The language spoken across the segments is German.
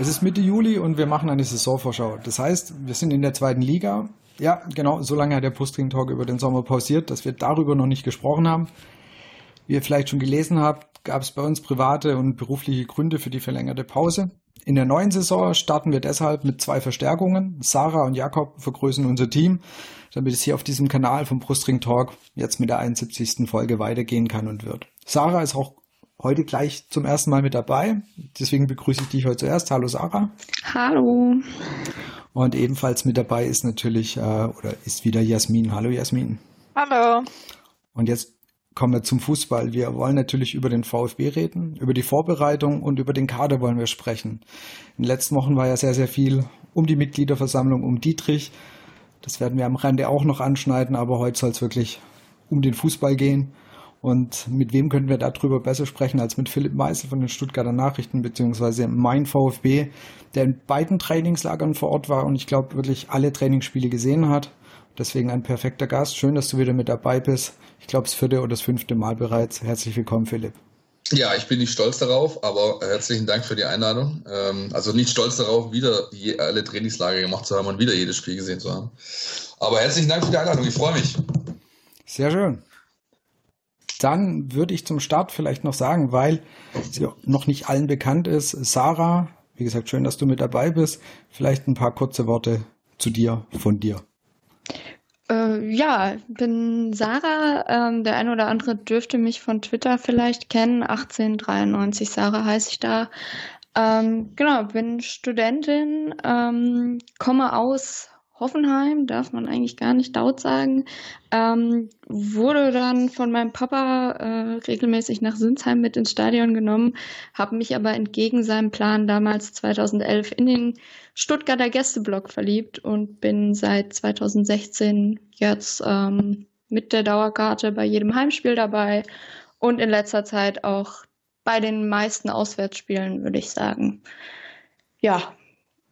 Es ist Mitte Juli und wir machen eine Saisonvorschau. Das heißt, wir sind in der zweiten Liga. Ja, genau, so lange hat der Postring Talk über den Sommer pausiert, dass wir darüber noch nicht gesprochen haben. Wie ihr vielleicht schon gelesen habt, gab es bei uns private und berufliche Gründe für die verlängerte Pause. In der neuen Saison starten wir deshalb mit zwei Verstärkungen. Sarah und Jakob vergrößern unser Team, damit es hier auf diesem Kanal vom Brustring Talk jetzt mit der 71. Folge weitergehen kann und wird. Sarah ist auch heute gleich zum ersten Mal mit dabei. Deswegen begrüße ich dich heute zuerst. Hallo Sarah. Hallo. Und ebenfalls mit dabei ist natürlich äh, oder ist wieder Jasmin. Hallo Jasmin. Hallo. Und jetzt kommen wir zum Fußball. Wir wollen natürlich über den VfB reden, über die Vorbereitung und über den Kader wollen wir sprechen. In den letzten Wochen war ja sehr, sehr viel um die Mitgliederversammlung, um Dietrich. Das werden wir am Rande auch noch anschneiden, aber heute soll es wirklich um den Fußball gehen. Und mit wem könnten wir darüber besser sprechen als mit Philipp Meisel von den Stuttgarter Nachrichten beziehungsweise mein VfB, der in beiden Trainingslagern vor Ort war und ich glaube wirklich alle Trainingsspiele gesehen hat. Deswegen ein perfekter Gast. Schön, dass du wieder mit dabei bist. Ich glaube, das vierte oder das fünfte Mal bereits. Herzlich willkommen, Philipp. Ja, ich bin nicht stolz darauf, aber herzlichen Dank für die Einladung. Ähm, also nicht stolz darauf, wieder alle Trainingslager gemacht zu haben und wieder jedes Spiel gesehen zu haben. Aber herzlichen Dank für die Einladung. Ich freue mich. Sehr schön. Dann würde ich zum Start vielleicht noch sagen, weil sie noch nicht allen bekannt ist, Sarah, wie gesagt, schön, dass du mit dabei bist. Vielleicht ein paar kurze Worte zu dir, von dir. Äh, ja, bin Sarah. Ähm, der eine oder andere dürfte mich von Twitter vielleicht kennen. 1893 Sarah heiße ich da. Ähm, genau, bin Studentin, ähm, komme aus Hoffenheim, darf man eigentlich gar nicht laut sagen, ähm, wurde dann von meinem Papa äh, regelmäßig nach Sinsheim mit ins Stadion genommen, habe mich aber entgegen seinem Plan damals 2011 in den Stuttgarter Gästeblock verliebt und bin seit 2016 jetzt ähm, mit der Dauerkarte bei jedem Heimspiel dabei und in letzter Zeit auch bei den meisten Auswärtsspielen, würde ich sagen. Ja,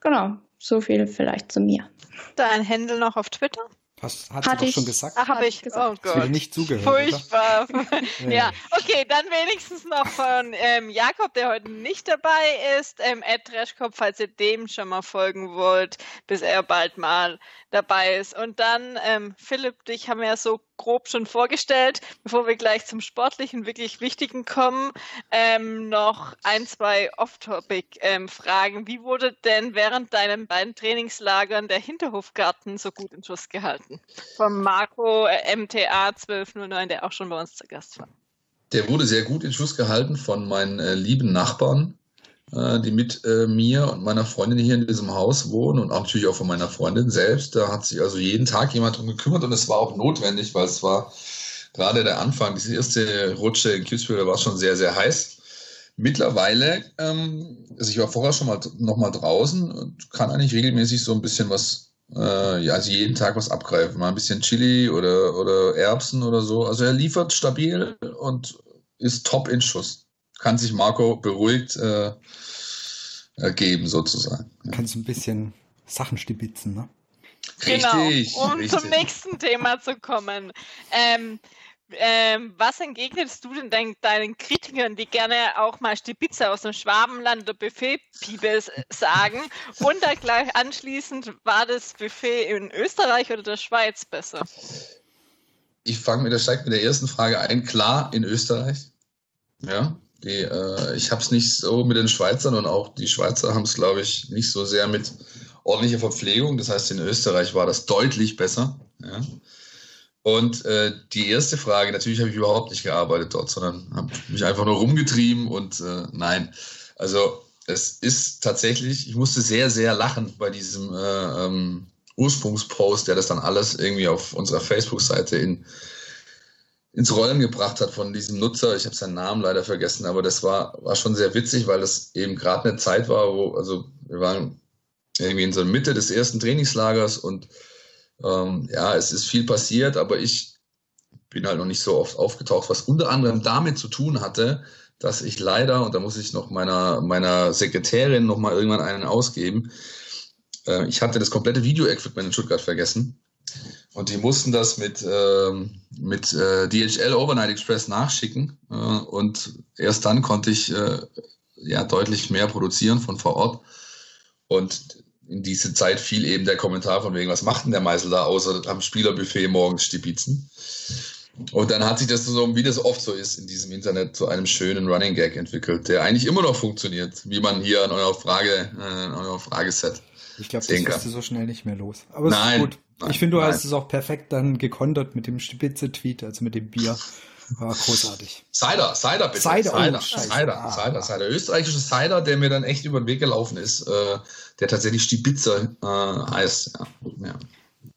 genau, so viel vielleicht zu mir. Dein Händel noch auf Twitter? Hast, hat Hatte sie doch schon gesagt? Ach, habe ich. Gesagt. Oh Gott. nicht zugehört. Furchtbar. ja, okay, dann wenigstens noch von ähm, Jakob, der heute nicht dabei ist. Ähm, Ed Trashkopf, falls ihr dem schon mal folgen wollt, bis er bald mal dabei ist. Und dann, ähm, Philipp, dich haben wir ja so grob schon vorgestellt. Bevor wir gleich zum sportlichen, wirklich wichtigen kommen, ähm, noch ein, zwei Off-Topic-Fragen. Ähm, Wie wurde denn während deinen beiden Trainingslagern der Hinterhofgarten so gut in Schuss gehalten? Vom Marco äh, MTA 1209, der auch schon bei uns zu Gast war. Der wurde sehr gut in Schuss gehalten von meinen äh, lieben Nachbarn, äh, die mit äh, mir und meiner Freundin hier in diesem Haus wohnen und auch natürlich auch von meiner Freundin selbst. Da hat sich also jeden Tag jemand drum gekümmert und es war auch notwendig, weil es war gerade der Anfang, diese erste Rutsche in Kitzbühel war schon sehr, sehr heiß. Mittlerweile, ähm, also ich war vorher schon mal noch draußen und kann eigentlich regelmäßig so ein bisschen was, äh, also jeden Tag was abgreifen. Mal ein bisschen Chili oder, oder Erbsen oder so. Also er liefert stabil und ist top in Schuss kann sich Marco beruhigt äh, geben, sozusagen. Kannst ein bisschen Sachen stibitzen, ne? Richtig, genau, um richtig. zum nächsten Thema zu kommen. Ähm, ähm, was entgegnest du denn dein, deinen Kritikern, die gerne auch mal Stibitze aus dem Schwabenland oder Buffet-Piebe sagen? Und da gleich anschließend, war das Buffet in Österreich oder der Schweiz besser? Ich fange mit der, steig mit der ersten Frage ein. Klar, in Österreich. Ja, die, äh, ich habe es nicht so mit den Schweizern und auch die Schweizer haben es, glaube ich, nicht so sehr mit ordentlicher Verpflegung. Das heißt, in Österreich war das deutlich besser. Ja. Und äh, die erste Frage, natürlich habe ich überhaupt nicht gearbeitet dort, sondern habe mich einfach nur rumgetrieben und äh, nein. Also es ist tatsächlich, ich musste sehr, sehr lachen bei diesem äh, ähm, Ursprungspost, der das dann alles irgendwie auf unserer Facebook-Seite in ins Rollen gebracht hat von diesem Nutzer. Ich habe seinen Namen leider vergessen, aber das war, war schon sehr witzig, weil das eben gerade eine Zeit war, wo, also wir waren irgendwie in so der Mitte des ersten Trainingslagers und ähm, ja, es ist viel passiert, aber ich bin halt noch nicht so oft aufgetaucht, was unter anderem damit zu tun hatte, dass ich leider, und da muss ich noch meiner, meiner Sekretärin noch mal irgendwann einen ausgeben, äh, ich hatte das komplette Video-Equipment in Stuttgart vergessen. Und die mussten das mit, ähm, mit äh, DHL Overnight Express nachschicken. Äh, und erst dann konnte ich äh, ja deutlich mehr produzieren von vor Ort. Und in diese Zeit fiel eben der Kommentar von wegen, was macht denn der Meißel da außer am Spielerbuffet morgens stibitzen? Und dann hat sich das so, wie das oft so ist in diesem Internet, zu einem schönen Running Gag entwickelt, der eigentlich immer noch funktioniert, wie man hier an eurer Frage, äh, an eurer Frageset Ich glaube, das wirst du so schnell nicht mehr los. Aber nein, ist gut. Nein, ich finde, du nein. hast es auch perfekt dann gekontert mit dem Spitze-Tweet, also mit dem Bier. War großartig. Cider, Cider bitte. Cider, oh, Cider. Cider, Ah. Cider, Cider. Österreichischer Cider, der mir dann echt über den Weg gelaufen ist, äh, der tatsächlich Stibitzer äh, heißt. Ja. Ja.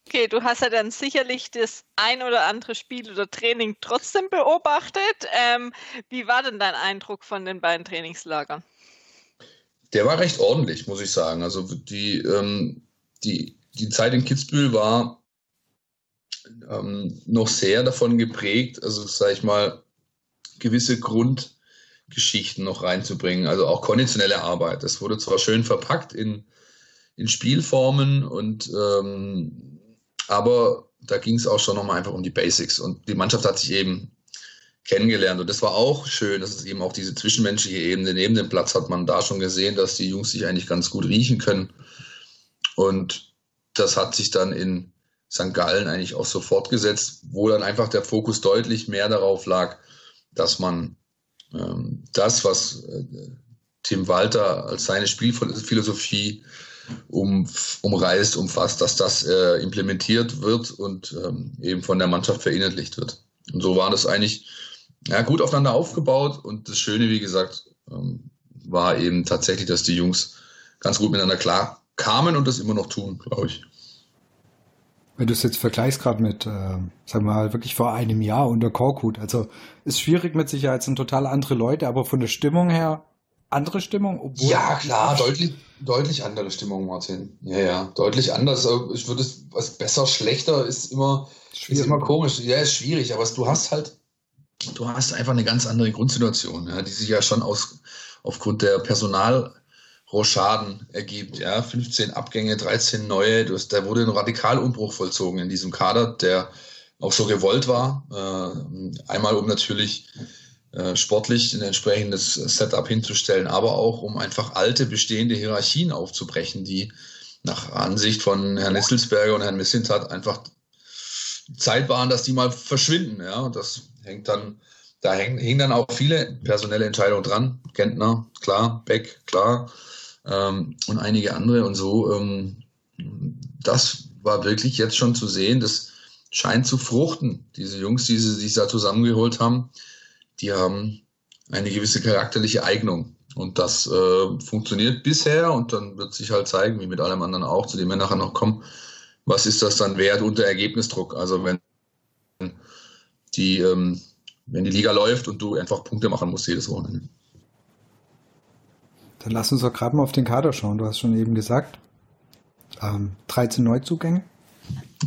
Okay, du hast ja dann sicherlich das ein oder andere Spiel oder Training trotzdem beobachtet. Ähm, wie war denn dein Eindruck von den beiden Trainingslagern? Der war recht ordentlich, muss ich sagen. Also die, ähm, die, die Zeit in Kitzbühel war ähm, noch sehr davon geprägt, also sage ich mal, gewisse Grundgeschichten noch reinzubringen, also auch konditionelle Arbeit. Das wurde zwar schön verpackt in, in Spielformen und ähm, aber da ging es auch schon nochmal einfach um die Basics und die Mannschaft hat sich eben kennengelernt und das war auch schön, dass es eben auch diese zwischenmenschliche Ebene neben dem Platz hat man da schon gesehen, dass die Jungs sich eigentlich ganz gut riechen können und das hat sich dann in St. Gallen eigentlich auch so fortgesetzt, wo dann einfach der Fokus deutlich mehr darauf lag, dass man ähm, das, was äh, Tim Walter als seine Spielphilosophie um, umreißt, umfasst, dass das äh, implementiert wird und ähm, eben von der Mannschaft verinnerlicht wird. Und so war das eigentlich ja, gut aufeinander aufgebaut und das Schöne, wie gesagt, ähm, war eben tatsächlich, dass die Jungs ganz gut miteinander klar kamen und das immer noch tun, glaube ich. Wenn du es jetzt vergleichst gerade mit, äh, sagen wir mal, wirklich vor einem Jahr unter Korkut, also ist schwierig mit Sicherheit, sind total andere Leute, aber von der Stimmung her andere Stimmung? Obwohl Ja, klar, deutlich, deutlich andere Stimmung, Martin. Ja, ja, deutlich anders. Also Ich würde es, was besser, schlechter ist immer, ist immer komisch. Ja, ist schwierig, aber du hast halt, du hast einfach eine ganz andere Grundsituation, ja, die sich ja schon aus, aufgrund der Personalrochaden ergibt. Ja, 15 Abgänge, 13 neue. Du hast, da wurde ein Radikalumbruch vollzogen in diesem Kader, der auch so gewollt war. Äh, einmal um natürlich äh, sportlich ein entsprechendes Setup hinzustellen, aber auch um einfach alte bestehende Hierarchien aufzubrechen, die nach Ansicht von Herrn Nisselsberger und Herrn Missintat einfach Zeit waren, dass die mal verschwinden. Ja, und das hängt dann, da hängen, hängen dann auch viele personelle Entscheidungen dran. Gentner, klar, Beck, klar, ähm, und einige andere und so. Ähm, das war wirklich jetzt schon zu sehen. Das scheint zu fruchten. Diese Jungs, die sich da zusammengeholt haben, die haben eine gewisse charakterliche Eignung. Und das äh, funktioniert bisher und dann wird sich halt zeigen, wie mit allem anderen auch, zu dem wir nachher noch kommen, was ist das dann wert unter Ergebnisdruck? Also wenn die, ähm, wenn die Liga läuft und du einfach Punkte machen musst jedes Wochenende. Dann lass uns doch gerade mal auf den Kader schauen. Du hast schon eben gesagt, ähm, 13 Neuzugänge,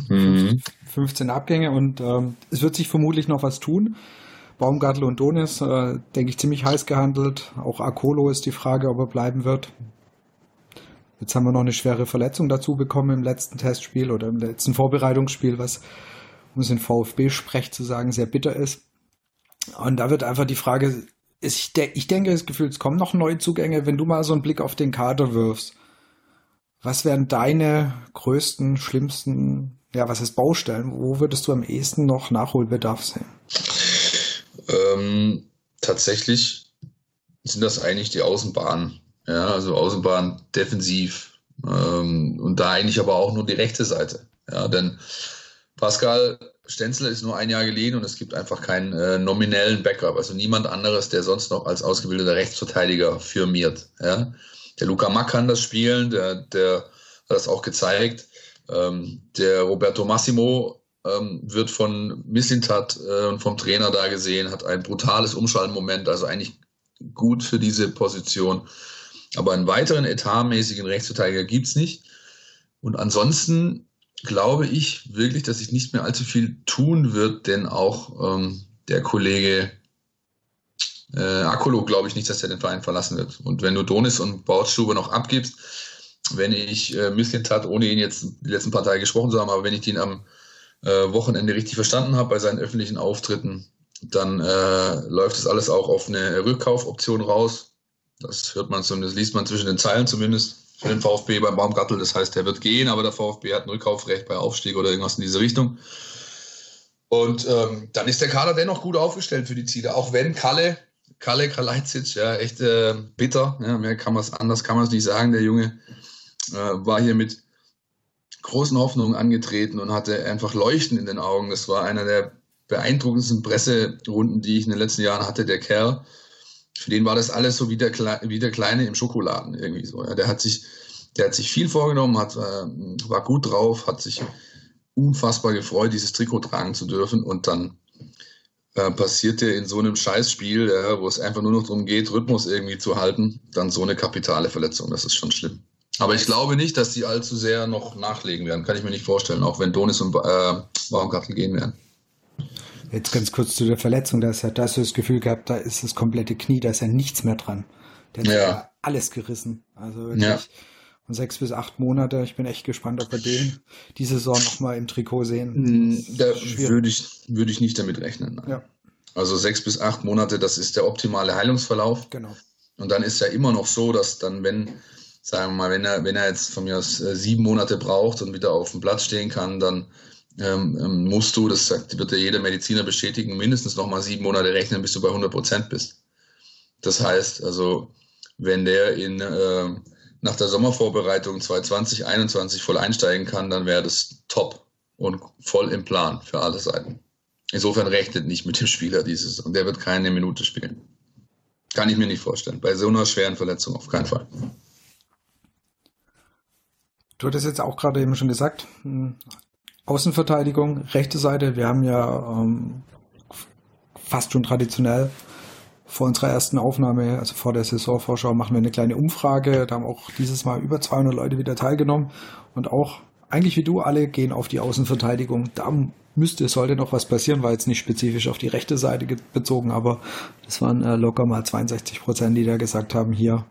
Mhm. 15 Abgänge und ähm, es wird sich vermutlich noch was tun. Baumgartel und Donis, äh, denke ich, ziemlich heiß gehandelt. Auch Akolo ist die Frage, ob er bleiben wird. Jetzt haben wir noch eine schwere Verletzung dazu bekommen im letzten Testspiel oder im letzten Vorbereitungsspiel, was, um es in VfB-Sprech zu sagen, sehr bitter ist. Und da wird einfach die Frage, ich, de ich denke, das Gefühl, es kommen noch Neuzugänge. Wenn du mal so einen Blick auf den Kader wirfst, was wären deine größten, schlimmsten, ja, was ist Baustellen? Wo würdest du am ehesten noch Nachholbedarf sehen? Ähm, tatsächlich sind das eigentlich die Außenbahnen. Ja, also Außenbahn defensiv. Ähm, und da eigentlich aber auch nur die rechte Seite. Ja, denn Pascal Stenzel ist nur ein Jahr geliehen und es gibt einfach keinen äh, nominellen Backup. Also niemand anderes, der sonst noch als ausgebildeter Rechtsverteidiger firmiert. Ja. Der Luca Mack kann das spielen, der, der hat das auch gezeigt. Ähm, der Roberto Massimo ähm, wird von Mislintat äh, und vom Trainer da gesehen, hat ein brutales Umschaltmoment, also eigentlich gut für diese Position. Aber einen weiteren etatmäßigen Rechtsverteidiger gibt's nicht. Und ansonsten glaube ich wirklich, dass sich nicht mehr allzu viel tun wird, denn auch ähm, der Kollege äh, Akolo glaube ich nicht, dass er den Verein verlassen wird. Und wenn du Donis und Bautstube noch abgibst, wenn ich äh, Mislintat, ohne ihn jetzt die letzten paar Tage gesprochen zu haben, aber wenn ich ihn am äh, Wochenende richtig verstanden habe bei seinen öffentlichen Auftritten, dann äh, läuft das alles auch auf eine Rückkaufoption raus. Das hört man zumindest, liest man zwischen den Zeilen zumindest für den VfB beim Baumgartel. Das heißt, er wird gehen, aber der VfB hat ein Rückkaufrecht bei Aufstieg oder irgendwas in diese Richtung. Und ähm, dann ist der Kader dennoch gut aufgestellt für die Ziele, auch wenn Kalle, Kalle Kalajdzic, ja, echt äh, bitter, ja, mehr kann man es anders kann man es nicht sagen. Der Junge äh, war hier mit großen Hoffnungen angetreten und hatte einfach Leuchten in den Augen. Das war einer der beeindruckendsten Presserunden, die ich in den letzten Jahren hatte. Der Kerl, für den war das alles so wie der, Kle wie der Kleine im Schokoladen irgendwie so. Ja. Der hat sich, der hat sich viel vorgenommen, hat, äh, war gut drauf, hat sich unfassbar gefreut, dieses Trikot tragen zu dürfen und dann äh, passierte in so einem Scheißspiel, äh, wo es einfach nur noch darum geht, Rhythmus irgendwie zu halten, dann so eine kapitale Verletzung. Das ist schon schlimm. Aber ich glaube nicht, dass die allzu sehr noch nachlegen werden. Kann ich mir nicht vorstellen, auch wenn Donis und äh, Baumgartel gehen werden. Jetzt ganz kurz zu der Verletzung. Da, ist ja, da hast du das Gefühl gehabt, da ist das komplette Knie, da ist ja nichts mehr dran. Der hat ja. ja alles gerissen. Also wirklich. Ja. Und sechs bis acht Monate. Ich bin echt gespannt, ob wir den die Saison nochmal im Trikot sehen. Da würde ich, würde ich nicht damit rechnen. Ja. Also sechs bis acht Monate, das ist der optimale Heilungsverlauf. Genau. Und dann ist ja immer noch so, dass dann, wenn sagen wir mal, wenn er, wenn er jetzt von mir aus äh, sieben Monate braucht und wieder auf dem Platz stehen kann, dann ähm, ähm, musst du, das sagt, wird ja jeder Mediziner bestätigen, mindestens nochmal sieben Monate rechnen, bis du bei 100 Prozent bist. Das heißt, also, wenn der in, äh, nach der Sommervorbereitung 2020, 2021 voll einsteigen kann, dann wäre das top und voll im Plan für alle Seiten. Insofern rechnet nicht mit dem Spieler dieses und der wird keine Minute spielen. Kann ich mir nicht vorstellen. Bei so einer schweren Verletzung auf keinen Fall. Du hattest jetzt auch gerade eben schon gesagt, hm, Außenverteidigung, rechte Seite. Wir haben ja ähm, fast schon traditionell vor unserer ersten Aufnahme, also vor der Saisonvorschau, machen wir eine kleine Umfrage. Da haben auch dieses Mal über 200 Leute wieder teilgenommen und auch eigentlich wie du alle gehen auf die Außenverteidigung. Da müsste, sollte noch was passieren, war jetzt nicht spezifisch auf die rechte Seite bezogen, aber das waren äh, locker mal 62 Prozent, die da gesagt haben, hier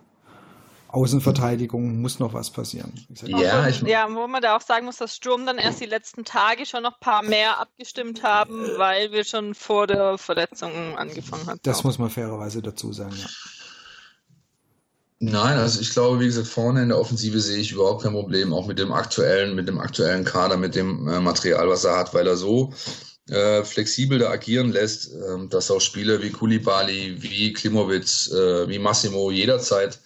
Außenverteidigung muss noch was passieren. ja, ich, ja, wo man da auch sagen muss, dass Sturm dann erst die letzten Tage schon noch ein paar mehr abgestimmt haben, weil wir schon vor der Verletzung angefangen haben. Das auch. muss man fairerweise dazu sagen, ja. Nein, also ich glaube, wie gesagt, vorne in der Offensive sehe ich überhaupt kein Problem, auch mit dem aktuellen, mit dem aktuellen Kader, mit dem äh, Material, was er hat, weil er so äh, flexibel da agieren lässt, äh, dass auch Spieler wie Kulibali, wie Klimowitz, äh, wie Massimo jederzeit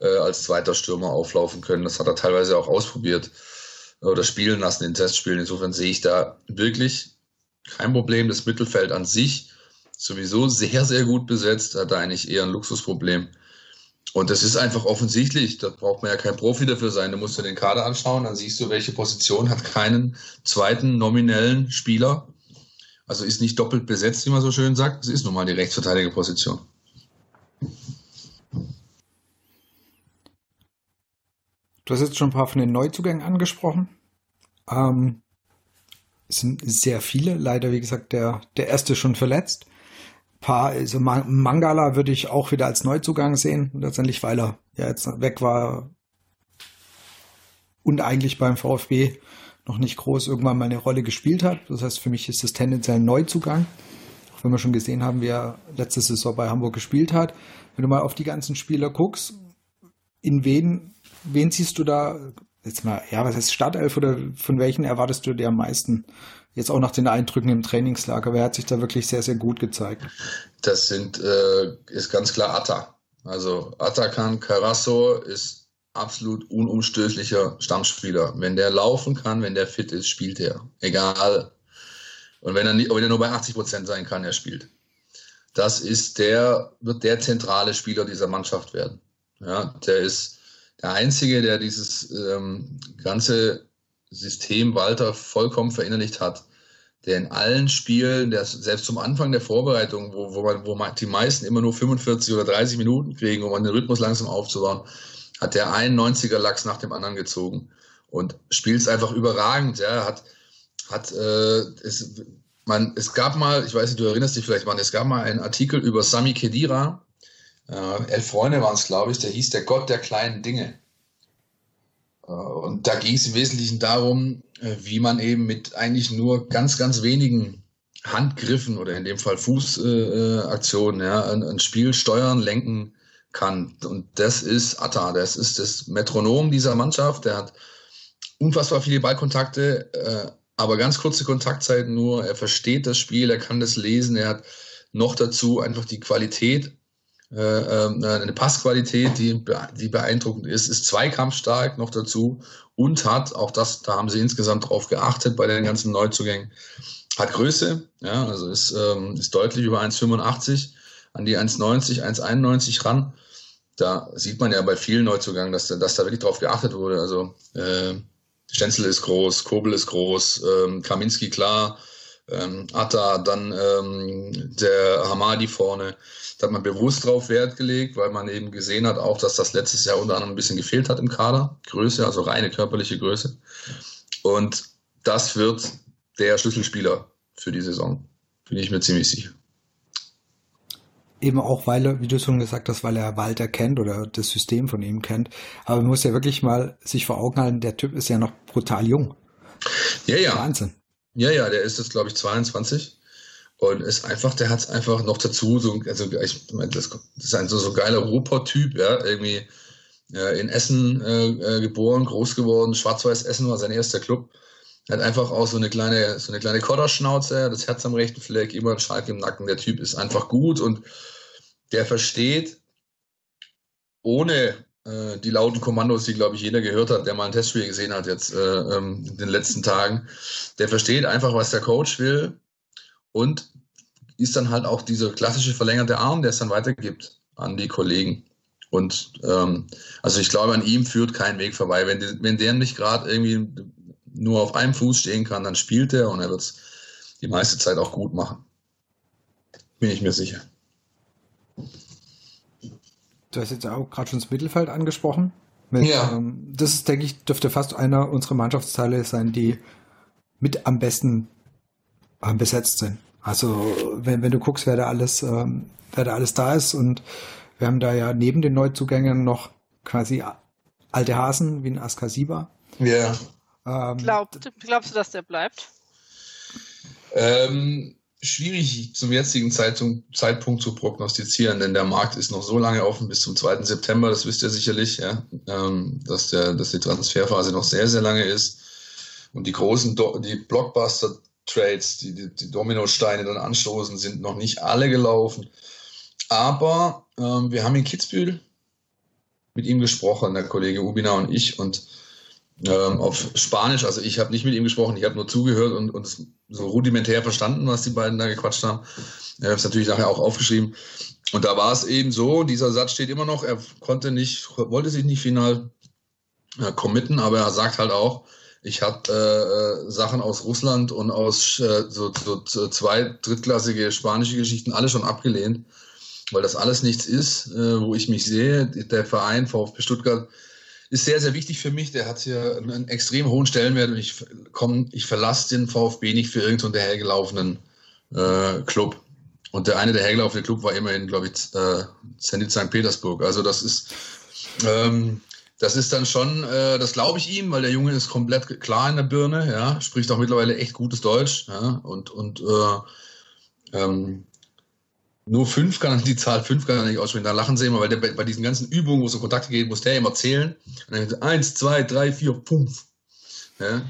äh, als zweiter Stürmer auflaufen können. Das hat er teilweise auch ausprobiert oder spielen lassen in Testspielen. Insofern sehe ich da wirklich kein Problem. Das Mittelfeld an sich sowieso sehr, sehr gut besetzt, hat da eigentlich eher ein Luxusproblem. Und das ist einfach offensichtlich, da braucht man ja kein Profi dafür sein. Du musst dir den Kader anschauen, dann siehst du, welche Position hat keinen zweiten nominellen Spieler. Also ist nicht doppelt besetzt, wie man so schön sagt. Es ist nun mal die Rechtsverteidigerposition. Du hast jetzt schon ein paar von den Neuzugängen angesprochen. Ähm, es sind sehr viele. Leider, wie gesagt, der, der erste schon verletzt. Ein paar, also Mangala würde ich auch wieder als Neuzugang sehen. Letztendlich, weil er ja jetzt weg war und eigentlich beim VfB noch nicht groß irgendwann mal eine Rolle gespielt hat. Das heißt, für mich ist das tendenziell ein Neuzugang. Auch wenn wir schon gesehen haben, wie er letzte Saison bei Hamburg gespielt hat. Wenn du mal auf die ganzen Spieler guckst, in wen wen siehst du da, jetzt mal, ja, was heißt Startelf oder von welchen erwartest du dir am meisten? Jetzt auch nach den Eindrücken im Trainingslager, wer hat sich da wirklich sehr, sehr gut gezeigt? Das sind, äh, ist ganz klar Atta. Also Atakan Carasso ist absolut unumstößlicher Stammspieler. Wenn der laufen kann, wenn der fit ist, spielt er. Egal. Und wenn er, nicht, wenn er nur bei 80 Prozent sein kann, er spielt. Das ist der, wird der zentrale Spieler dieser Mannschaft werden. Ja, der ist, der Einzige, der dieses ähm, ganze System Walter vollkommen verinnerlicht hat, der in allen Spielen, der selbst zum Anfang der Vorbereitung, wo, wo, man, wo man die meisten immer nur 45 oder 30 Minuten kriegen, um an den Rhythmus langsam aufzubauen, hat der einen 90er Lachs nach dem anderen gezogen und spielt es einfach überragend. Ja, hat, hat, äh, ist, man, es gab mal, ich weiß nicht, du erinnerst dich vielleicht, man, es gab mal einen Artikel über Sami Kedira. Äh, elf Freunde waren es, glaube ich, der hieß der Gott der kleinen Dinge. Äh, und da ging es im Wesentlichen darum, äh, wie man eben mit eigentlich nur ganz, ganz wenigen Handgriffen oder in dem Fall Fußaktionen äh, ja, ein, ein, Spiel steuern, lenken kann. Und das ist Atta, das ist das Metronom dieser Mannschaft. Der hat unfassbar viele Ballkontakte, äh, aber ganz kurze Kontaktzeiten nur. Er versteht das Spiel, er kann das lesen, er hat noch dazu einfach die Qualität, äh, äh, eine Passqualität, die, die beeindruckend ist, ist zweikampfstark noch dazu und hat, auch das, da haben sie insgesamt drauf geachtet bei den ganzen Neuzugängen, hat Größe, ja, also ist, ähm, ist deutlich über 1,85 an die 1,90, 1,91 ran. Da sieht man ja bei vielen Neuzugängen, dass, dass da wirklich drauf geachtet wurde. Also äh, Stenzel ist groß, Kobel ist groß, ähm, Kaminski klar, ähm, Atta, dann ähm, der Hamadi vorne. Da hat man bewusst drauf Wert gelegt, weil man eben gesehen hat, auch dass das letztes Jahr unter anderem ein bisschen gefehlt hat im Kader. Größe, also reine körperliche Größe. Und das wird der Schlüsselspieler für die Saison. Bin ich mir ziemlich sicher. Eben auch, weil er, wie du schon gesagt hast, weil er Walter kennt oder das System von ihm kennt. Aber man muss ja wirklich mal sich vor Augen halten, der Typ ist ja noch brutal jung. Ja, ja. Wahnsinn. Ja, ja, der ist jetzt, glaube ich, 22 und ist einfach, der hat es einfach noch dazu, so, also ich meine, das, ist ein so, so geiler Ruhrpott-Typ, ja, irgendwie äh, in Essen äh, äh, geboren, groß geworden, Schwarz-Weiß Essen war sein erster Club. Hat einfach auch so eine kleine, so eine kleine Kodderschnauze, das Herz am rechten Fleck, immer ein Schalk im Nacken. Der Typ ist einfach gut und der versteht, ohne äh, die lauten Kommandos, die, glaube ich, jeder gehört hat, der mal ein Testspiel gesehen hat jetzt äh, ähm, in den letzten Tagen, der versteht einfach, was der Coach will und ist dann halt auch dieser klassische verlängerte Arm, der es dann weitergibt an die Kollegen. Und ähm, also ich glaube, an ihm führt kein Weg vorbei. Wenn, die, wenn der nicht gerade irgendwie nur auf einem Fuß stehen kann, dann spielt er und er wird es die meiste Zeit auch gut machen. Bin ich mir sicher. Du hast jetzt auch gerade schon das Mittelfeld angesprochen. Mit, ja. Ähm, das ist, denke ich, dürfte fast einer unserer Mannschaftsteile sein, die mit am besten ähm, besetzt sind. Also wenn, wenn du guckst, wer da alles, ähm, wer da alles da ist und wir haben da ja neben den Neuzugängen noch quasi alte Hasen wie ein Askasiba. Ja. Ähm, Glaubt, glaubst du, dass der bleibt? Ähm, schwierig zum jetzigen Zeitpunkt, zu prognostizieren, denn der Markt ist noch so lange offen bis zum 2. September, das wisst ihr sicherlich, ja, ähm, dass, der, dass die Transferphase noch sehr, sehr lange ist. Und die großen, die Blockbuster-Trades, die, die, die Dominosteine dann anstoßen, sind noch nicht alle gelaufen. Aber ähm, wir haben in Kitzbühel mit ihm gesprochen, der Kollege Ubina und ich, und ähm, auf Spanisch. Also ich habe nicht mit ihm gesprochen, ich habe nur zugehört und, und so rudimentär verstanden, was die beiden da gequatscht haben. Ich habe es natürlich nachher auch aufgeschrieben. Und da war es eben so, dieser Satz steht immer noch, er konnte nicht, wollte sich nicht final äh, committen, aber er sagt halt auch, ich habe äh, äh, Sachen aus Russland und aus äh, so, so zwei drittklassige spanische Geschichten alle schon abgelehnt, weil das alles nichts ist, äh, wo ich mich sehe. Der Verein VfB Stuttgart ist sehr, sehr wichtig für mich. Der hat hier einen extrem hohen Stellenwert und ich komm, ich verlasse den VfB nicht für irgendeinen dahergelaufenen äh, Club. Und der eine der hergelaufene Club war immerhin, glaube ich, äh, Zenit St. Petersburg. Also das ist, ähm, das ist dann schon, äh, das glaube ich ihm, weil der Junge ist komplett klar in der Birne, ja, spricht auch mittlerweile echt gutes Deutsch, ja, und, und äh, ähm, nur fünf kann er, die Zahl fünf kann er nicht aussprechen, da lachen sie immer, weil der bei, diesen ganzen Übungen, wo es um Kontakte geht, muss der immer zählen. Und dann eins, zwei, drei, vier, fünf. Ja?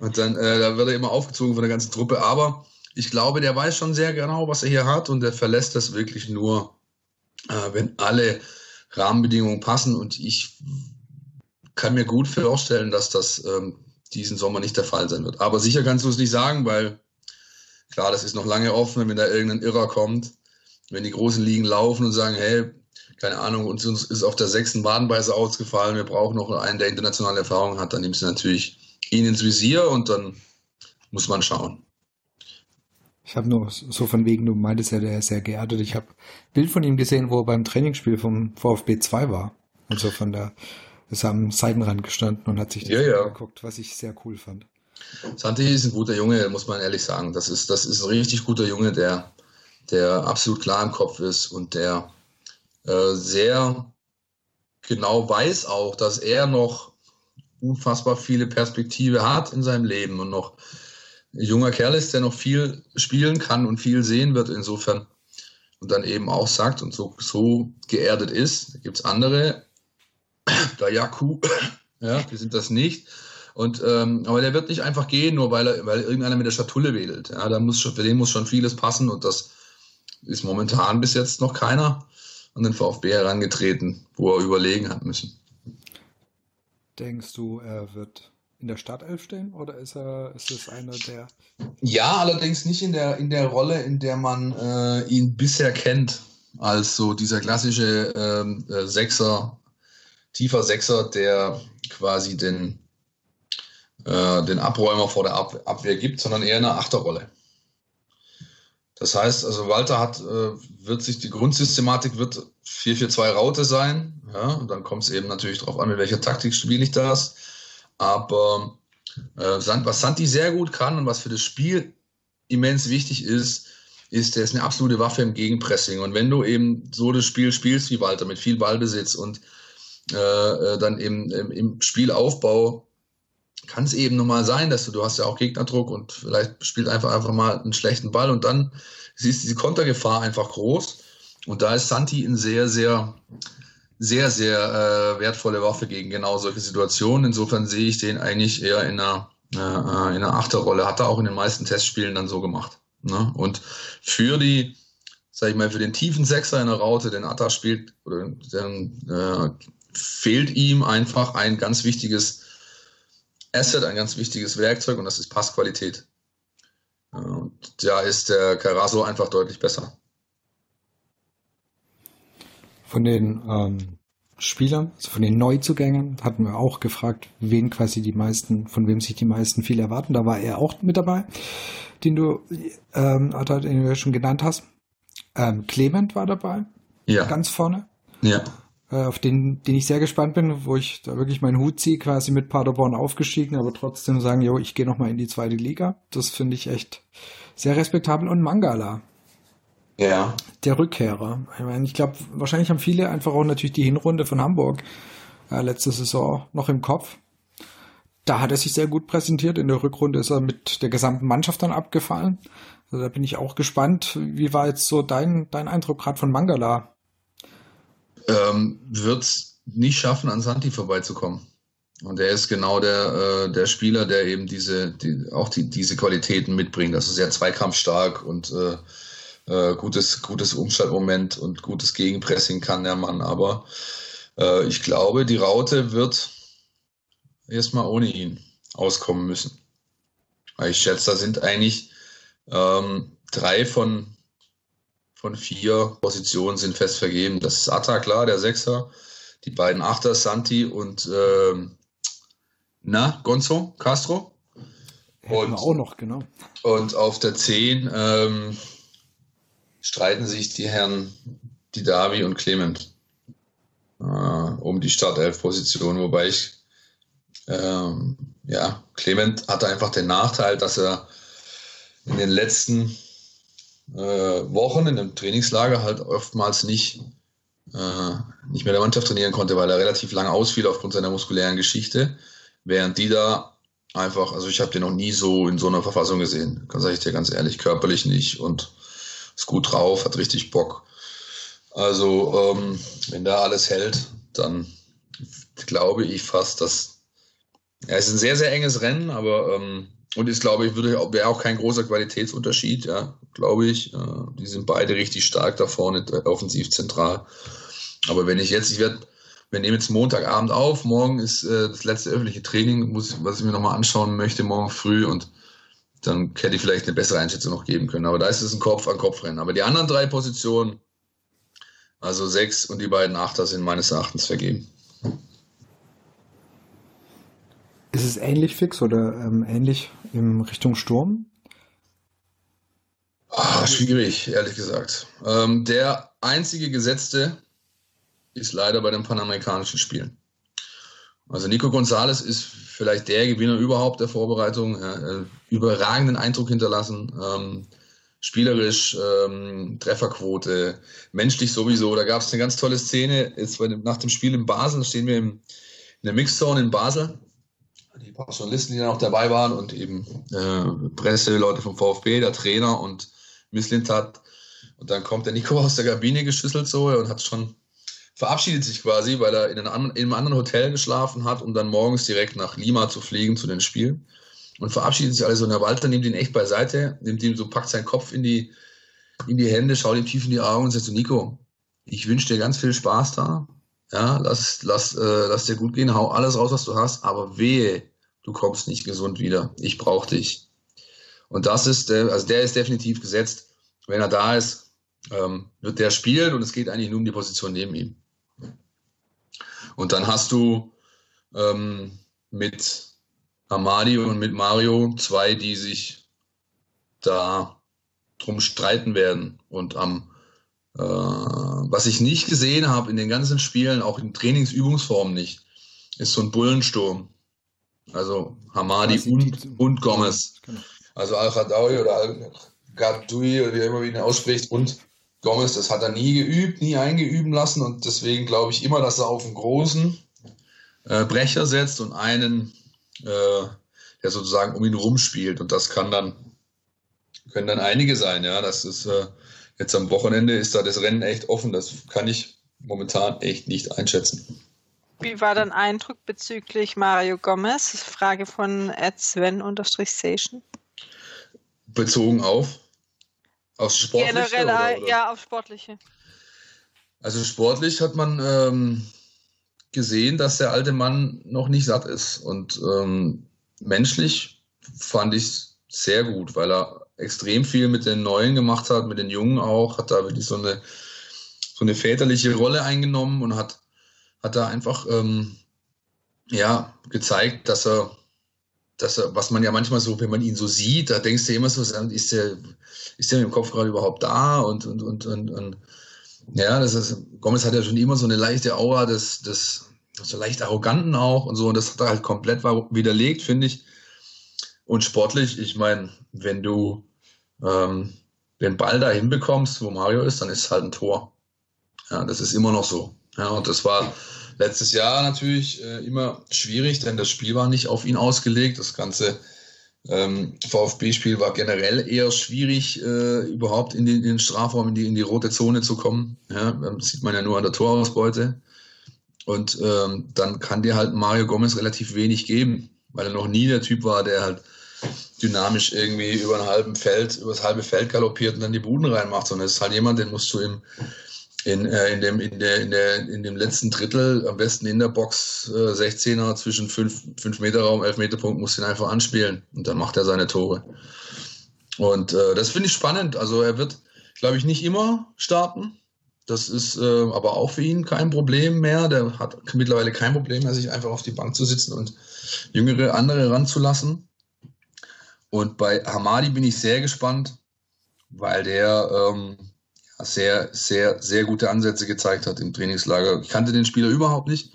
Und dann äh, da wird er immer aufgezogen von der ganzen Truppe. Aber ich glaube, der weiß schon sehr genau, was er hier hat und der verlässt das wirklich nur, äh, wenn alle Rahmenbedingungen passen. Und ich kann mir gut vorstellen, dass das ähm, diesen Sommer nicht der Fall sein wird. Aber sicher kannst du es nicht sagen, weil klar, das ist noch lange offen, wenn da irgendein Irrer kommt wenn die großen Ligen laufen und sagen, hey, keine Ahnung, uns ist auf der sechsten Wadenbeiße ausgefallen, wir brauchen noch einen, der internationale Erfahrung hat, dann nimmst du natürlich ihn ins Visier und dann muss man schauen. Ich habe nur so von wegen, du meintest ja, der ist sehr geerdet. Ich habe Bild von ihm gesehen, wo er beim Trainingsspiel vom VfB 2 war. Und so von der, ist am Seitenrand gestanden und hat sich das ja, ja. angeguckt, was ich sehr cool fand. Santi ist ein guter Junge, muss man ehrlich sagen. Das ist, das ist ein richtig guter Junge, der, der absolut klar im Kopf ist und der äh, sehr genau weiß auch, dass er noch unfassbar viele Perspektive hat in seinem Leben und noch ein junger Kerl ist, der noch viel spielen kann und viel sehen wird insofern und dann eben auch sagt und so, so geerdet ist. Da gibt es andere, der Jaku, ja, die sind das nicht. Und, ähm, aber der wird nicht einfach gehen, nur weil er, weil irgendeiner mit der Schatulle wedelt. Ja, da muss schon, für den muss schon vieles passen und das ist momentan bis jetzt noch keiner an den VfB herangetreten, wo er überlegen hat müssen. Denkst du, er wird in der Startelf stehen oder ist er ist es einer der? Ja, allerdings nicht in der in der Rolle, in der man äh, ihn bisher kennt, als so dieser klassische ähm, äh, Sechser, tiefer Sechser, der quasi den äh, den Abräumer vor der Ab Abwehr gibt, sondern eher eine Achterrolle. Das heißt, also Walter hat, äh, wird sich die Grundsystematik wird 4-4-2 Raute sein. Ja, und dann kommt es eben natürlich darauf an, mit welcher Taktik spiele ich das. Aber äh, was Santi sehr gut kann und was für das Spiel immens wichtig ist, ist, der ist eine absolute Waffe im Gegenpressing. Und wenn du eben so das Spiel spielst wie Walter mit viel Ballbesitz und äh, äh dann eben im, im Spielaufbau kann es eben nochmal sein, dass du, du hast ja auch Gegnerdruck und vielleicht spielt einfach einfach mal einen schlechten Ball und dann siehst du die Kontergefahr einfach groß. Und da ist Santi ein sehr, sehr, sehr, sehr äh, wertvolle Waffe gegen genau solche Situationen. Insofern sehe ich den eigentlich eher in einer, äh, in einer Achterrolle. Hat er auch in den meisten Testspielen dann so gemacht. Ne? Und für die, sag ich mal, für den tiefen Sechser in der Raute, den Atta spielt, dann äh, fehlt ihm einfach ein ganz wichtiges Asset, ein ganz wichtiges Werkzeug und das ist Passqualität. Und da ist der Carasso einfach deutlich besser. Von den ähm, Spielern, also von den Neuzugängen, hatten wir auch gefragt, wen quasi die meisten, von wem sich die meisten viel erwarten. Da war er auch mit dabei, den du, ähm, den du schon genannt hast. Ähm, Clement war dabei, ja. ganz vorne. Ja. Äh, auf den, den ich sehr gespannt bin, wo ich da wirklich meinen Hut ziehe, quasi mit Paderborn aufgestiegen, aber trotzdem sagen, jo, ich gehe nochmal in die zweite Liga. Das finde ich echt sehr respektabel. Und Mangala. Ja. Der Rückkehrer. Ich meine, ich glaube, wahrscheinlich haben viele einfach auch natürlich die Hinrunde von Hamburg äh, letzte Saison noch im Kopf. Da hat er sich sehr gut präsentiert. In der Rückrunde ist er mit der gesamten Mannschaft dann abgefallen. Also da bin ich auch gespannt. Wie war jetzt so dein, dein Eindruck gerade von Mangala? Ähm, wird es nicht schaffen, an Santi vorbeizukommen. Und er ist genau der, äh, der Spieler, der eben diese, die, auch die, diese Qualitäten mitbringt. Also sehr zweikampfstark und äh, äh, gutes, gutes Umschaltmoment und gutes Gegenpressing kann der Mann. Aber äh, ich glaube, die Raute wird erstmal ohne ihn auskommen müssen. Ich schätze, da sind eigentlich ähm, drei von von vier Positionen sind fest vergeben. Das ist Atta, klar, der Sechser, die beiden Achter, Santi und ähm, na, Gonzo, Castro. und, auch noch, genau. Und auf der 10 ähm, streiten sich die Herren Didavi und Clement äh, um die Startelf-Position, wobei ich ähm, ja, Clement hatte einfach den Nachteil, dass er in den letzten äh, Wochen in einem Trainingslager halt oftmals nicht, äh, nicht mehr der Mannschaft trainieren konnte, weil er relativ lange ausfiel aufgrund seiner muskulären Geschichte, während die da einfach, also ich habe den noch nie so in so einer Verfassung gesehen, sage ich dir ganz ehrlich, körperlich nicht und ist gut drauf, hat richtig Bock. Also ähm, wenn da alles hält, dann glaube ich fast, dass ja, es ist ein sehr, sehr enges Rennen, aber ähm, und ist, glaube ich, würde wäre auch kein großer Qualitätsunterschied, ja, glaube ich. Die sind beide richtig stark da vorne, äh, offensiv zentral. Aber wenn ich jetzt, ich werde, wir nehmen jetzt Montagabend auf, morgen ist äh, das letzte öffentliche Training, muss, was ich mir nochmal anschauen möchte, morgen früh und dann hätte ich vielleicht eine bessere Einschätzung noch geben können. Aber da ist es ein Kopf-an-Kopf-Rennen. Aber die anderen drei Positionen, also sechs und die beiden Achter, sind meines Erachtens vergeben. Ist es ähnlich fix oder ähm, ähnlich in Richtung Sturm? Ach, schwierig, ehrlich gesagt. Ähm, der einzige Gesetzte ist leider bei den Panamerikanischen Spielen. Also Nico Gonzalez ist vielleicht der Gewinner überhaupt der Vorbereitung, äh, überragenden Eindruck hinterlassen, ähm, spielerisch, ähm, Trefferquote, menschlich sowieso. Da gab es eine ganz tolle Szene, jetzt nach dem Spiel in Basel, stehen wir im, in der Mixzone in Basel die paar Journalisten, die dann auch dabei waren und eben äh, Presse, Leute vom VfB, der Trainer und Misslintat. Und dann kommt der Nico aus der Kabine geschüsselt so und hat schon verabschiedet sich quasi, weil er in, einem, in einem anderen Hotel geschlafen hat, um dann morgens direkt nach Lima zu fliegen zu den Spielen. Und verabschiedet sich alles und der Walter nimmt ihn echt beiseite, nimmt ihn so, packt seinen Kopf in die, in die Hände, schaut ihm tief in die Augen und sagt so, Nico, ich wünsche dir ganz viel Spaß da. Ja, lass, lass, äh, lass dir gut gehen, hau alles raus, was du hast, aber wehe, du kommst nicht gesund wieder. Ich brauche dich. Und das ist, äh, also der ist definitiv gesetzt. Wenn er da ist, ähm, wird der spielen und es geht eigentlich nur um die Position neben ihm. Und dann hast du ähm, mit Amadi und mit Mario zwei, die sich da drum streiten werden. Und am, äh, was ich nicht gesehen habe in den ganzen Spielen, auch in Trainingsübungsformen nicht, ist so ein Bullensturm. Also Hamadi und, und Gomez. Genau. Also Al-Khadawi oder Al-Gadoui oder wie immer ihn ausspricht und Gomez, das hat er nie geübt, nie eingeüben lassen und deswegen glaube ich immer, dass er auf einen großen äh, Brecher setzt und einen, äh, der sozusagen um ihn rumspielt und das kann dann, können dann einige sein, ja, das ist äh, jetzt am Wochenende ist da das Rennen echt offen, das kann ich momentan echt nicht einschätzen. Wie war dein Eindruck bezüglich Mario Gomez? Frage von Sven-Station. Bezogen auf? Aufs Sportliche? Generell, oder, oder? ja, auf Sportliche. Also sportlich hat man ähm, gesehen, dass der alte Mann noch nicht satt ist. Und ähm, menschlich fand ich sehr gut, weil er extrem viel mit den Neuen gemacht hat, mit den Jungen auch, hat da wirklich so eine, so eine väterliche Rolle eingenommen und hat hat er einfach ähm, ja, gezeigt, dass er, dass er, was man ja manchmal so, wenn man ihn so sieht, da denkst du immer so, ist der, ist der im Kopf gerade überhaupt da und, und, und, und, und ja, das ist, Gomez hat ja schon immer so eine leichte Aura des, des, so leicht arroganten auch und so, und das hat er halt komplett widerlegt, finde ich. Und sportlich, ich meine, wenn du ähm, den Ball da hinbekommst, wo Mario ist, dann ist es halt ein Tor. Ja, das ist immer noch so. Ja, und das war letztes Jahr natürlich äh, immer schwierig, denn das Spiel war nicht auf ihn ausgelegt. Das ganze ähm, VfB-Spiel war generell eher schwierig, äh, überhaupt in den, in den Strafraum, in die, in die rote Zone zu kommen. Ja, das sieht man ja nur an der Torausbeute. Und ähm, dann kann dir halt Mario Gomez relativ wenig geben, weil er noch nie der Typ war, der halt dynamisch irgendwie über ein halben Feld, über das halbe Feld galoppiert und dann die Buden reinmacht, sondern es ist halt jemand, den musst du im in, äh, in, dem, in, der, in, der, in dem letzten Drittel, am besten in der Box, äh, 16er zwischen 5, 5 Meter Raum, 11 Meter Punkt, muss ihn einfach anspielen und dann macht er seine Tore. Und äh, das finde ich spannend. Also er wird, glaube ich, nicht immer starten. Das ist äh, aber auch für ihn kein Problem mehr. Der hat mittlerweile kein Problem mehr, sich einfach auf die Bank zu sitzen und jüngere andere ranzulassen. Und bei Hamadi bin ich sehr gespannt, weil der ähm, sehr, sehr, sehr gute Ansätze gezeigt hat im Trainingslager. Ich kannte den Spieler überhaupt nicht.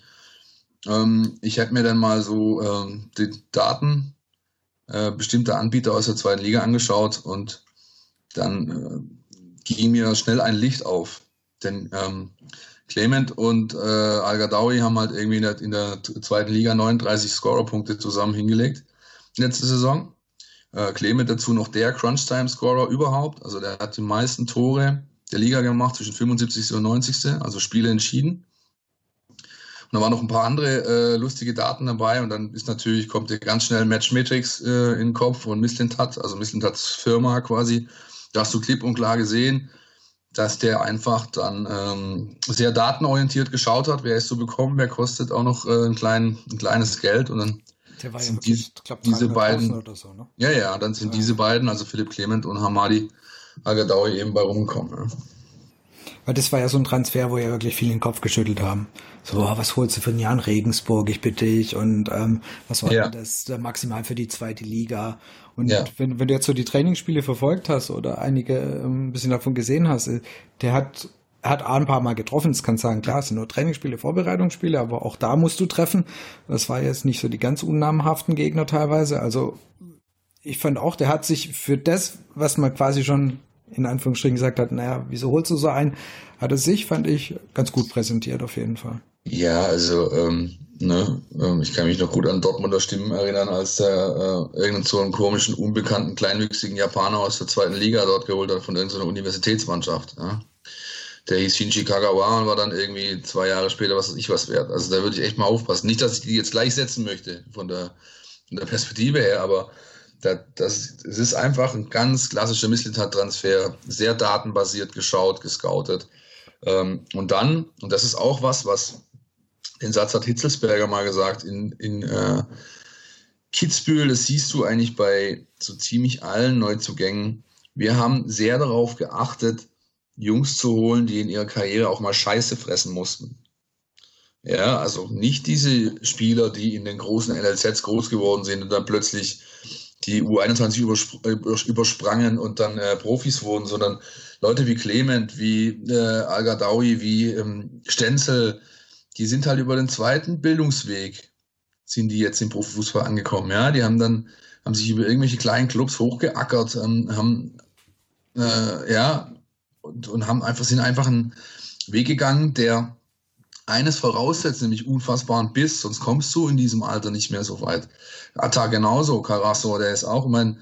Ähm, ich hätte mir dann mal so ähm, die Daten äh, bestimmter Anbieter aus der zweiten Liga angeschaut und dann äh, ging mir schnell ein Licht auf. Denn ähm, Clement und äh, Al-Gadawi haben halt irgendwie in der, in der zweiten Liga 39 Scorerpunkte zusammen hingelegt letzte Saison. Äh, Clement dazu noch der Crunch-Time-Scorer überhaupt. Also der hat die meisten Tore der Liga gemacht, zwischen 75. und 90. Also Spiele entschieden. Und da waren noch ein paar andere äh, lustige Daten dabei und dann ist natürlich, kommt dir ganz schnell Matchmetrics äh, in den Kopf und Misslintat, also Misslintats Firma quasi. Da hast du klipp und klar gesehen, dass der einfach dann ähm, sehr datenorientiert geschaut hat, wer ist zu bekommen, wer kostet auch noch äh, ein, klein, ein kleines Geld und dann der war ja sind wirklich, die, glaub, diese beiden, so, ne? ja, ja, dann sind ja. diese beiden, also Philipp Clement und Hamadi, Agadawi eben bei rumkommen. Ja. Weil das war ja so ein Transfer, wo ja wirklich viele den Kopf geschüttelt haben. So, oh, was holst du für ein Jahr in Regensburg, ich bitte dich, und ähm, was war ja. das maximal für die zweite Liga? Und ja. wenn, wenn du jetzt so die Trainingsspiele verfolgt hast oder einige ähm, ein bisschen davon gesehen hast, äh, der hat hat ein paar Mal getroffen. Das kann sagen, klar, es sind nur Trainingsspiele, Vorbereitungsspiele, aber auch da musst du treffen. Das war jetzt nicht so die ganz unnamenhaften Gegner teilweise. Also ich fand auch, der hat sich für das, was man quasi schon in Anführungsstrichen gesagt hat, naja, wieso holst du so ein, hat er sich, fand ich, ganz gut präsentiert auf jeden Fall. Ja, also ähm, ne, ähm, ich kann mich noch gut an Dortmunder Stimmen erinnern, als der äh, irgendeinen so einen komischen, unbekannten, kleinwüchsigen Japaner aus der zweiten Liga dort geholt hat von irgendeiner Universitätsmannschaft. Ja. Der hieß Shinji Kagawa und war dann irgendwie zwei Jahre später was weiß ich was wert. Also da würde ich echt mal aufpassen. Nicht, dass ich die jetzt gleich setzen möchte von der, von der Perspektive her, aber das, das, es ist einfach ein ganz klassischer Misslintat-Transfer, sehr datenbasiert geschaut, gescoutet. Ähm, und dann, und das ist auch was, was den Satz hat Hitzelsberger mal gesagt, in, in äh, Kitzbühel, das siehst du eigentlich bei so ziemlich allen Neuzugängen. Wir haben sehr darauf geachtet, Jungs zu holen, die in ihrer Karriere auch mal Scheiße fressen mussten. Ja, also nicht diese Spieler, die in den großen NLZs groß geworden sind und dann plötzlich die U21 übersp übersprangen und dann äh, Profis wurden, sondern Leute wie Clement, wie äh, Al-Gadawi, wie ähm, Stenzel, die sind halt über den zweiten Bildungsweg, sind die jetzt im Profifußball angekommen. Ja, die haben dann, haben sich über irgendwelche kleinen Clubs hochgeackert, ähm, haben, äh, ja, und, und haben einfach, sind einfach einen Weg gegangen, der eines voraussetzt, nämlich unfassbaren Biss, sonst kommst du in diesem Alter nicht mehr so weit. Atta genauso, Carasso, der ist auch, ich meine,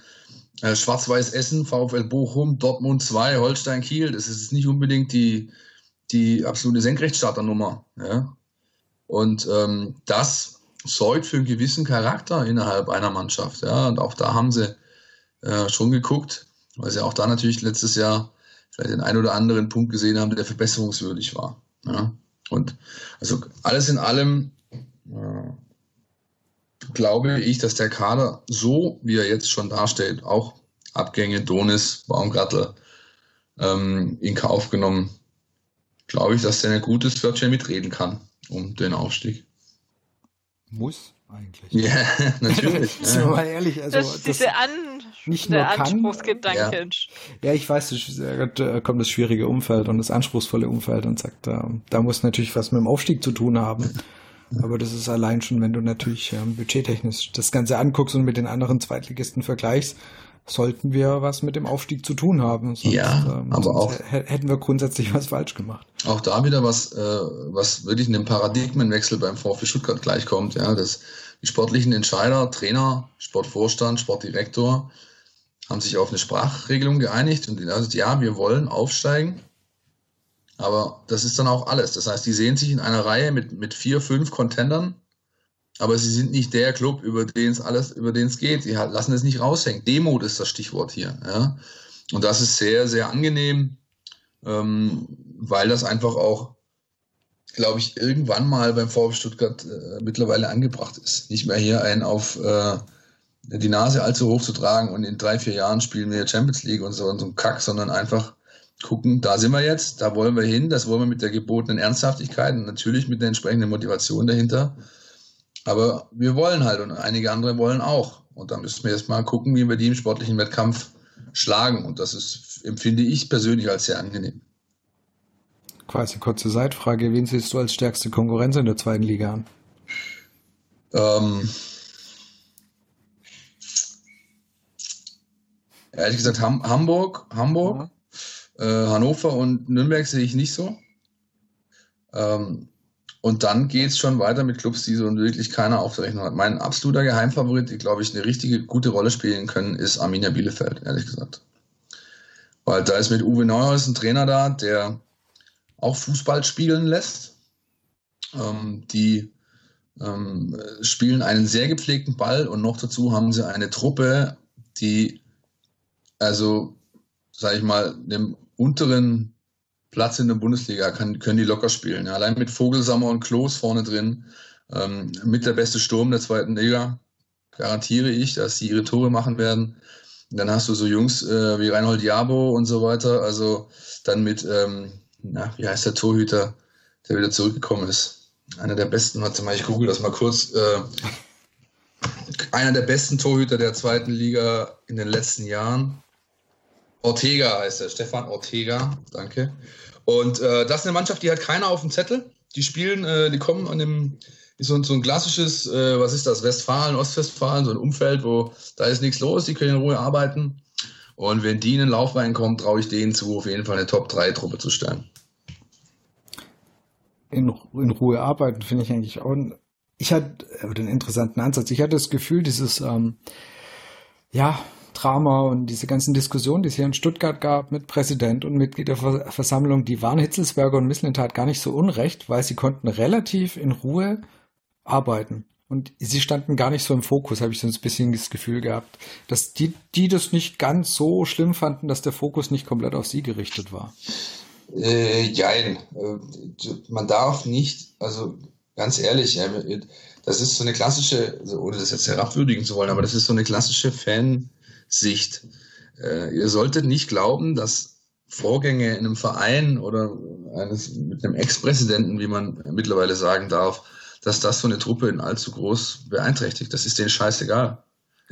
äh, Schwarz-Weiß Essen, VfL Bochum, Dortmund 2, Holstein Kiel, das ist nicht unbedingt die, die absolute Senkrechtstarternummer. Ja? Und ähm, das sorgt für einen gewissen Charakter innerhalb einer Mannschaft. Ja? Und auch da haben sie äh, schon geguckt, weil sie auch da natürlich letztes Jahr vielleicht den einen oder anderen Punkt gesehen haben, der verbesserungswürdig war. Ja? Und also alles in allem äh, glaube ich, dass der Kader so, wie er jetzt schon dasteht, auch Abgänge Donis, Baumgartel ähm, in Kauf genommen, glaube ich, dass der ein gutes Wörtchen mitreden kann um den Aufstieg. Muss eigentlich. Ja, natürlich. Sind wir mal ehrlich. Also, das, das diese An nicht nur Anspruchsgedanke. Ja. ja. ich weiß, da kommt das schwierige Umfeld und das anspruchsvolle Umfeld und sagt, da, da muss natürlich was mit dem Aufstieg zu tun haben. Aber das ist allein schon, wenn du natürlich ähm, budgettechnisch das Ganze anguckst und mit den anderen Zweitligisten vergleichst, sollten wir was mit dem Aufstieg zu tun haben. Sonst, ja, ähm, aber auch hätten wir grundsätzlich was falsch gemacht. Auch da wieder was, äh, was wirklich in einem Paradigmenwechsel beim VfB Stuttgart gleichkommt. Ja, dass die sportlichen Entscheider, Trainer, Sportvorstand, Sportdirektor haben sich auf eine Sprachregelung geeinigt und also, ja, wir wollen aufsteigen. Aber das ist dann auch alles. Das heißt, die sehen sich in einer Reihe mit, mit vier, fünf Contendern aber sie sind nicht der Club, über den es alles, über den es geht. Sie lassen es nicht raushängen. Demut ist das Stichwort hier. Ja? Und das ist sehr, sehr angenehm, ähm, weil das einfach auch, glaube ich, irgendwann mal beim VfB Stuttgart äh, mittlerweile angebracht ist. Nicht mehr hier einen auf äh, die Nase allzu hoch zu tragen und in drei, vier Jahren spielen wir Champions League und so und so ein Kack, sondern einfach gucken, da sind wir jetzt, da wollen wir hin, das wollen wir mit der gebotenen Ernsthaftigkeit und natürlich mit der entsprechenden Motivation dahinter. Aber wir wollen halt und einige andere wollen auch. Und da müssen wir jetzt mal gucken, wie wir die im sportlichen Wettkampf schlagen. Und das ist, empfinde ich persönlich als sehr angenehm. Quasi kurze Seitfrage. Wen siehst du als stärkste Konkurrenz in der zweiten Liga an? Ähm, ehrlich gesagt, Ham Hamburg, Hamburg, ja. äh, Hannover und Nürnberg sehe ich nicht so. Ähm, und dann geht's schon weiter mit Clubs, die so wirklich keiner auf der Rechnung hat. Mein absoluter Geheimfavorit, die, glaube ich, eine richtige gute Rolle spielen können, ist Arminia Bielefeld, ehrlich gesagt. Weil da ist mit Uwe Neuhaus ein Trainer da, der auch Fußball spielen lässt. Ähm, die ähm, spielen einen sehr gepflegten Ball und noch dazu haben sie eine Truppe, die also, sage ich mal, dem unteren Platz in der Bundesliga, kann, können die locker spielen. Allein mit Vogelsammer und Klos vorne drin, ähm, mit der beste Sturm der zweiten Liga, garantiere ich, dass sie ihre Tore machen werden. Dann hast du so Jungs äh, wie Reinhold Jabo und so weiter. Also dann mit, ähm, na, wie heißt der Torhüter, der wieder zurückgekommen ist? Einer der besten, warte mal, ich google das mal kurz. Äh, einer der besten Torhüter der zweiten Liga in den letzten Jahren. Ortega heißt er, Stefan Ortega, danke. Und äh, das ist eine Mannschaft, die hat keiner auf dem Zettel. Die spielen, äh, die kommen an dem, so, so ein klassisches, äh, was ist das, Westfalen, Ostwestfalen, so ein Umfeld, wo da ist nichts los, die können in Ruhe arbeiten. Und wenn die in den Lauf reinkommen, traue ich denen zu, auf jeden Fall eine Top-3-Truppe zu stellen. In, in Ruhe arbeiten finde ich eigentlich auch. Ich hatte einen interessanten Ansatz. Ich hatte das Gefühl, dieses, ähm, ja, Drama und diese ganzen Diskussionen, die es hier in Stuttgart gab mit Präsident und Mitgliederversammlung, die waren Hitzelsberger und Misslintat gar nicht so unrecht, weil sie konnten relativ in Ruhe arbeiten. Und sie standen gar nicht so im Fokus, habe ich so ein bisschen das Gefühl gehabt, dass die, die das nicht ganz so schlimm fanden, dass der Fokus nicht komplett auf sie gerichtet war. Äh, jein. Äh, man darf nicht, also ganz ehrlich, das ist so eine klassische, ohne das jetzt herabwürdigen zu wollen, aber das ist so eine klassische Fansicht. Äh, ihr solltet nicht glauben, dass Vorgänge in einem Verein oder eines, mit einem Ex-Präsidenten, wie man mittlerweile sagen darf, dass das so eine Truppe in allzu groß beeinträchtigt. Das ist denen scheißegal.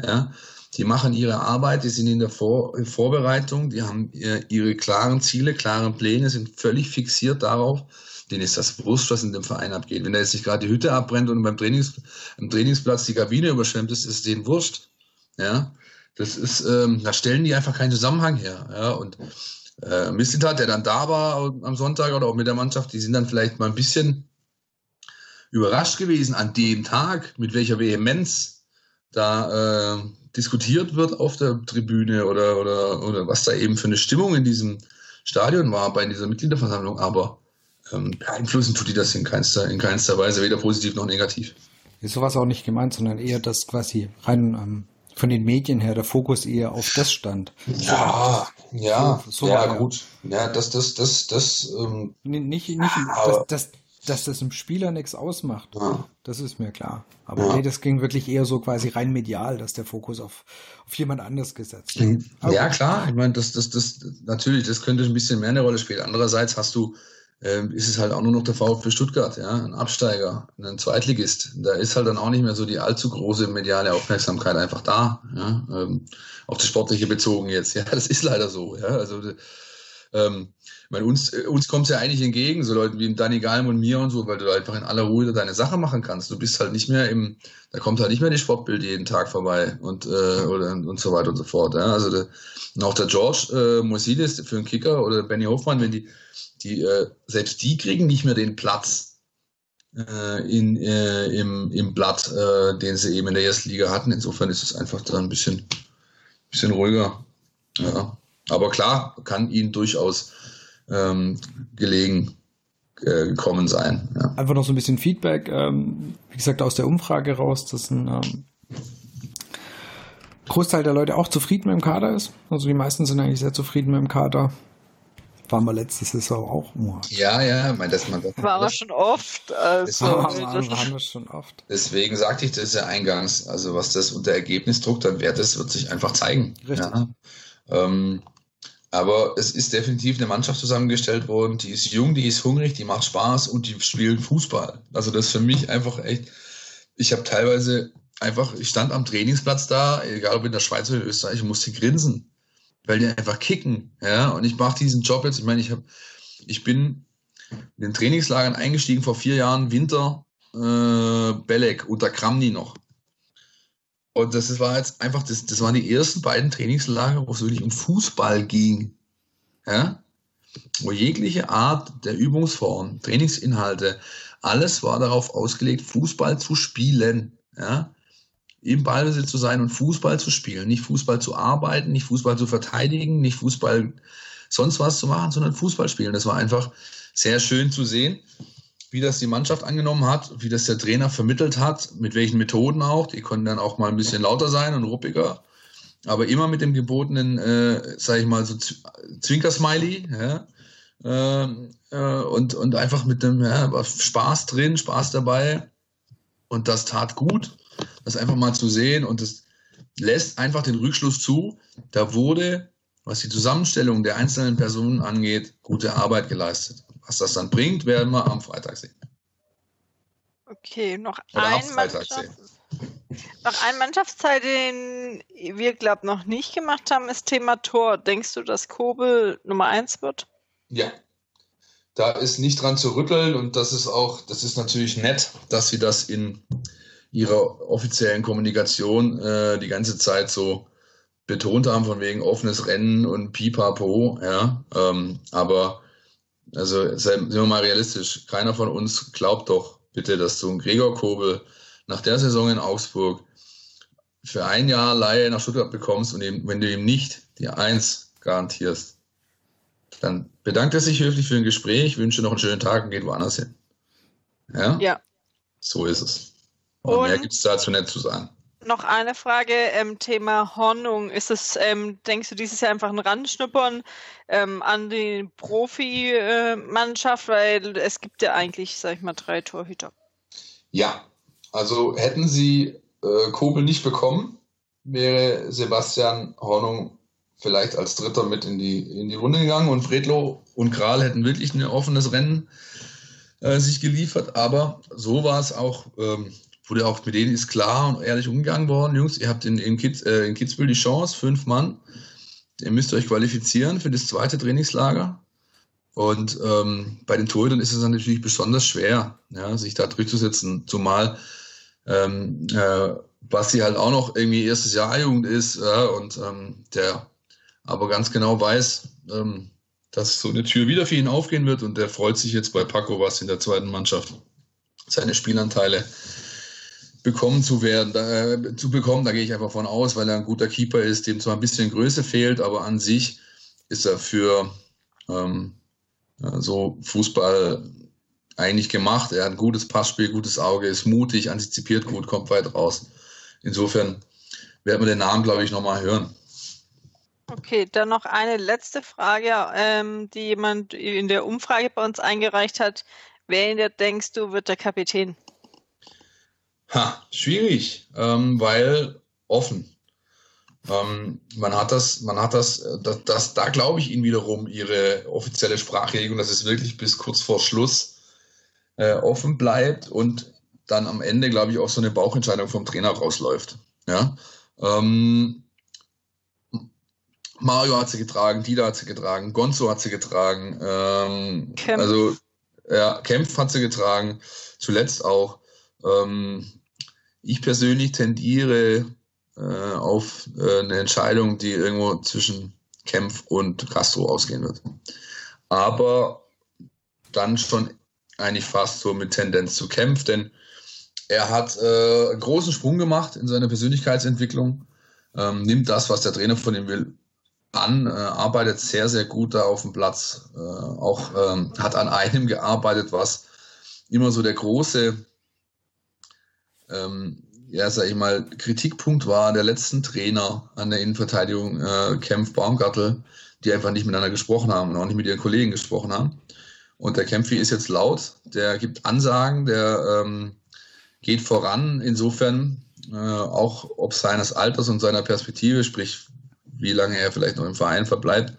Ja? Die machen ihre Arbeit, die sind in der Vor Vorbereitung, die haben ihre klaren Ziele, klaren Pläne, sind völlig fixiert darauf. Denen ist das Brust, was in dem Verein abgeht. Wenn da jetzt nicht gerade die Hütte abbrennt und beim Trainings, Trainingsplatz die Kabine überschwemmt ist, ist es denen wurscht. Ja, das ist, ähm, da stellen die einfach keinen Zusammenhang her. Ja, und äh, Mislintat, der dann da war am Sonntag oder auch mit der Mannschaft, die sind dann vielleicht mal ein bisschen überrascht gewesen an dem Tag, mit welcher Vehemenz da äh, diskutiert wird auf der Tribüne oder, oder, oder was da eben für eine Stimmung in diesem Stadion war bei dieser Mitgliederversammlung. Aber ähm, beeinflussen tut die das in keinster, in keinster Weise, weder positiv noch negativ. Ist sowas auch nicht gemeint, sondern eher, dass quasi rein ähm, von den Medien her der Fokus eher auf das stand. Ja, so, ja, so, so ja, gut. Ja, das, das, das, das, ähm, nicht, nicht, das, das, dass das dem Spieler nichts ausmacht, ja. das ist mir klar. Aber ja. nee, das ging wirklich eher so quasi rein medial, dass der Fokus auf, auf jemand anders gesetzt wird. Mhm. Ja, klar, ich meine, das, das, das, natürlich, das könnte ein bisschen mehr eine Rolle spielen. Andererseits hast du, äh, ist es halt auch nur noch der VfB Stuttgart, ja, ein Absteiger, ein Zweitligist. Da ist halt dann auch nicht mehr so die allzu große mediale Aufmerksamkeit einfach da, ja, ähm, auf das Sportliche bezogen jetzt. Ja, das ist leider so, ja, also, ähm, meine, uns, äh, uns kommt es ja eigentlich entgegen, so Leuten wie Danny Galm und mir und so, weil du einfach in aller Ruhe deine Sache machen kannst. Du bist halt nicht mehr im, da kommt halt nicht mehr die Sportbild jeden Tag vorbei und, äh, oder, und so weiter und so fort. Ja. Also und auch der George äh, Mosidis für einen Kicker oder Benny Hofmann, wenn die, die, äh, selbst die kriegen nicht mehr den Platz äh, in, äh, im, im Blatt, äh, den sie eben in der ersten Liga hatten. Insofern ist es einfach da ein bisschen, bisschen ruhiger. Ja. Aber klar, kann ihnen durchaus ähm, gelegen äh, gekommen sein. Ja. Einfach noch so ein bisschen Feedback, ähm, wie gesagt, aus der Umfrage raus, dass ein ähm, Großteil der Leute auch zufrieden mit dem Kader ist. Also die meisten sind eigentlich sehr zufrieden mit dem Kader. Waren wir letzte Saison auch nur. Ja, ja, mein, das, man, das war das, schon oft. Also, deswegen, waren, waren wir schon oft. Deswegen sagte ich das ja eingangs. Also was das unter Ergebnisdruck dann wert ist, wird sich einfach zeigen. Richtig. Ja. Ähm, aber es ist definitiv eine Mannschaft zusammengestellt worden, die ist jung, die ist hungrig, die macht Spaß und die spielen Fußball. Also das ist für mich einfach echt, ich habe teilweise einfach, ich stand am Trainingsplatz da, egal ob in der Schweiz oder in Österreich, und musste grinsen, weil die einfach kicken. Ja, und ich mache diesen Job jetzt, ich meine, ich habe, ich bin in den Trainingslagern eingestiegen vor vier Jahren, Winter, äh, Belek unter Kramni noch. Und das war jetzt einfach, das, das waren die ersten beiden Trainingslager, wo es wirklich um Fußball ging. Ja? Wo jegliche Art der Übungsform, Trainingsinhalte, alles war darauf ausgelegt, Fußball zu spielen. Ja? Im Ballbesitz zu sein und Fußball zu spielen. Nicht Fußball zu arbeiten, nicht Fußball zu verteidigen, nicht Fußball sonst was zu machen, sondern Fußball spielen. Das war einfach sehr schön zu sehen wie das die Mannschaft angenommen hat, wie das der Trainer vermittelt hat, mit welchen Methoden auch. Die konnten dann auch mal ein bisschen lauter sein und ruppiger, aber immer mit dem gebotenen, äh, sage ich mal, so Zwinkersmiley, ja, äh, äh, und, und einfach mit dem ja, Spaß drin, Spaß dabei. Und das tat gut, das einfach mal zu sehen und das lässt einfach den Rückschluss zu, da wurde, was die Zusammenstellung der einzelnen Personen angeht, gute Arbeit geleistet. Was das dann bringt, werden wir am Freitag sehen. Okay, noch Oder ein Mannschafts noch ein Mannschaftsteil, den wir, glaube noch nicht gemacht haben, ist Thema Tor. Denkst du, dass Kobel Nummer 1 wird? Ja. da ist nicht dran zu rütteln und das ist auch, das ist natürlich nett, dass sie das in ihrer offiziellen Kommunikation äh, die ganze Zeit so betont haben, von wegen offenes Rennen und pipapo, ja. Ähm, aber also sind wir mal realistisch, keiner von uns glaubt doch bitte, dass du einen Gregor Kobel nach der Saison in Augsburg für ein Jahr Laie nach Stuttgart bekommst und eben, wenn du ihm nicht die Eins garantierst, dann bedankt er sich höflich für ein Gespräch, wünsche noch einen schönen Tag und geht woanders hin. Ja? Ja. So ist es. Und, mehr gibt es dazu nicht zu sagen. Noch eine Frage, ähm, Thema Hornung. Ist es, ähm, denkst du, dieses Jahr einfach ein Randschnuppern ähm, an die Profimannschaft, weil es gibt ja eigentlich, sag ich mal, drei Torhüter. Ja, also hätten sie äh, Kobel nicht bekommen, wäre Sebastian Hornung vielleicht als Dritter mit in die, in die Runde gegangen und Fredlo und Kral hätten wirklich ein offenes Rennen äh, sich geliefert, aber so war es auch ähm, wurde auch mit denen ist klar und ehrlich umgegangen worden. Jungs, ihr habt in, in, Kids, äh, in Kitzbühel die Chance, fünf Mann. Ihr müsst euch qualifizieren für das zweite Trainingslager. Und ähm, bei den Torhütern ist es natürlich besonders schwer, ja, sich da durchzusetzen, zumal ähm, äh, Basti halt auch noch irgendwie erstes Jahr Jugend ist ja, und ähm, der aber ganz genau weiß, ähm, dass so eine Tür wieder für ihn aufgehen wird und der freut sich jetzt bei Paco was in der zweiten Mannschaft seine Spielanteile bekommen zu werden, äh, zu bekommen, da gehe ich einfach von aus, weil er ein guter Keeper ist, dem zwar ein bisschen Größe fehlt, aber an sich ist er für ähm, so Fußball eigentlich gemacht. Er hat ein gutes Passspiel, gutes Auge, ist mutig, antizipiert gut, kommt weit raus. Insofern werden wir den Namen, glaube ich, nochmal hören. Okay, dann noch eine letzte Frage, ähm, die jemand in der Umfrage bei uns eingereicht hat. Wer in der denkst du wird der Kapitän? Ha, schwierig, ähm, weil offen. Ähm, man hat das, man hat das, das, das da glaube ich Ihnen wiederum Ihre offizielle Sprachregelung, dass es wirklich bis kurz vor Schluss äh, offen bleibt und dann am Ende, glaube ich, auch so eine Bauchentscheidung vom Trainer rausläuft. Ja. Ähm, Mario hat sie getragen, Dida hat sie getragen, Gonzo hat sie getragen, ähm, also ja, Kempf hat sie getragen, zuletzt auch. Ähm, ich persönlich tendiere äh, auf äh, eine Entscheidung, die irgendwo zwischen Kempf und Castro ausgehen wird. Aber dann schon eigentlich fast so mit Tendenz zu Kempf, denn er hat äh, einen großen Sprung gemacht in seiner Persönlichkeitsentwicklung, ähm, nimmt das, was der Trainer von ihm will, an, äh, arbeitet sehr, sehr gut da auf dem Platz, äh, auch ähm, hat an einem gearbeitet, was immer so der große ähm, ja, sag ich mal, Kritikpunkt war der letzten Trainer an der Innenverteidigung, äh, Kempf Baumgartel, die einfach nicht miteinander gesprochen haben und auch nicht mit ihren Kollegen gesprochen haben. Und der Kempfi ist jetzt laut, der gibt Ansagen, der ähm, geht voran. Insofern, äh, auch ob seines Alters und seiner Perspektive, sprich, wie lange er vielleicht noch im Verein verbleibt,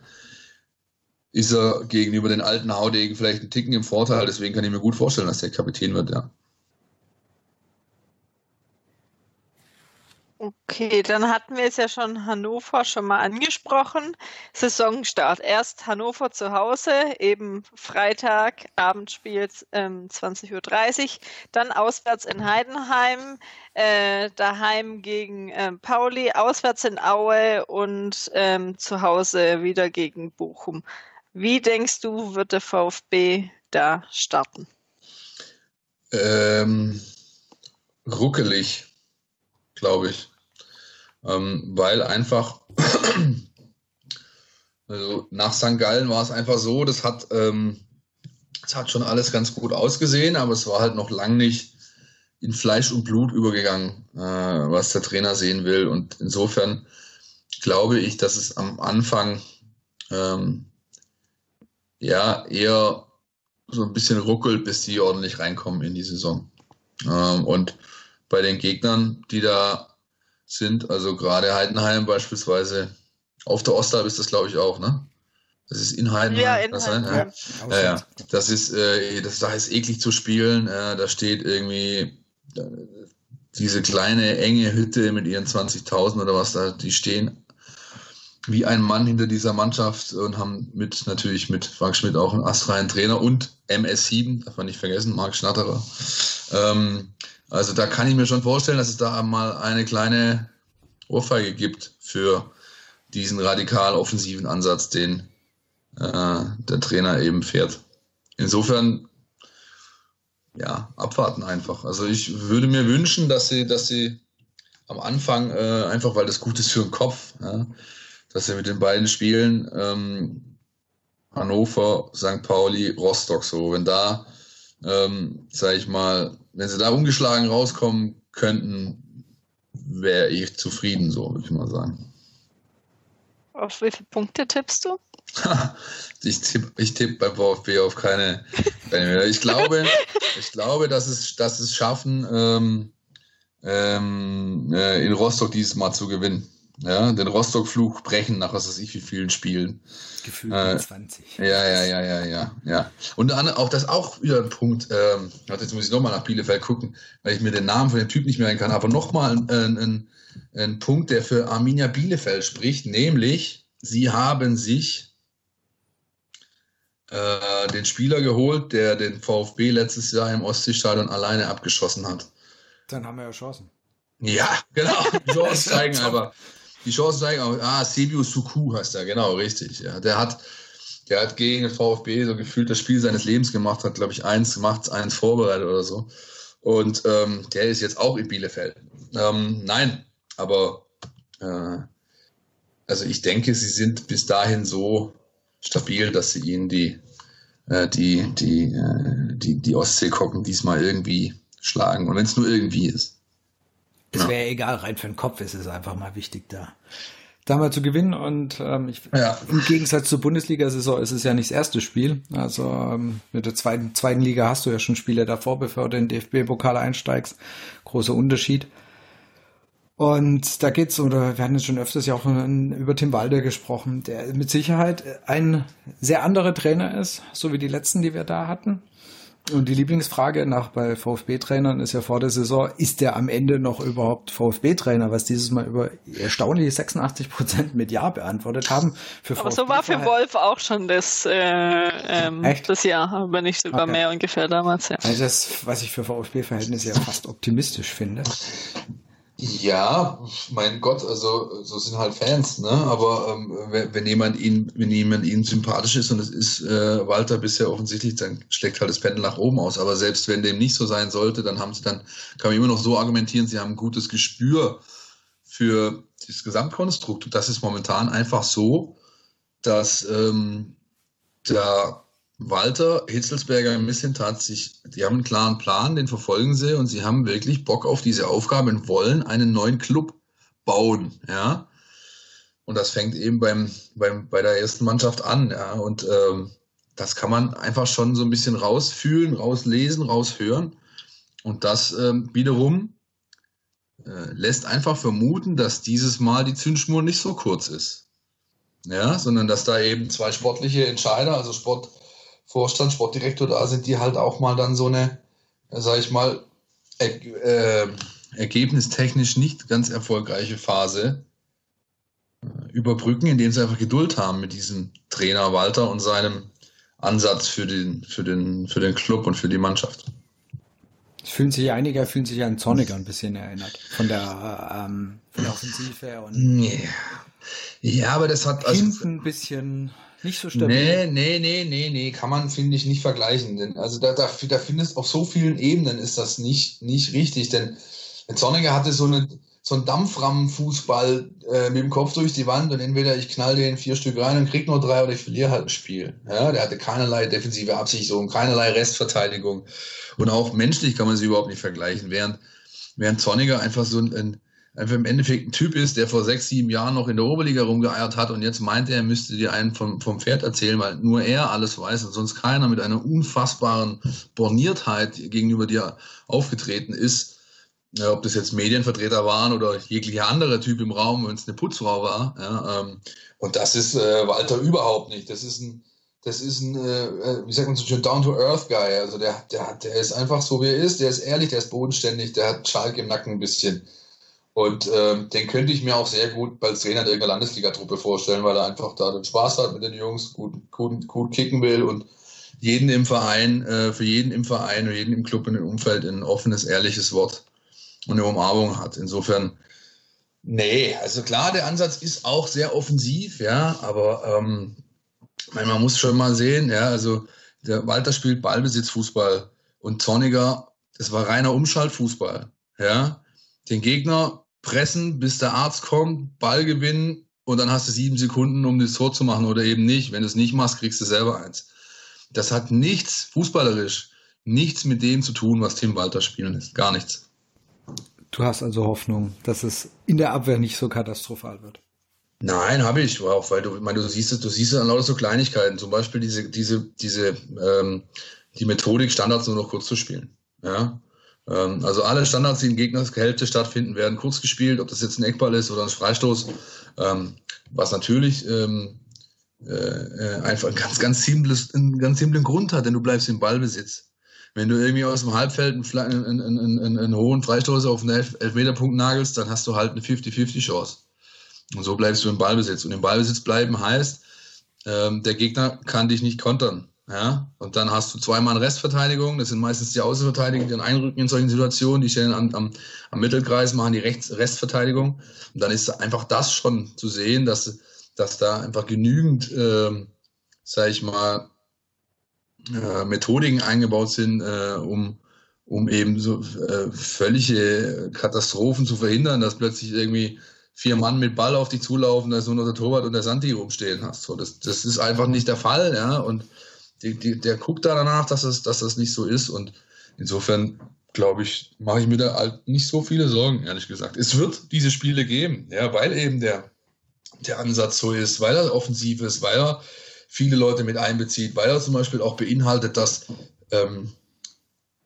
ist er gegenüber den alten Haudegen vielleicht einen Ticken im Vorteil. Deswegen kann ich mir gut vorstellen, dass der Kapitän wird, ja. Okay, dann hatten wir es ja schon Hannover schon mal angesprochen. Saisonstart. Erst Hannover zu Hause, eben Freitag, Abendspiel ähm, 20.30 Uhr. Dann auswärts in Heidenheim, äh, daheim gegen ähm, Pauli, auswärts in Aue und ähm, zu Hause wieder gegen Bochum. Wie denkst du, wird der VfB da starten? Ähm, ruckelig, glaube ich ähm, weil einfach, also nach St. Gallen war es einfach so, das hat, ähm, das hat schon alles ganz gut ausgesehen, aber es war halt noch lang nicht in Fleisch und Blut übergegangen, äh, was der Trainer sehen will. Und insofern glaube ich, dass es am Anfang ähm, ja eher so ein bisschen ruckelt, bis die ordentlich reinkommen in die Saison. Ähm, und bei den Gegnern, die da sind. Also gerade Heidenheim beispielsweise. Auf der Ostalb ist das, glaube ich, auch, ne? Das ist in Heidenheim. Ja, in Heidenheim. Ja. Ja, ja. Das ist, äh, das da ist eklig zu spielen. Äh, da steht irgendwie äh, diese kleine enge Hütte mit ihren 20.000 oder was da, die stehen wie ein Mann hinter dieser Mannschaft und haben mit natürlich mit Frank Schmidt auch einen astreinen Trainer und MS7, darf man nicht vergessen, Marc Schnatterer. Ähm, also da kann ich mir schon vorstellen, dass es da mal eine kleine Ohrfeige gibt für diesen radikal offensiven Ansatz, den äh, der Trainer eben fährt. Insofern, ja, abwarten einfach. Also ich würde mir wünschen, dass sie, dass sie am Anfang, äh, einfach weil das gut ist für den Kopf, ja, dass sie mit den beiden Spielen ähm, Hannover, St. Pauli, Rostock so, wenn da, ähm, sag ich mal, wenn sie da ungeschlagen rauskommen könnten, wäre ich zufrieden, so würde ich mal sagen. Auf wie viele Punkte tippst du? ich tippe ich tipp beim VfB auf keine. keine ich glaube, ich glaube, dass es, dass es schaffen, ähm, ähm, äh, in Rostock dieses Mal zu gewinnen. Ja, den Rostock-Fluch brechen nach was weiß ich wie vielen Spielen. Gefühlt äh, 20. Ja, ja, ja, ja, ja, ja. Und auch das auch wieder ein Punkt, ähm, jetzt muss ich nochmal nach Bielefeld gucken, weil ich mir den Namen von dem Typ nicht merken kann, aber nochmal ein, ein, ein, Punkt, der für Arminia Bielefeld spricht, nämlich sie haben sich äh, den Spieler geholt, der den VfB letztes Jahr im Ostseestadion alleine abgeschossen hat. Dann haben wir ja Chancen. Ja, genau. Chancen zeigen einfach. Die Chancen zeigen auch, ah, Sebiu Suku heißt er, genau, richtig. Ja, der hat, der hat gegen den VfB so gefühlt das Spiel seines Lebens gemacht, hat, glaube ich, eins gemacht, eins vorbereitet oder so. Und ähm, der ist jetzt auch in Bielefeld. Ähm, nein, aber äh, also ich denke, sie sind bis dahin so stabil, dass sie ihnen die, äh, die, die, äh, die, die Ostseekocken diesmal irgendwie schlagen. Und wenn es nur irgendwie ist. Es wäre ja. egal, rein für den Kopf ist es einfach mal wichtig da. Da mal zu gewinnen und ähm, ich, ja. im Gegensatz zur Bundesliga-Saison ist es ja nicht das erste Spiel. Also ähm, mit der zweiten, zweiten Liga hast du ja schon Spiele davor, bevor du in den DFB-Pokal einsteigst. Großer Unterschied. Und da geht's, oder wir hatten jetzt schon öfters ja auch über Tim Walder gesprochen, der mit Sicherheit ein sehr anderer Trainer ist, so wie die letzten, die wir da hatten. Und die Lieblingsfrage nach bei VfB-Trainern ist ja vor der Saison, ist der am Ende noch überhaupt VfB-Trainer, was dieses Mal über erstaunliche 86 Prozent mit Ja beantwortet haben. Für aber so war für Wolf auch schon das, äh, ähm, Echt? das Jahr, aber nicht sogar okay. mehr ungefähr damals. Ja. Also das, was ich für VfB-Verhältnisse ja fast optimistisch finde. Ja, mein Gott, also so sind halt Fans, ne? Aber ähm, wenn, jemand ihn, wenn jemand ihnen sympathisch ist und es ist äh, Walter bisher offensichtlich, dann schlägt halt das Pendel nach oben aus. Aber selbst wenn dem nicht so sein sollte, dann haben sie dann, kann man immer noch so argumentieren, sie haben ein gutes Gespür für das Gesamtkonstrukt. Und das ist momentan einfach so, dass ähm, da Walter Hitzelsberger ein bisschen tat sich, die haben einen klaren Plan, den verfolgen sie und sie haben wirklich Bock auf diese Aufgabe und wollen einen neuen Club bauen, ja. Und das fängt eben beim, beim, bei der ersten Mannschaft an, ja. Und ähm, das kann man einfach schon so ein bisschen rausfühlen, rauslesen, raushören. Und das ähm, wiederum äh, lässt einfach vermuten, dass dieses Mal die Zündschnur nicht so kurz ist. Ja, sondern dass da eben zwei sportliche Entscheider, also Sport, Vorstand, Sportdirektor da sind, die halt auch mal dann so eine, sag ich mal, äh, ergebnistechnisch nicht ganz erfolgreiche Phase äh, überbrücken, indem sie einfach Geduld haben mit diesem Trainer Walter und seinem Ansatz für den, für den, für den Club und für die Mannschaft. Es fühlen sich einige fühlen sich an Zorniger ein bisschen erinnert. Von der, ähm, von der Offensive und. Yeah. Ja, aber das hat also. Hinten ein bisschen nicht so stabil. Nee, nee, nee, nee, nee, kann man, finde ich, nicht vergleichen. Denn, also da, da, da findest auf so vielen Ebenen ist das nicht, nicht richtig. Denn Zorniger hatte so eine, so ein Dampframmenfußball äh, mit dem Kopf durch die Wand und entweder ich knall den vier Stück rein und krieg nur drei oder ich verliere halt ein Spiel. Ja, der hatte keinerlei defensive Absicherung, keinerlei Restverteidigung und auch menschlich kann man sie überhaupt nicht vergleichen. Während, während Zorniger einfach so ein, ein einfach im Endeffekt ein Typ ist, der vor sechs, sieben Jahren noch in der Oberliga rumgeeiert hat und jetzt meint er, er müsste dir einen vom, vom Pferd erzählen, weil nur er alles weiß und sonst keiner mit einer unfassbaren Borniertheit gegenüber dir aufgetreten ist. Ja, ob das jetzt Medienvertreter waren oder jeglicher andere Typ im Raum, wenn es eine Putzfrau war. Ja, ähm, und das ist äh, Walter überhaupt nicht. Das ist ein, das ist ein, äh, äh wie sagt man so schön, down-to-earth-Guy. Also der, der, der ist einfach so, wie er ist. Der ist ehrlich, der ist bodenständig, der hat Schalk im Nacken ein bisschen. Und ähm, den könnte ich mir auch sehr gut als Trainer der Landesliga-Truppe vorstellen, weil er einfach da den Spaß hat mit den Jungs, gut, gut, gut kicken will und jeden im Verein, äh, für jeden im Verein und jeden im Club und im Umfeld ein offenes, ehrliches Wort und eine Umarmung hat. Insofern, nee, also klar, der Ansatz ist auch sehr offensiv, ja, aber ähm, man muss schon mal sehen, ja, also der Walter spielt Ballbesitzfußball und Zorniger, das war reiner Umschaltfußball, ja. Den Gegner pressen, bis der Arzt kommt, Ball gewinnen und dann hast du sieben Sekunden, um das Tor zu machen oder eben nicht. Wenn du es nicht machst, kriegst du selber eins. Das hat nichts, fußballerisch, nichts mit dem zu tun, was Tim Walter spielen ist. Gar nichts. Du hast also Hoffnung, dass es in der Abwehr nicht so katastrophal wird. Nein, habe ich auch, weil du, ich meine, du siehst es, du siehst es an lauter so Kleinigkeiten. Zum Beispiel diese, diese, diese, ähm, die Methodik, Standards nur noch kurz zu spielen. Ja. Ähm, also alle Standards, die in Gegnershälfte stattfinden, werden kurz gespielt, ob das jetzt ein Eckball ist oder ein Freistoß. Ähm, was natürlich ähm, äh, äh, einfach ein ganz, ganz simples, einen ganz simplen Grund hat, denn du bleibst im Ballbesitz. Wenn du irgendwie aus dem Halbfeld einen, einen, einen, einen, einen hohen Freistoß auf einen Elf Elfmeterpunkt nagelst, dann hast du halt eine 50-50 Chance. Und so bleibst du im Ballbesitz. Und im Ballbesitz bleiben heißt, der Gegner kann dich nicht kontern. Ja? Und dann hast du zweimal Restverteidigung, das sind meistens die Außenverteidiger, die dann einrücken in solchen Situationen, die stellen am, am, am Mittelkreis, machen die Rechts Restverteidigung. Und dann ist einfach das schon zu sehen, dass dass da einfach genügend, äh, sage ich mal, äh, Methodiken eingebaut sind, äh, um, um eben so äh, völlige Katastrophen zu verhindern, dass plötzlich irgendwie vier Mann mit Ball auf dich zulaufen, da ist nur noch der Torwart und der Santi rumstehen hast. So, das, das ist einfach nicht der Fall, ja. Und die, die, der guckt da danach, dass das, dass das nicht so ist. Und insofern glaube ich, mache ich mir da halt nicht so viele Sorgen, ehrlich gesagt. Es wird diese Spiele geben, ja, weil eben der der Ansatz so ist, weil er offensiv ist, weil er viele Leute mit einbezieht, weil er zum Beispiel auch beinhaltet, dass ähm,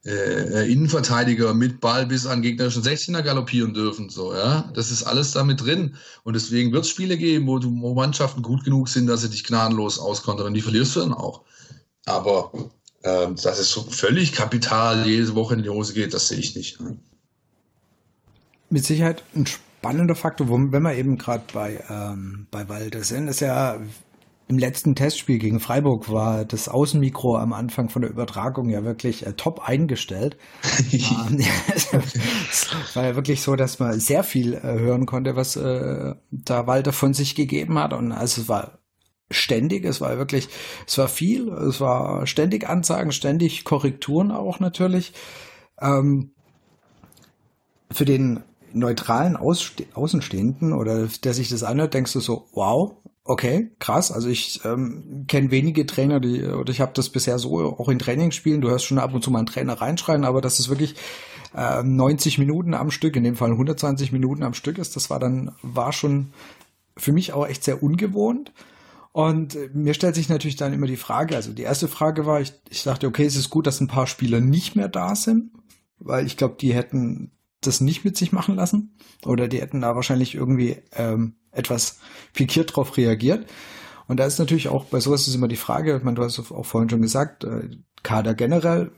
äh, Innenverteidiger mit Ball bis an gegnerischen 16er galoppieren dürfen. So, ja, das ist alles damit drin. Und deswegen wird es Spiele geben, wo, wo Mannschaften gut genug sind, dass sie dich gnadenlos auskontern. Und die verlierst du dann auch. Aber ähm, dass es so völlig kapital jede Woche in die Hose geht, das sehe ich nicht. Ne? Mit Sicherheit ein spannender Faktor, wenn wir eben gerade bei, ähm, bei Walter sind, ist ja im letzten Testspiel gegen Freiburg war das Außenmikro am Anfang von der Übertragung ja wirklich äh, top eingestellt. ähm, es war ja wirklich so, dass man sehr viel äh, hören konnte, was äh, da Walter von sich gegeben hat. Und also es war ständig, es war wirklich, es war viel, es war ständig Ansagen, ständig Korrekturen auch natürlich. Ähm, für den neutralen Ausste Außenstehenden oder der sich das anhört, denkst du so, wow, okay, krass. Also ich ähm, kenne wenige Trainer, die, oder ich habe das bisher so auch in Trainingsspielen, du hörst schon ab und zu mal einen Trainer reinschreien, aber das ist wirklich äh, 90 Minuten am Stück, in dem Fall 120 Minuten am Stück ist, das war dann, war schon für mich auch echt sehr ungewohnt. Und mir stellt sich natürlich dann immer die Frage, also die erste Frage war, ich, ich dachte, okay, es ist gut, dass ein paar Spieler nicht mehr da sind, weil ich glaube, die hätten das nicht mit sich machen lassen. Oder die hätten da wahrscheinlich irgendwie ähm, etwas pikiert drauf reagiert. Und da ist natürlich auch, bei sowas ist immer die Frage, man, du hast auch vorhin schon gesagt, äh, Kader generell,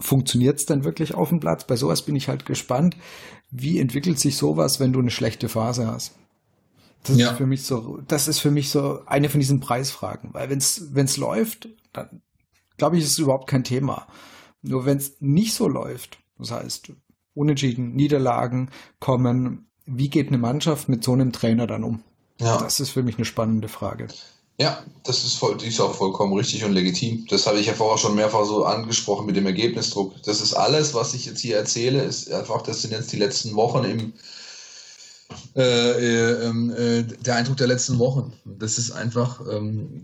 funktioniert es denn wirklich auf dem Platz? Bei sowas bin ich halt gespannt, wie entwickelt sich sowas, wenn du eine schlechte Phase hast? Das ja. ist für mich so, das ist für mich so eine von diesen Preisfragen. Weil wenn es läuft, dann glaube ich, ist es überhaupt kein Thema. Nur wenn es nicht so läuft, das heißt, Unentschieden, Niederlagen kommen. Wie geht eine Mannschaft mit so einem Trainer dann um? Ja. Das ist für mich eine spannende Frage. Ja, das ist, voll, ist auch vollkommen richtig und legitim. Das habe ich ja vorher schon mehrfach so angesprochen mit dem Ergebnisdruck. Das ist alles, was ich jetzt hier erzähle, ist einfach, das sind jetzt die letzten Wochen im, äh, äh, ähm, äh, der Eindruck der letzten Wochen. Das ist einfach, ähm,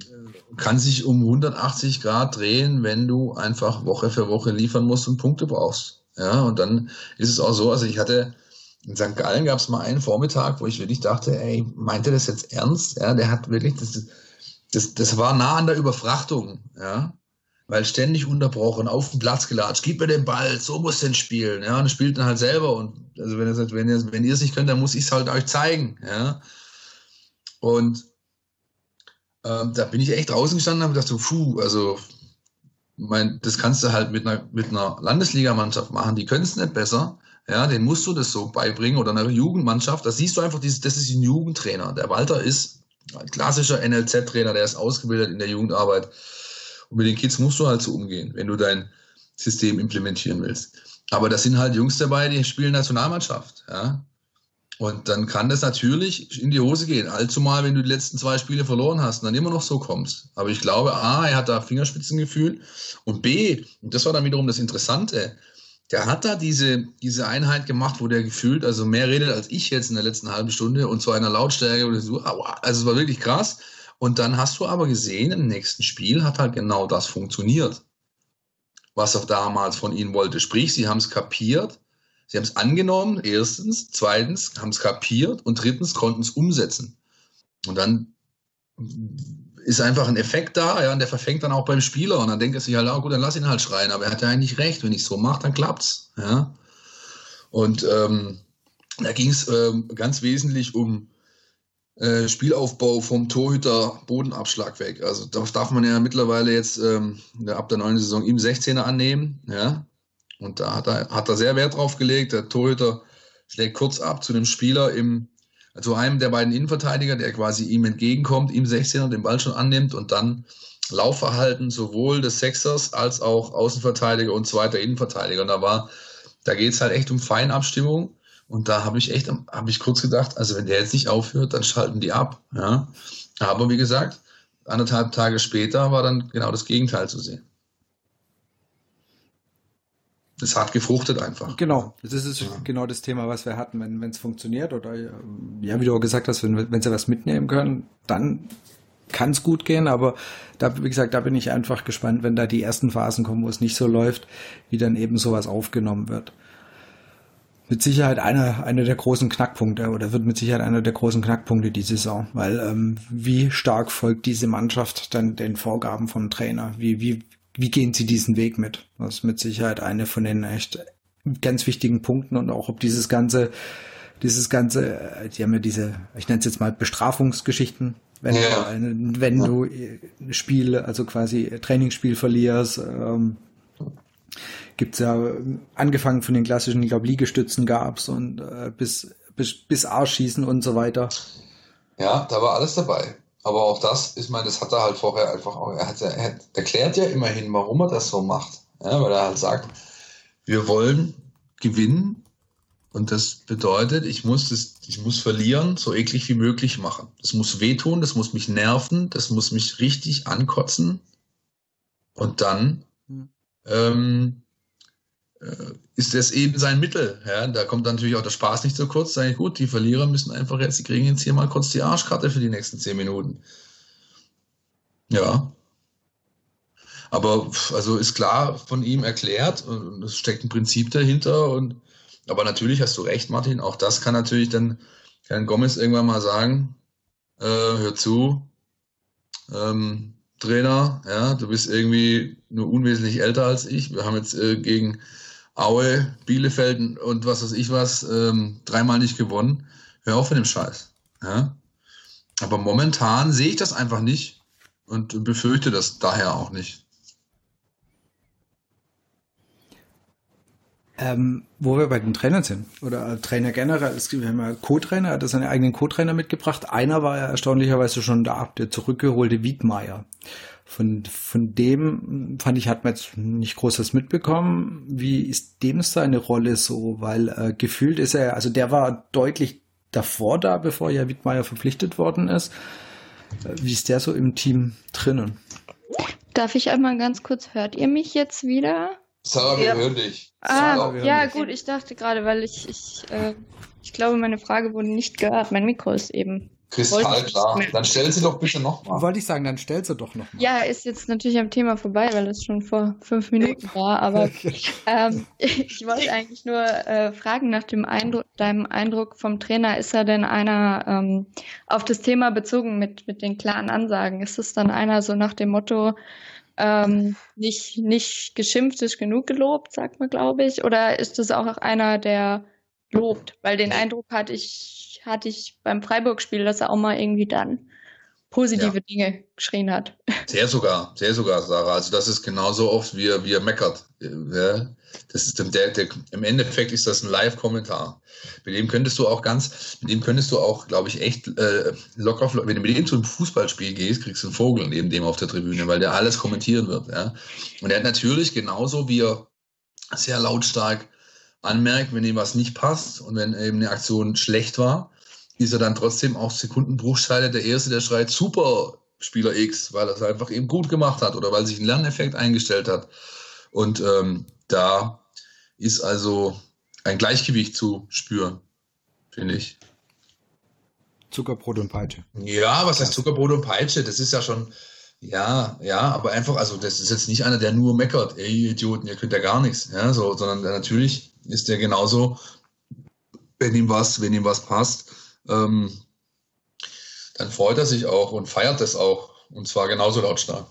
kann sich um 180 Grad drehen, wenn du einfach Woche für Woche liefern musst und Punkte brauchst. Ja, und dann ist es auch so, also ich hatte in St. Gallen gab es mal einen Vormittag, wo ich wirklich dachte, ey, meint er das jetzt ernst? Ja, der hat wirklich, das, das, das war nah an der Überfrachtung, ja, weil ständig unterbrochen, auf den Platz gelatscht, gib mir den Ball, so muss denn spielen, ja, und spielt dann halt selber und also wenn ihr sagt, wenn wenn es nicht könnt, dann muss ich es halt euch zeigen, ja. Und ähm, da bin ich echt draußen gestanden und habe gedacht so, puh, also mein, das kannst du halt mit einer, mit einer Landesligamannschaft machen, die können es nicht besser. ja, den musst du das so beibringen oder einer Jugendmannschaft. Da siehst du einfach, dieses, das ist ein Jugendtrainer. Der Walter ist ein klassischer NLZ-Trainer, der ist ausgebildet in der Jugendarbeit. Und mit den Kids musst du halt so umgehen, wenn du dein System implementieren willst. Aber da sind halt Jungs dabei, die spielen Nationalmannschaft, ja. Und dann kann das natürlich in die Hose gehen. Allzumal, wenn du die letzten zwei Spiele verloren hast und dann immer noch so kommst. Aber ich glaube, A, er hat da Fingerspitzengefühl und B, und das war dann wiederum das Interessante, der hat da diese, diese Einheit gemacht, wo der gefühlt also mehr redet als ich jetzt in der letzten halben Stunde und zu einer Lautstärke oder so. Also es war wirklich krass. Und dann hast du aber gesehen, im nächsten Spiel hat halt genau das funktioniert, was er damals von ihnen wollte. Sprich, sie haben es kapiert, sie haben es angenommen, erstens, zweitens haben es kapiert und drittens konnten es umsetzen. Und dann ist einfach ein Effekt da, ja, und der verfängt dann auch beim Spieler und dann denkt er sich halt, oh gut, dann lass ihn halt schreien, aber er hat ja eigentlich recht, wenn ich so mache, dann klappt's, ja. Und ähm, da ging es ähm, ganz wesentlich um äh, Spielaufbau vom Torhüter Bodenabschlag weg. Also das darf man ja mittlerweile jetzt ähm, ab der neuen Saison im 16er annehmen, ja. Und da hat er, hat er sehr Wert drauf gelegt. Der Torhüter schlägt kurz ab zu dem Spieler im zu einem der beiden Innenverteidiger, der quasi ihm entgegenkommt, ihm 16er den Ball schon annimmt und dann Laufverhalten sowohl des Sechsers als auch Außenverteidiger und zweiter Innenverteidiger. Und da war, da geht's halt echt um Feinabstimmung. Und da habe ich echt, habe ich kurz gedacht, also wenn der jetzt nicht aufhört, dann schalten die ab. Ja. Aber wie gesagt, anderthalb Tage später war dann genau das Gegenteil zu sehen es hat gefruchtet einfach. Genau, das ist ja. genau das Thema, was wir hatten. Wenn es funktioniert oder ja, wie du auch gesagt hast, wenn, wenn sie was mitnehmen können, dann kann es gut gehen, aber da, wie gesagt, da bin ich einfach gespannt, wenn da die ersten Phasen kommen, wo es nicht so läuft, wie dann eben sowas aufgenommen wird. Mit Sicherheit einer, einer der großen Knackpunkte oder wird mit Sicherheit einer der großen Knackpunkte die Saison, weil ähm, wie stark folgt diese Mannschaft dann den Vorgaben vom Trainer? Wie, wie wie gehen sie diesen Weg mit? Das ist mit Sicherheit eine von den echt ganz wichtigen Punkten und auch ob dieses ganze, dieses ganze, äh, die haben ja diese, ich nenne es jetzt mal Bestrafungsgeschichten, wenn, ja. du, wenn ja. du Spiel, also quasi Trainingsspiel verlierst, ähm, gibt's ja angefangen von den klassischen, ich glaube Liegestützen gab's und äh, bis bis bis Arschschießen und so weiter. Ja, da war alles dabei. Aber auch das, ich meine, das hat er halt vorher einfach auch, er, hat, er hat, erklärt ja immerhin, warum er das so macht. Ja, weil er halt sagt, wir wollen gewinnen und das bedeutet, ich muss das, ich muss verlieren, so eklig wie möglich machen. Das muss wehtun, das muss mich nerven, das muss mich richtig ankotzen. Und dann hm. ähm, äh, ist das eben sein Mittel. Ja, da kommt dann natürlich auch der Spaß nicht so kurz. Sag ich, gut, die Verlierer müssen einfach jetzt, die kriegen jetzt hier mal kurz die Arschkarte für die nächsten zehn Minuten. Ja. Aber also ist klar von ihm erklärt und es steckt ein Prinzip dahinter. Und aber natürlich hast du recht, Martin. Auch das kann natürlich dann Herrn Gomez irgendwann mal sagen: äh, Hör zu, ähm, Trainer, ja, du bist irgendwie nur unwesentlich älter als ich. Wir haben jetzt äh, gegen Aue, Bielefeld und was weiß ich was, ähm, dreimal nicht gewonnen. Hör auf mit dem Scheiß. Ja? Aber momentan sehe ich das einfach nicht und befürchte das daher auch nicht. Ähm, wo wir bei den Trainern sind, oder Trainer generell, es gibt ja Co-Trainer, er hat seine eigenen Co-Trainer mitgebracht. Einer war ja erstaunlicherweise schon da, der zurückgeholte Wiedmeier. Von, von dem fand ich, hat man jetzt nicht großes mitbekommen. Wie ist dem seine Rolle so? Weil äh, gefühlt ist er, also der war deutlich davor da, bevor ja Wittmeier verpflichtet worden ist. Äh, wie ist der so im Team drinnen? Darf ich einmal ganz kurz, hört ihr mich jetzt wieder? Sarah, wir ja. hören dich. Ah, Sarah, ja, dich. gut, ich dachte gerade, weil ich, ich, äh, ich glaube, meine Frage wurde nicht gehört. Mein Mikro ist eben Kristallklar. Dann stell sie doch bitte nochmal. Wollte ich sagen, dann stell sie doch nochmal. Ja, ist jetzt natürlich am Thema vorbei, weil es schon vor fünf Minuten war. Aber ähm, ich wollte eigentlich nur äh, fragen nach dem Eindruck, deinem Eindruck vom Trainer. Ist er denn einer ähm, auf das Thema bezogen mit, mit den klaren Ansagen? Ist es dann einer so nach dem Motto, ähm, nicht, nicht geschimpft ist genug gelobt, sagt man, glaube ich? Oder ist es auch einer, der lobt? Weil den Eindruck hatte ich hatte ich beim Freiburg-Spiel, dass er auch mal irgendwie dann. positive ja. Dinge geschrien hat. Sehr sogar, sehr sogar, Sarah. Also das ist genauso oft, wie er, wie er meckert. Das ist der, der, im Endeffekt ist das ein Live-Kommentar. Mit dem könntest du auch ganz, mit dem könntest du auch, glaube ich, echt äh, locker, wenn du mit dem zu einem Fußballspiel gehst, kriegst du einen Vogel neben dem auf der Tribüne, weil der alles kommentieren wird. Ja. Und er hat natürlich genauso, wie er sehr lautstark anmerkt, wenn ihm was nicht passt und wenn eben eine Aktion schlecht war, ist er dann trotzdem auch Sekundenbruchsteile der Erste, der schreit, super Spieler X, weil er es einfach eben gut gemacht hat oder weil sich ein Lerneffekt eingestellt hat. Und ähm, da ist also ein Gleichgewicht zu spüren, finde ich. Zuckerbrot und Peitsche. Ja, was heißt Zuckerbrot und Peitsche? Das ist ja schon, ja, ja, aber einfach, also das ist jetzt nicht einer, der nur meckert, ey Idioten, ihr könnt ja gar nichts, ja, so, sondern natürlich ist der genauso, wenn ihm was, wenn ihm was passt, ähm, dann freut er sich auch und feiert es auch. Und zwar genauso lautstark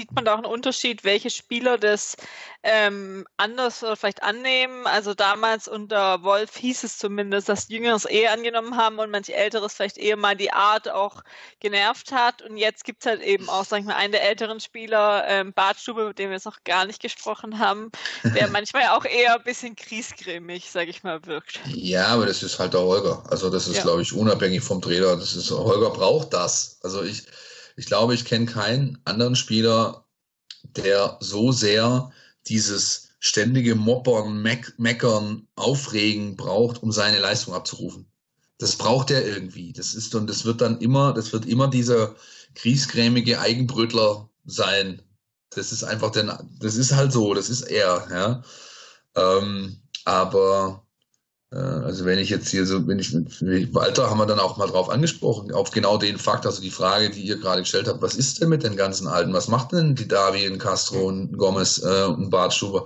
sieht man da auch einen Unterschied, welche Spieler das ähm, anders oder vielleicht annehmen. Also damals unter Wolf hieß es zumindest, dass Jüngeres eher angenommen haben und manche Älteres vielleicht eher mal die Art auch genervt hat. Und jetzt gibt es halt eben auch, sag ich mal, einen der älteren Spieler, ähm, Bartstube, mit dem wir jetzt noch gar nicht gesprochen haben, der manchmal auch eher ein bisschen kriesgrämig, sag ich mal, wirkt. Ja, aber das ist halt der Holger. Also das ist, ja. glaube ich, unabhängig vom Trainer. Das ist, Holger braucht das. Also ich, ich glaube, ich kenne keinen anderen Spieler, der so sehr dieses ständige Moppern, Meck Meckern, Aufregen braucht, um seine Leistung abzurufen. Das braucht er irgendwie. Das ist und das wird dann immer, das wird immer dieser kriesgrämige Eigenbrötler sein. Das ist einfach der, das ist halt so, das ist er, ja. Ähm, aber also wenn ich jetzt hier so, wenn ich Walter haben wir dann auch mal drauf angesprochen, auf genau den Fakt, also die Frage, die ihr gerade gestellt habt, was ist denn mit den ganzen Alten? Was macht denn die Davi und Castro und Gomez äh, und Bartschuber?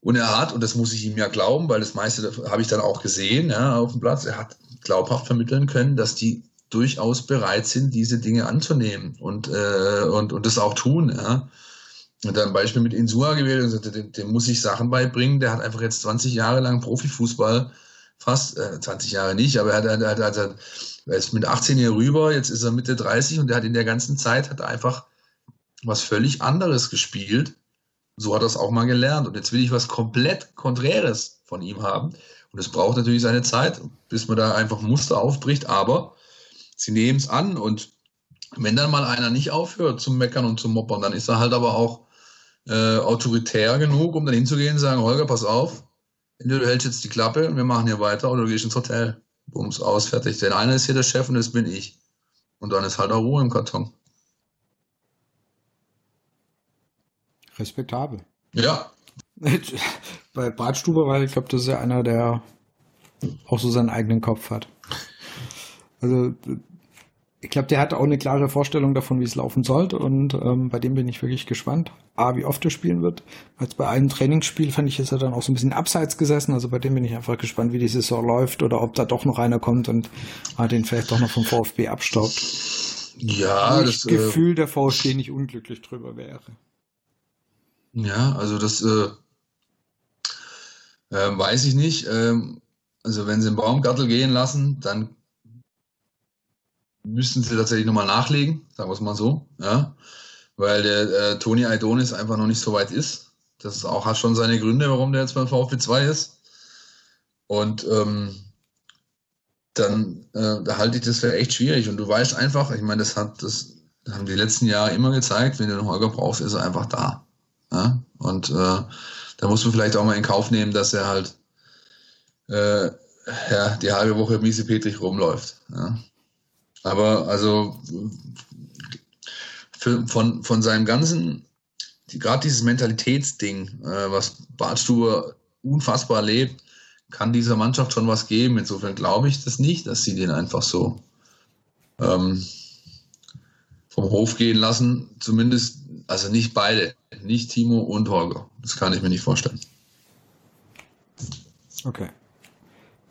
Und er hat, und das muss ich ihm ja glauben, weil das meiste habe ich dann auch gesehen ja, auf dem Platz, er hat glaubhaft vermitteln können, dass die durchaus bereit sind, diese Dinge anzunehmen und, äh, und, und das auch tun. Ja hat ein Beispiel mit Insua gewählt und sagte, dem, dem muss ich Sachen beibringen. Der hat einfach jetzt 20 Jahre lang Profifußball, fast äh, 20 Jahre nicht, aber er hat, hat, hat, hat, er ist mit 18 hier rüber, jetzt ist er Mitte 30 und der hat in der ganzen Zeit hat einfach was völlig anderes gespielt. So hat er es auch mal gelernt. Und jetzt will ich was komplett Konträres von ihm haben. Und es braucht natürlich seine Zeit, bis man da einfach Muster aufbricht, aber sie nehmen es an und wenn dann mal einer nicht aufhört zum Meckern und zum Moppern, dann ist er halt aber auch äh, autoritär genug, um dann hinzugehen und sagen, Holger, pass auf, entweder du hältst jetzt die Klappe und wir machen hier weiter oder du gehst ins Hotel. Bums, aus, fertig. Denn einer ist hier der Chef und das bin ich. Und dann ist halt auch Ruhe im Karton. Respektabel. Ja. Bei Bartstuber, weil ich glaube, das ist ja einer, der auch so seinen eigenen Kopf hat. Also ich glaube, der hat auch eine klare Vorstellung davon, wie es laufen sollte und ähm, bei dem bin ich wirklich gespannt. A, wie oft er spielen wird. Als bei einem Trainingsspiel fand ich, ist er dann auch so ein bisschen abseits gesessen, also bei dem bin ich einfach gespannt, wie die Saison läuft oder ob da doch noch einer kommt und ah, den vielleicht doch noch vom VfB abstaubt. Ja, Wo das äh, Gefühl der VfB nicht unglücklich drüber wäre. Ja, also das äh, äh, weiß ich nicht. Ähm, also wenn sie den Baumgartel gehen lassen, dann müssten sie tatsächlich nochmal nachlegen, sagen wir es mal so, ja, weil der äh, Toni Aidonis einfach noch nicht so weit ist. Das ist auch, hat schon seine Gründe, warum der jetzt beim VfB 2 ist. Und ähm, dann äh, da halte ich das für echt schwierig. Und du weißt einfach, ich meine, das hat das haben die letzten Jahre immer gezeigt, wenn du einen Holger brauchst, ist er einfach da. Ja? Und äh, da muss man vielleicht auch mal in Kauf nehmen, dass er halt äh, ja, die halbe Woche miese Petrich rumläuft. Ja? Aber also für, von, von seinem ganzen, die, gerade dieses Mentalitätsding, äh, was Bartstube unfassbar lebt, kann dieser Mannschaft schon was geben. Insofern glaube ich das nicht, dass sie den einfach so ähm, vom Hof gehen lassen. Zumindest, also nicht beide, nicht Timo und Holger. Das kann ich mir nicht vorstellen. Okay.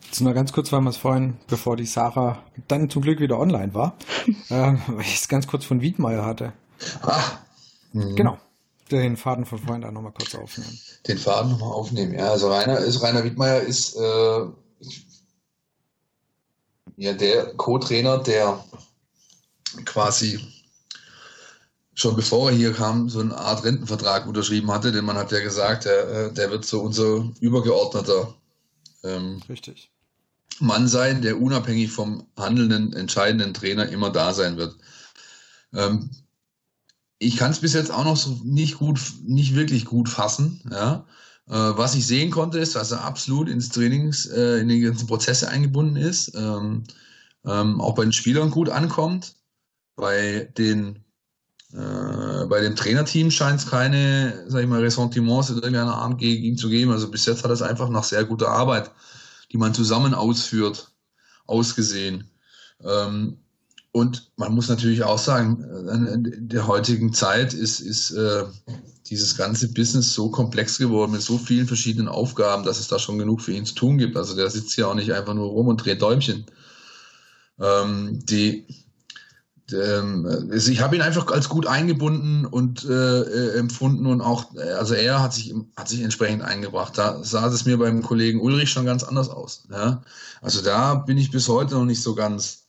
Jetzt nur ganz kurz, weil wir es vorhin, bevor die Sarah dann zum Glück wieder online war, äh, weil ich es ganz kurz von Wiedmeier hatte. Ah. Mhm. Genau. Den Faden von vorhin da nochmal kurz aufnehmen. Den Faden nochmal aufnehmen, ja. Also Rainer, ist, Rainer Wiedmeier ist äh, ja der Co-Trainer, der quasi schon bevor er hier kam, so eine Art Rentenvertrag unterschrieben hatte, denn man hat ja gesagt, der, der wird so unser übergeordneter ähm, Richtig. Mann sein, der unabhängig vom handelnden, entscheidenden Trainer immer da sein wird. Ähm, ich kann es bis jetzt auch noch so nicht gut, nicht wirklich gut fassen. Ja. Äh, was ich sehen konnte, ist, dass er absolut ins Trainings, äh, in die ganzen Prozesse eingebunden ist, ähm, ähm, auch bei den Spielern gut ankommt. Bei den äh, bei dem Trainerteam scheint es keine, sag ich mal, Ressentiments in irgendeiner Art gegen ihn zu geben. Also bis jetzt hat es einfach nach sehr guter Arbeit, die man zusammen ausführt, ausgesehen. Ähm, und man muss natürlich auch sagen, in der heutigen Zeit ist, ist äh, dieses ganze Business so komplex geworden mit so vielen verschiedenen Aufgaben, dass es da schon genug für ihn zu tun gibt. Also der sitzt ja auch nicht einfach nur rum und dreht Däumchen. Ähm, die, ähm, also ich habe ihn einfach als gut eingebunden und äh, äh, empfunden und auch, also er hat sich hat sich entsprechend eingebracht. Da sah es mir beim Kollegen Ulrich schon ganz anders aus. Ja? Also da bin ich bis heute noch nicht so ganz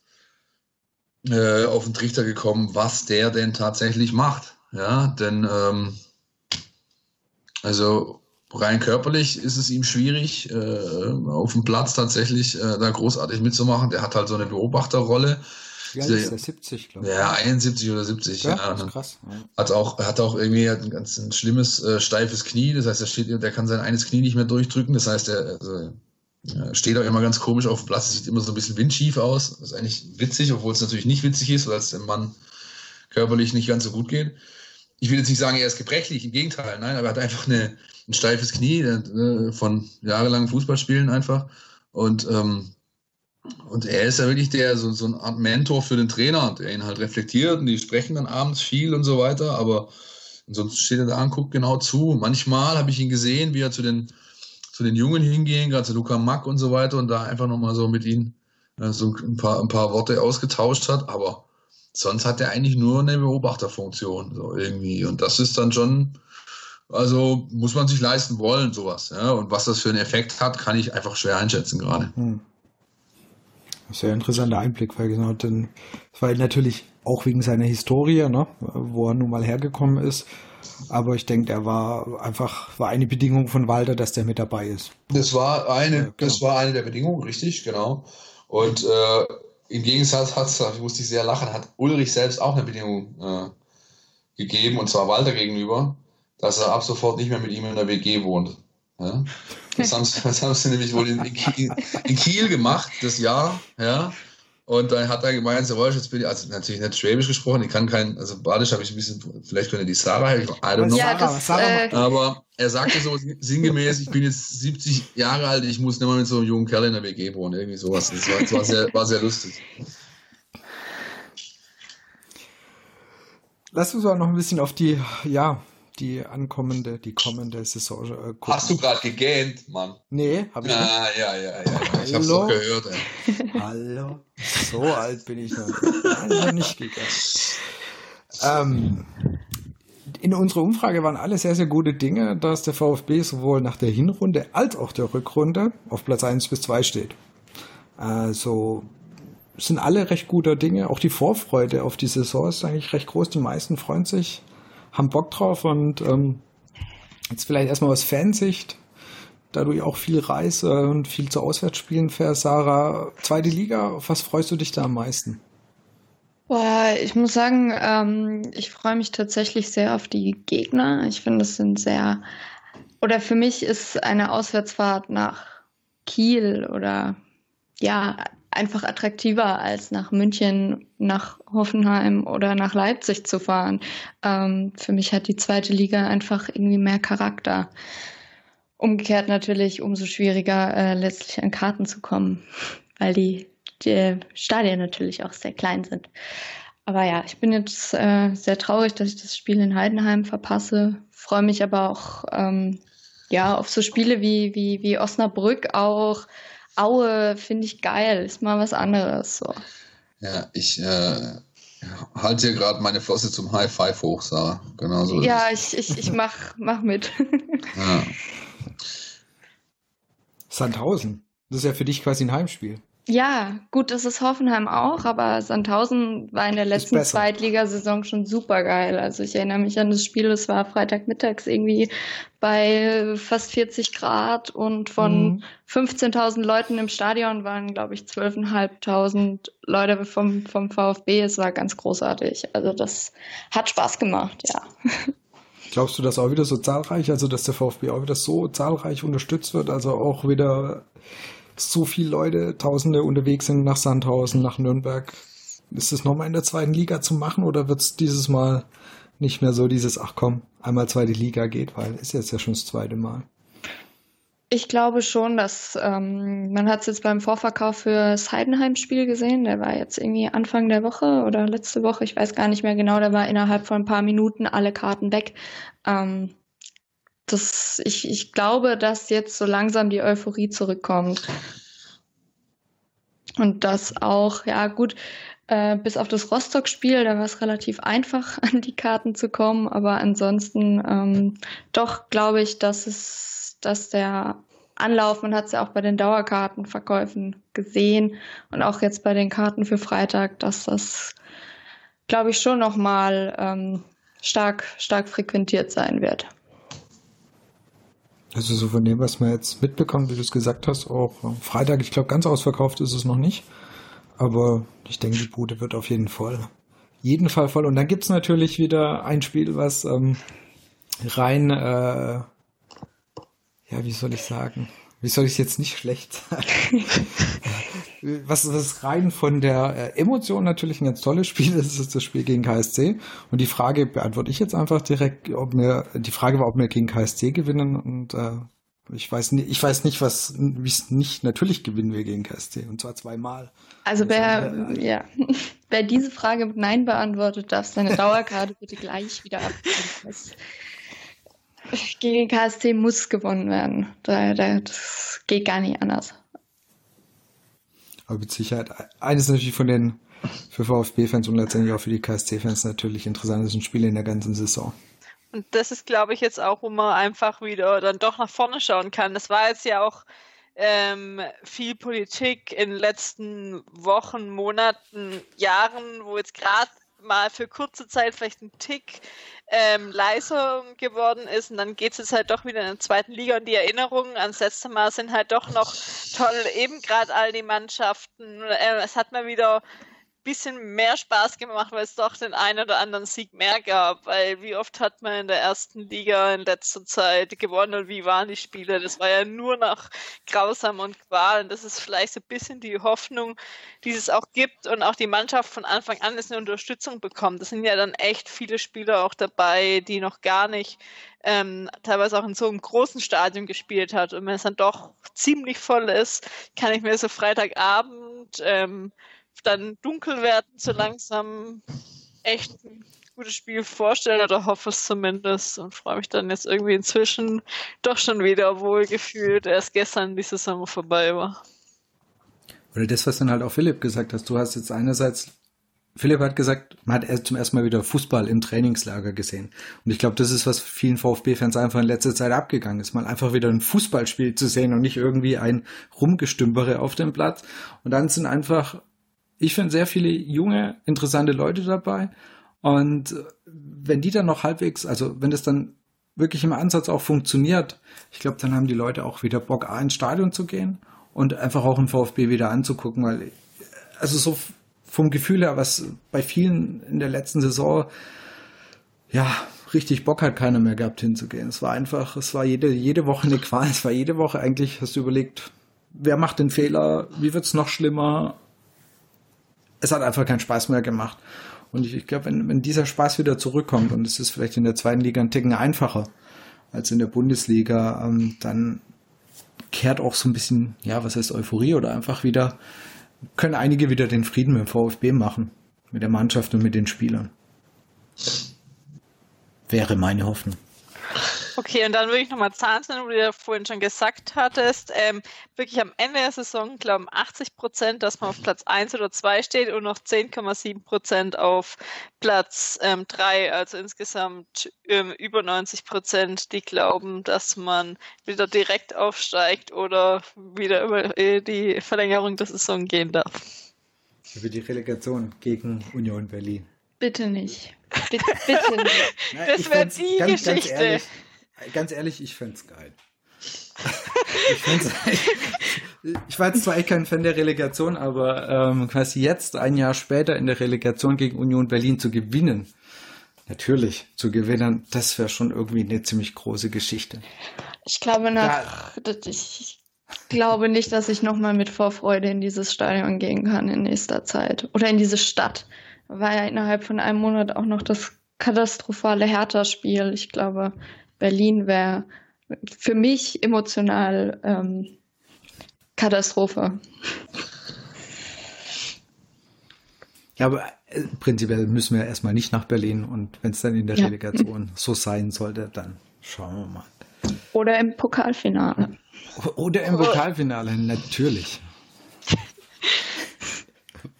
äh, auf den Trichter gekommen, was der denn tatsächlich macht. Ja, denn ähm, also rein körperlich ist es ihm schwierig, äh, auf dem Platz tatsächlich äh, da großartig mitzumachen. Der hat halt so eine Beobachterrolle. Ja, ist der 70, glaube ich. Ja, 71 oder 70. Ja, ja. krass. Ja. Hat auch, hat auch irgendwie ein ganz ein schlimmes, äh, steifes Knie. Das heißt, er steht, der kann sein eines Knie nicht mehr durchdrücken. Das heißt, er also, steht auch immer ganz komisch auf dem Platz, sieht immer so ein bisschen windschief aus. Das ist eigentlich witzig, obwohl es natürlich nicht witzig ist, weil es dem Mann körperlich nicht ganz so gut geht. Ich will jetzt nicht sagen, er ist gebrechlich, im Gegenteil, nein, aber er hat einfach eine, ein steifes Knie äh, von jahrelangen Fußballspielen einfach. Und, ähm, und er ist ja wirklich der, so, so eine Art Mentor für den Trainer, der ihn halt reflektiert und die sprechen dann abends viel und so weiter, aber sonst steht er da und guckt genau zu. Manchmal habe ich ihn gesehen, wie er zu den zu den Jungen hingehen, gerade zu Luca Mack und so weiter und da einfach nochmal so mit ihnen äh, so ein paar, ein paar Worte ausgetauscht hat, aber sonst hat er eigentlich nur eine Beobachterfunktion, so irgendwie. Und das ist dann schon, also muss man sich leisten wollen, sowas. Ja? Und was das für einen Effekt hat, kann ich einfach schwer einschätzen gerade. Hm. Sehr interessanter Einblick, weil genau, denn, weil natürlich auch wegen seiner Historie, ne, wo er nun mal hergekommen ist, aber ich denke, er war einfach, war eine Bedingung von Walter, dass der mit dabei ist. Das war eine, ja, genau. das war eine der Bedingungen, richtig, genau. Und äh, im Gegensatz hat, musste ich sehr lachen, hat Ulrich selbst auch eine Bedingung äh, gegeben, und zwar Walter gegenüber, dass er ab sofort nicht mehr mit ihm in der WG wohnt. Ja? Das, haben sie, das haben sie nämlich wohl in, in, Kiel, in Kiel gemacht, das Jahr, ja. Und dann hat er gemeint, so, jetzt bin ich, also natürlich nicht Schwäbisch gesprochen, ich kann kein, also Badisch habe ich ein bisschen, vielleicht könnte die Sarah, I don't know. Ja, das, äh, aber er sagte so sinngemäß, ich bin jetzt 70 Jahre alt, ich muss nicht mal mit so einem jungen Kerl in der WG wohnen, irgendwie sowas. Das war, das war, sehr, war sehr lustig. Lass uns auch noch ein bisschen auf die, ja, die ankommende, die kommende Saison äh, gucken. Hast du gerade gegähnt, Mann? Nee, hab ich ah, nicht. Ja, ja, ja, ja. Ich hab's doch gehört, ey. Hallo? So alt bin ich noch. Also nicht gegähnt. Ähm, in unserer Umfrage waren alle sehr, sehr gute Dinge, dass der VfB sowohl nach der Hinrunde als auch der Rückrunde auf Platz 1 bis 2 steht. Also sind alle recht guter Dinge. Auch die Vorfreude auf die Saison ist eigentlich recht groß. Die meisten freuen sich haben Bock drauf und ähm, jetzt vielleicht erstmal aus Fansicht, da du ja auch viel Reise und viel zu Auswärtsspielen fährst, Sarah, zweite Liga, auf was freust du dich da am meisten? Boah, ich muss sagen, ähm, ich freue mich tatsächlich sehr auf die Gegner. Ich finde, es sind sehr, oder für mich ist eine Auswärtsfahrt nach Kiel oder ja, einfach attraktiver als nach München, nach Hoffenheim oder nach Leipzig zu fahren. Ähm, für mich hat die zweite Liga einfach irgendwie mehr Charakter. Umgekehrt natürlich umso schwieriger, äh, letztlich an Karten zu kommen, weil die, die Stadien natürlich auch sehr klein sind. Aber ja, ich bin jetzt äh, sehr traurig, dass ich das Spiel in Heidenheim verpasse. Freue mich aber auch ähm, ja auf so Spiele wie wie wie Osnabrück auch Aue finde ich geil, ist mal was anderes. So. Ja, ich äh, halte hier gerade meine Flosse zum High Five hoch, Sarah. Genau so. Ja, ich, ich, ich mach, mach mit. ja. Sandhausen. Das ist ja für dich quasi ein Heimspiel. Ja, gut, das ist Hoffenheim auch, aber Sandhausen war in der letzten Zweitligasaison schon super geil. Also ich erinnere mich an das Spiel, es war Freitagmittags irgendwie bei fast 40 Grad und von mhm. 15.000 Leuten im Stadion waren, glaube ich, 12.500 Leute vom, vom VfB. Es war ganz großartig. Also das hat Spaß gemacht, ja. Glaubst du, dass auch wieder so zahlreich, also dass der VfB auch wieder so zahlreich unterstützt wird, also auch wieder so viele Leute, Tausende unterwegs sind nach Sandhausen, nach Nürnberg. Ist es nochmal in der zweiten Liga zu machen oder wird es dieses Mal nicht mehr so dieses, ach komm, einmal zweite Liga geht, weil ist jetzt ja schon das zweite Mal. Ich glaube schon, dass ähm, man hat es jetzt beim Vorverkauf für das Heidenheim-Spiel gesehen. Der war jetzt irgendwie Anfang der Woche oder letzte Woche, ich weiß gar nicht mehr genau. Da war innerhalb von ein paar Minuten alle Karten weg. Ähm, das, ich, ich glaube, dass jetzt so langsam die Euphorie zurückkommt. Und das auch, ja gut, äh, bis auf das Rostock-Spiel, da war es relativ einfach, an die Karten zu kommen, aber ansonsten ähm, doch glaube ich, dass es, dass der Anlauf, man hat es ja auch bei den Dauerkartenverkäufen gesehen und auch jetzt bei den Karten für Freitag, dass das, glaube ich, schon nochmal ähm, stark, stark frequentiert sein wird. Also so von dem, was man jetzt mitbekommt, wie du es gesagt hast, auch Freitag, ich glaube, ganz ausverkauft ist es noch nicht. Aber ich denke, die Bude wird auf jeden Fall. Jeden Fall voll. Und dann gibt es natürlich wieder ein Spiel, was ähm, rein, äh, ja, wie soll ich sagen? Wie soll ich es jetzt nicht schlecht sagen? was, was rein von der äh, Emotion natürlich ein ganz tolles Spiel ist, ist das Spiel gegen KSC. Und die Frage beantworte ich jetzt einfach direkt, ob wir, die Frage war, ob wir gegen KSC gewinnen und äh, ich weiß nicht, ich weiß nicht, was, wie es nicht, natürlich gewinnen wir gegen KSC und zwar zweimal. Also wer, ja, wer diese Frage mit Nein beantwortet, darf seine Dauerkarte bitte gleich wieder abgeben. Gegen KSC muss gewonnen werden. Da, da, das geht gar nicht anders. Aber mit Sicherheit. Eines natürlich von den für VfB-Fans und letztendlich auch für die KSC-Fans natürlich interessantesten Spiele in der ganzen Saison. Und das ist, glaube ich, jetzt auch, wo man einfach wieder dann doch nach vorne schauen kann. Das war jetzt ja auch ähm, viel Politik in den letzten Wochen, Monaten, Jahren, wo jetzt gerade mal für kurze Zeit vielleicht ein Tick ähm, leiser geworden ist und dann geht es jetzt halt doch wieder in der zweiten Liga und die Erinnerungen ans letzte Mal sind halt doch noch toll, eben gerade all die Mannschaften. Äh, es hat mal wieder bisschen mehr Spaß gemacht, weil es doch den einen oder anderen Sieg mehr gab. Weil wie oft hat man in der ersten Liga in letzter Zeit gewonnen und wie waren die Spiele? Das war ja nur noch grausam und Qual. Und das ist vielleicht so ein bisschen die Hoffnung, die es auch gibt und auch die Mannschaft von Anfang an ist eine Unterstützung bekommt. Das sind ja dann echt viele Spieler auch dabei, die noch gar nicht ähm, teilweise auch in so einem großen Stadion gespielt hat. Und wenn es dann doch ziemlich voll ist, kann ich mir so Freitagabend ähm, dann dunkel werden, so langsam echt ein gutes Spiel vorstellen oder hoffe es zumindest und freue mich dann jetzt irgendwie inzwischen doch schon wieder wohlgefühlt, erst gestern die Saison vorbei war. Oder das, was dann halt auch Philipp gesagt hast, du hast jetzt einerseits Philipp hat gesagt, man hat zum ersten Mal wieder Fußball im Trainingslager gesehen. Und ich glaube, das ist, was vielen VfB-Fans einfach in letzter Zeit abgegangen ist, mal einfach wieder ein Fußballspiel zu sehen und nicht irgendwie ein Rumgestümpere auf dem Platz. Und dann sind einfach ich finde sehr viele junge, interessante Leute dabei. Und wenn die dann noch halbwegs, also wenn das dann wirklich im Ansatz auch funktioniert, ich glaube, dann haben die Leute auch wieder Bock, A, ins Stadion zu gehen und einfach auch im VfB wieder anzugucken, weil, also so vom Gefühl her, was bei vielen in der letzten Saison, ja, richtig Bock hat keiner mehr gehabt hinzugehen. Es war einfach, es war jede, jede Woche eine Qual, es war jede Woche eigentlich, hast du überlegt, wer macht den Fehler, wie wird's noch schlimmer es hat einfach keinen Spaß mehr gemacht. Und ich, ich glaube, wenn, wenn dieser Spaß wieder zurückkommt, und es ist vielleicht in der zweiten Liga ein Ticken einfacher als in der Bundesliga, ähm, dann kehrt auch so ein bisschen, ja, was heißt Euphorie oder einfach wieder, können einige wieder den Frieden mit dem VfB machen, mit der Mannschaft und mit den Spielern. Wäre meine Hoffnung. Okay, und dann würde ich nochmal Zahlen nennen, wo du ja vorhin schon gesagt hattest. Ähm, wirklich am Ende der Saison glauben 80 Prozent, dass man auf Platz 1 oder 2 steht und noch 10,7 Prozent auf Platz 3. Ähm, also insgesamt ähm, über 90 Prozent, die glauben, dass man wieder direkt aufsteigt oder wieder über äh, die Verlängerung der Saison gehen darf. Über die Relegation gegen Union Berlin. Bitte nicht. Bitte, bitte nicht. Na, das wäre die ganz, Geschichte. Ganz ehrlich, ganz ehrlich ich fände es geil. ich, ich war jetzt zwar echt kein Fan der Relegation, aber ähm, quasi jetzt, ein Jahr später, in der Relegation gegen Union Berlin zu gewinnen, natürlich zu gewinnen, das wäre schon irgendwie eine ziemlich große Geschichte. Ich glaube, nach, ja. ich glaube nicht, dass ich nochmal mit Vorfreude in dieses Stadion gehen kann in nächster Zeit. Oder in diese Stadt. War ja innerhalb von einem Monat auch noch das katastrophale Hertha-Spiel. Ich glaube, Berlin wäre für mich emotional ähm, Katastrophe. Ja, aber äh, prinzipiell müssen wir erstmal nicht nach Berlin und wenn es dann in der ja. Relegation so sein sollte, dann schauen wir mal. Oder im Pokalfinale. Oder im Pokalfinale, natürlich.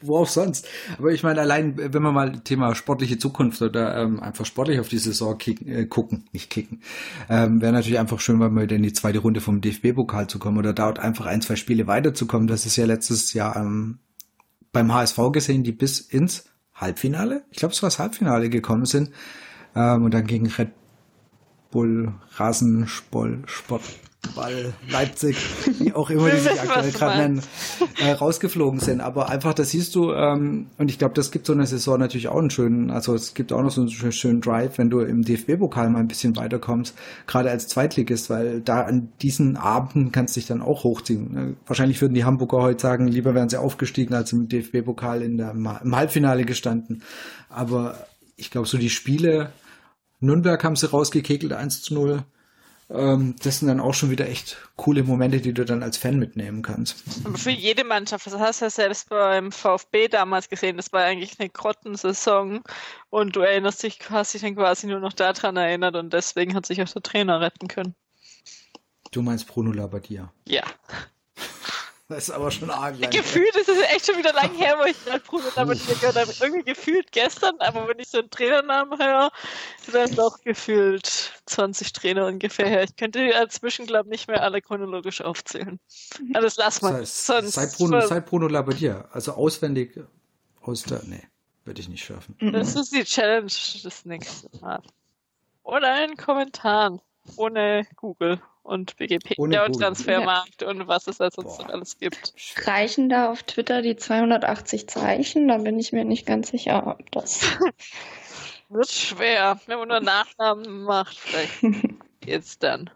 Wo auch sonst. Aber ich meine, allein, wenn wir mal Thema sportliche Zukunft oder ähm, einfach sportlich auf die Saison kicken, äh, gucken, nicht kicken, ähm, wäre natürlich einfach schön, mal wieder in die zweite Runde vom DFB-Pokal zu kommen oder dort einfach ein, zwei Spiele weiterzukommen. Das ist ja letztes Jahr ähm, beim HSV gesehen, die bis ins Halbfinale, ich glaube, es war das Halbfinale gekommen sind ähm, und dann gegen Red Bull Rasensport Ball, Leipzig, wie auch immer die sich aktuell gerade nennen, äh, rausgeflogen sind. Aber einfach, das siehst du, ähm, und ich glaube, das gibt so eine Saison natürlich auch einen schönen, also es gibt auch noch so einen schönen Drive, wenn du im DFB-Pokal mal ein bisschen weiterkommst, gerade als Zweitligist, weil da an diesen Abenden kannst du dich dann auch hochziehen. Ne? Wahrscheinlich würden die Hamburger heute sagen, lieber wären sie aufgestiegen, als im DFB-Pokal in der, im Halbfinale gestanden. Aber ich glaube, so die Spiele, Nürnberg haben sie rausgekegelt, 1 zu 0. Ähm, das sind dann auch schon wieder echt coole Momente, die du dann als Fan mitnehmen kannst. Aber für jede Mannschaft, das hast du ja selbst beim VfB damals gesehen, das war eigentlich eine Grottensaison und du erinnerst dich, hast dich dann quasi nur noch daran erinnert und deswegen hat sich auch der Trainer retten können. Du meinst Bruno Labbadia? Ja. Das ist aber schon arg lang. Gefühlt ist es echt schon wieder lang her, wo ich gerade Bruno Labbadia gehört habe. Irgendwie gefühlt gestern, aber wenn ich so einen Trainernamen höre, dann doch gefühlt 20 Trainer ungefähr her. Ich könnte dazwischen, glaube ich, nicht mehr alle chronologisch aufzählen. Alles lass mal. Das heißt, seit, Bruno, seit Bruno Labbadia, also auswendig aus der, nee, würde ich nicht schaffen. Das ist die Challenge des nächsten Mal. Oder in Kommentaren. Ohne Google und Wikipedia und Transfermarkt ja. und was es da sonst noch alles gibt. Reichen da auf Twitter die 280 Zeichen? Da bin ich mir nicht ganz sicher, ob das. Wird schwer. Wenn man nur Nachnamen macht, vielleicht geht's dann.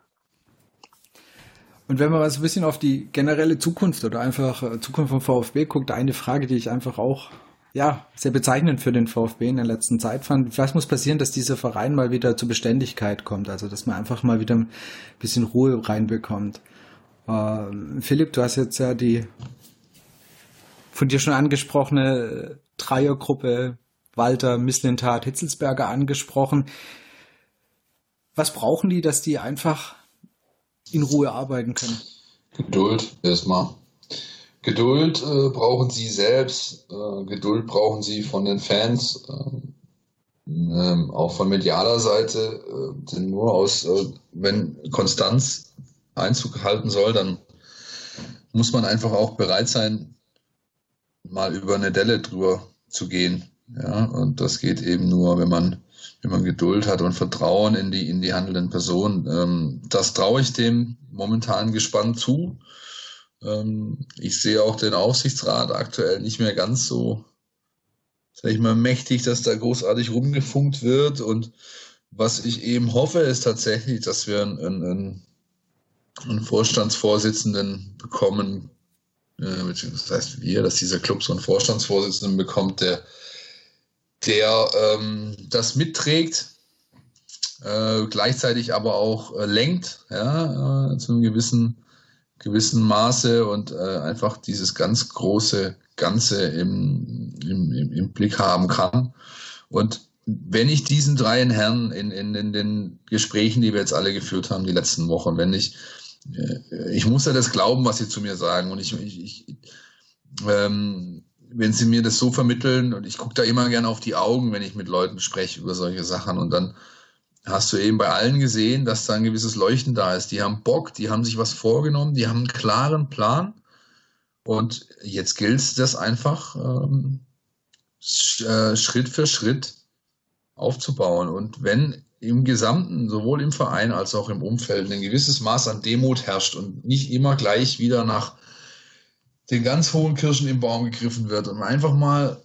Und wenn man mal so ein bisschen auf die generelle Zukunft oder einfach äh, Zukunft vom VfB guckt, eine Frage, die ich einfach auch ja, sehr bezeichnend für den VfB in der letzten Zeit fand. Was muss passieren, dass dieser Verein mal wieder zur Beständigkeit kommt? Also, dass man einfach mal wieder ein bisschen Ruhe reinbekommt. Ähm, Philipp, du hast jetzt ja die von dir schon angesprochene Dreiergruppe Walter, Misslintat, Hitzelsberger angesprochen. Was brauchen die, dass die einfach in Ruhe arbeiten können? Geduld erstmal. Geduld äh, brauchen sie selbst, äh, Geduld brauchen sie von den Fans, äh, ähm, auch von medialer Seite. Äh, denn nur aus, äh, wenn Konstanz Einzug halten soll, dann muss man einfach auch bereit sein, mal über eine Delle drüber zu gehen. Ja, und das geht eben nur, wenn man, wenn man Geduld hat und Vertrauen in die, in die handelnden Personen. Ähm, das traue ich dem momentan gespannt zu. Ähm, ich sehe auch den Aufsichtsrat aktuell nicht mehr ganz so, sag ich mal, mächtig, dass da großartig rumgefunkt wird. Und was ich eben hoffe, ist tatsächlich, dass wir einen, einen, einen Vorstandsvorsitzenden bekommen, äh, das heißt wir, dass dieser Club so einen Vorstandsvorsitzenden bekommt, der, der ähm, das mitträgt, äh, gleichzeitig aber auch äh, lenkt, ja, äh, zu einem gewissen gewissen Maße und äh, einfach dieses ganz große Ganze im, im, im, im Blick haben kann. Und wenn ich diesen dreien Herren in, in, in den Gesprächen, die wir jetzt alle geführt haben, die letzten Wochen, wenn ich, äh, ich muss ja das glauben, was sie zu mir sagen. Und ich, ich, ich ähm, wenn sie mir das so vermitteln, und ich gucke da immer gerne auf die Augen, wenn ich mit Leuten spreche über solche Sachen, und dann hast du eben bei allen gesehen, dass da ein gewisses Leuchten da ist. Die haben Bock, die haben sich was vorgenommen, die haben einen klaren Plan. Und jetzt gilt es, das einfach ähm, äh, Schritt für Schritt aufzubauen. Und wenn im Gesamten, sowohl im Verein als auch im Umfeld, ein gewisses Maß an Demut herrscht und nicht immer gleich wieder nach den ganz hohen Kirschen im Baum gegriffen wird und einfach mal,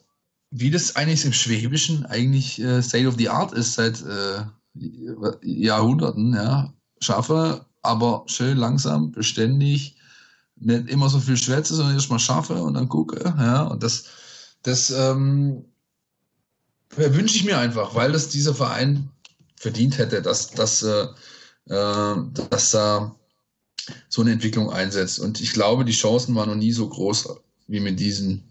wie das eigentlich im Schwäbischen eigentlich äh, State of the Art ist seit äh, Jahrhunderten, ja, schaffe, aber schön langsam, beständig, nicht immer so viel schwätze, sondern erstmal schaffe und dann gucke, ja, und das, das ähm, wünsche ich mir einfach, weil das dieser Verein verdient hätte, dass, dass, äh, äh dass da so eine Entwicklung einsetzt. Und ich glaube, die Chancen waren noch nie so groß wie mit diesen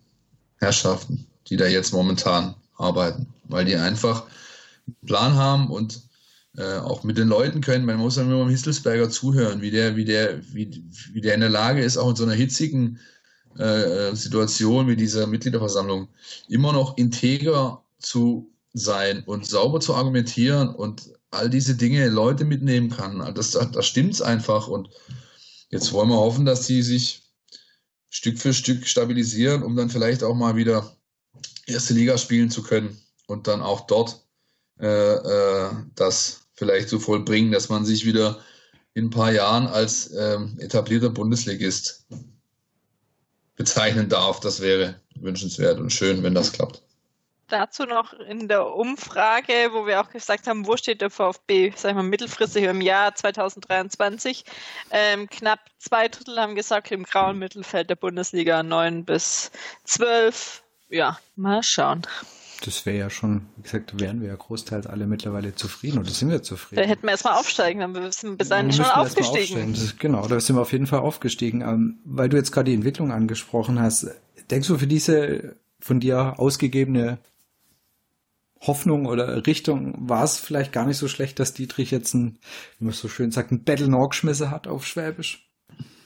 Herrschaften, die da jetzt momentan arbeiten, weil die einfach einen Plan haben und äh, auch mit den Leuten können. Man muss ja nur beim Histelsberger zuhören, wie der, wie der, wie, wie der in der Lage ist, auch in so einer hitzigen äh, Situation wie dieser Mitgliederversammlung immer noch integer zu sein und sauber zu argumentieren und all diese Dinge Leute mitnehmen kann. Das, da stimmt es einfach. Und jetzt wollen wir hoffen, dass sie sich Stück für Stück stabilisieren, um dann vielleicht auch mal wieder erste Liga spielen zu können und dann auch dort äh, äh, das vielleicht so vollbringen, dass man sich wieder in ein paar Jahren als ähm, etablierter Bundesligist bezeichnen darf. Das wäre wünschenswert und schön, wenn das klappt dazu noch in der Umfrage, wo wir auch gesagt haben, wo steht der VfB, sag ich mal, mittelfristig im Jahr 2023. Ähm, knapp zwei Drittel haben gesagt, im grauen Mittelfeld der Bundesliga 9 bis 12. Ja, mal schauen. Das wäre ja schon, wie gesagt, wären wir ja großteils alle mittlerweile zufrieden oder sind wir zufrieden? Da hätten wir erstmal aufsteigen, dann sind wir bis dahin schon aufgestiegen. Ist, genau, da sind wir auf jeden Fall aufgestiegen. Ähm, weil du jetzt gerade die Entwicklung angesprochen hast, denkst du für diese von dir ausgegebene Hoffnung oder Richtung war es vielleicht gar nicht so schlecht, dass Dietrich jetzt ein, wie man so schön sagt, ein Battle geschmissen hat auf Schwäbisch?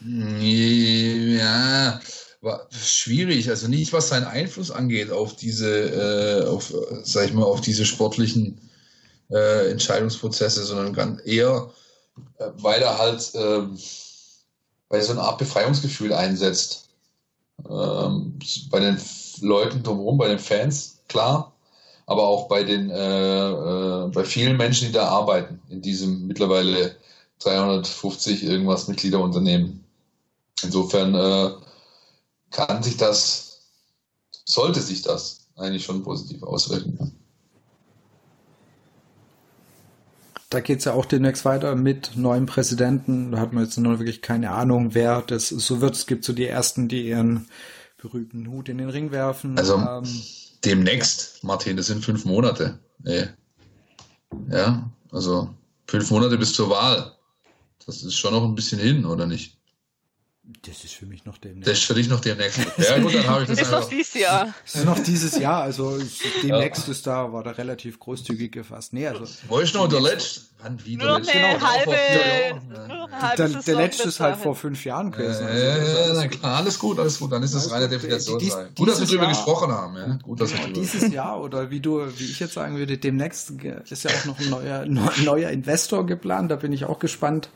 Ja, war schwierig. Also nicht, was seinen Einfluss angeht auf diese, äh, auf, sag ich mal, auf diese sportlichen äh, Entscheidungsprozesse, sondern ganz eher, äh, weil er halt, äh, weil er so eine Art Befreiungsgefühl einsetzt. Ähm, bei den Leuten drumherum, bei den Fans, klar aber auch bei den äh, äh, bei vielen Menschen, die da arbeiten in diesem mittlerweile 350 irgendwas Mitgliederunternehmen. Insofern äh, kann sich das, sollte sich das eigentlich schon positiv auswirken. Da geht es ja auch demnächst weiter mit neuen Präsidenten. Da hat man jetzt noch wirklich keine Ahnung, wer das so wird. Es gibt so die ersten, die ihren berühmten Hut in den Ring werfen. Also ähm, demnächst, Martin, das sind fünf Monate. Nee. Ja, also fünf Monate bis zur Wahl. Das ist schon noch ein bisschen hin, oder nicht? Das ist für mich noch demnächst. Das ist für dich noch demnächst. Ja, gut, dann habe ich das Ist noch dieses Jahr. Das ist noch dieses Jahr, also demnächst ja. ist da, war da relativ großzügig gefasst. Nee, also. Wo ist noch der letzte? Wann wieder Nur letzte? Genau, halbe, ja. der, der letzte ist halt vor fünf Jahren gewesen. Also, ja, ja, klar, alles gut, alles gut. Dann ist das reine Definition. Dies, gut, dass wir drüber gesprochen haben. Ja? Gut, dass wir dieses Jahr, oder wie du, wie ich jetzt sagen würde, demnächst ist ja auch noch ein neuer, neuer Investor geplant. Da bin ich auch gespannt.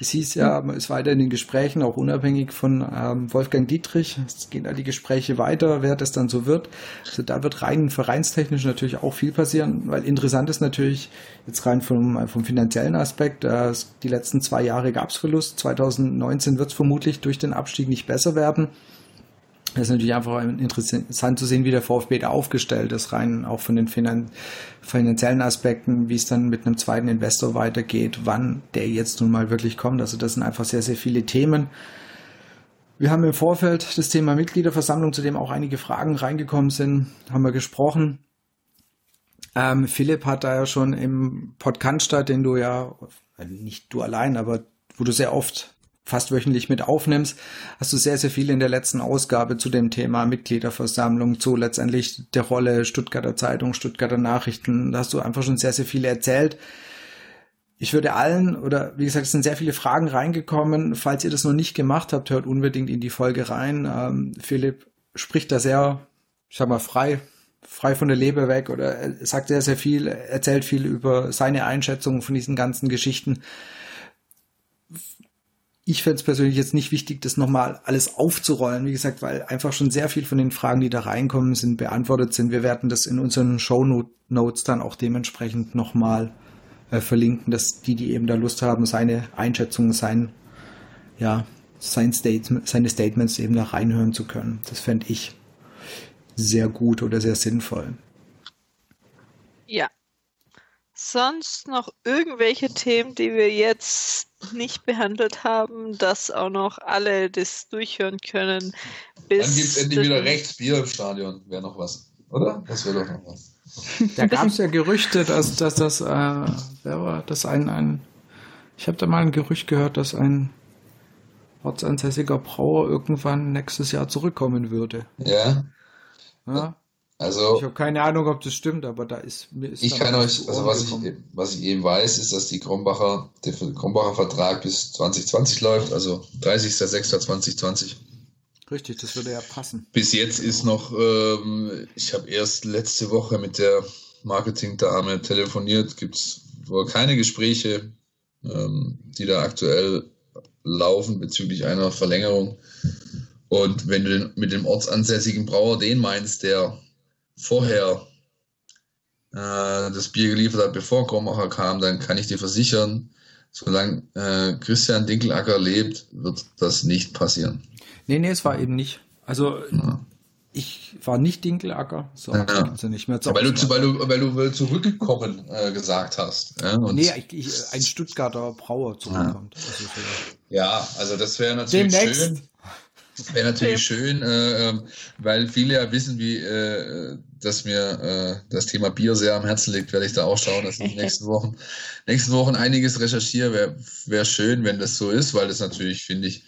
Es hieß ja, man ist weiter in den Gesprächen, auch unabhängig von ähm, Wolfgang Dietrich. Es gehen da die Gespräche weiter, wer das dann so wird. Also da wird rein vereinstechnisch natürlich auch viel passieren, weil interessant ist natürlich jetzt rein vom, vom finanziellen Aspekt. Die letzten zwei Jahre gab es Verlust. 2019 wird es vermutlich durch den Abstieg nicht besser werden. Das ist natürlich einfach interessant zu sehen, wie der VfB da aufgestellt ist, rein auch von den finanziellen Aspekten, wie es dann mit einem zweiten Investor weitergeht, wann der jetzt nun mal wirklich kommt. Also das sind einfach sehr, sehr viele Themen. Wir haben im Vorfeld das Thema Mitgliederversammlung, zu dem auch einige Fragen reingekommen sind, haben wir gesprochen. Ähm, Philipp hat da ja schon im Podcast, den du ja, nicht du allein, aber wo du sehr oft fast wöchentlich mit aufnimmst, hast du sehr, sehr viel in der letzten Ausgabe zu dem Thema Mitgliederversammlung, zu letztendlich der Rolle Stuttgarter Zeitung, Stuttgarter Nachrichten. Da hast du einfach schon sehr, sehr viel erzählt. Ich würde allen, oder wie gesagt, es sind sehr viele Fragen reingekommen. Falls ihr das noch nicht gemacht habt, hört unbedingt in die Folge rein. Ähm, Philipp spricht da sehr, ich sag mal, frei, frei von der Leber weg oder er sagt sehr, sehr viel, erzählt viel über seine Einschätzung von diesen ganzen Geschichten ich fände es persönlich jetzt nicht wichtig, das nochmal alles aufzurollen, wie gesagt, weil einfach schon sehr viel von den Fragen, die da reinkommen, sind beantwortet sind. Wir werden das in unseren Show Notes dann auch dementsprechend nochmal äh, verlinken, dass die, die eben da Lust haben, seine Einschätzungen, sein, ja, sein Statement, seine Statements eben da reinhören zu können. Das fände ich sehr gut oder sehr sinnvoll. Ja. Sonst noch irgendwelche Themen, die wir jetzt nicht behandelt haben, dass auch noch alle das durchhören können. Bis Dann gibt es endlich wieder rechts Bier im Stadion. Wäre noch was, oder? Das wäre doch noch was. Da gab es ja Gerüchte, dass, dass das, äh, wer war das ein, ein ich habe da mal ein Gerücht gehört, dass ein ortsansässiger Brauer irgendwann nächstes Jahr zurückkommen würde. Ja. Ja. Also, ich habe keine Ahnung, ob das stimmt, aber da ist mir ist Ich kann euch, also was ich, was ich eben weiß, ist, dass die Krombacher, der Krombacher Vertrag bis 2020 läuft, also 30.06.2020. Richtig, das würde ja passen. Bis jetzt ist noch, ähm, ich habe erst letzte Woche mit der Marketing-Dame telefoniert, gibt es wohl keine Gespräche, ähm, die da aktuell laufen bezüglich einer Verlängerung. Und wenn du mit dem ortsansässigen Brauer den meinst, der vorher äh, das Bier geliefert hat, bevor Krommacher kam, dann kann ich dir versichern, solange äh, Christian Dinkelacker lebt, wird das nicht passieren. Nee, nee, es war eben nicht. Also ja. ich war nicht Dinkelacker, so ja. also nicht mehr weil du, weil du, weil du zurückgekommen äh, gesagt hast. Ja? Und nee, ich, ich, ein Stuttgarter Brauer zurückkommt. Ja, also, ja, also das wäre natürlich Demnächst. schön. Wäre natürlich schön, äh, ähm, weil viele ja wissen, wie, äh, dass mir äh, das Thema Bier sehr am Herzen liegt, werde ich da auch schauen, dass ich in den nächsten Wochen, nächsten Wochen einiges recherchiere. Wäre wär schön, wenn das so ist, weil das natürlich, finde ich,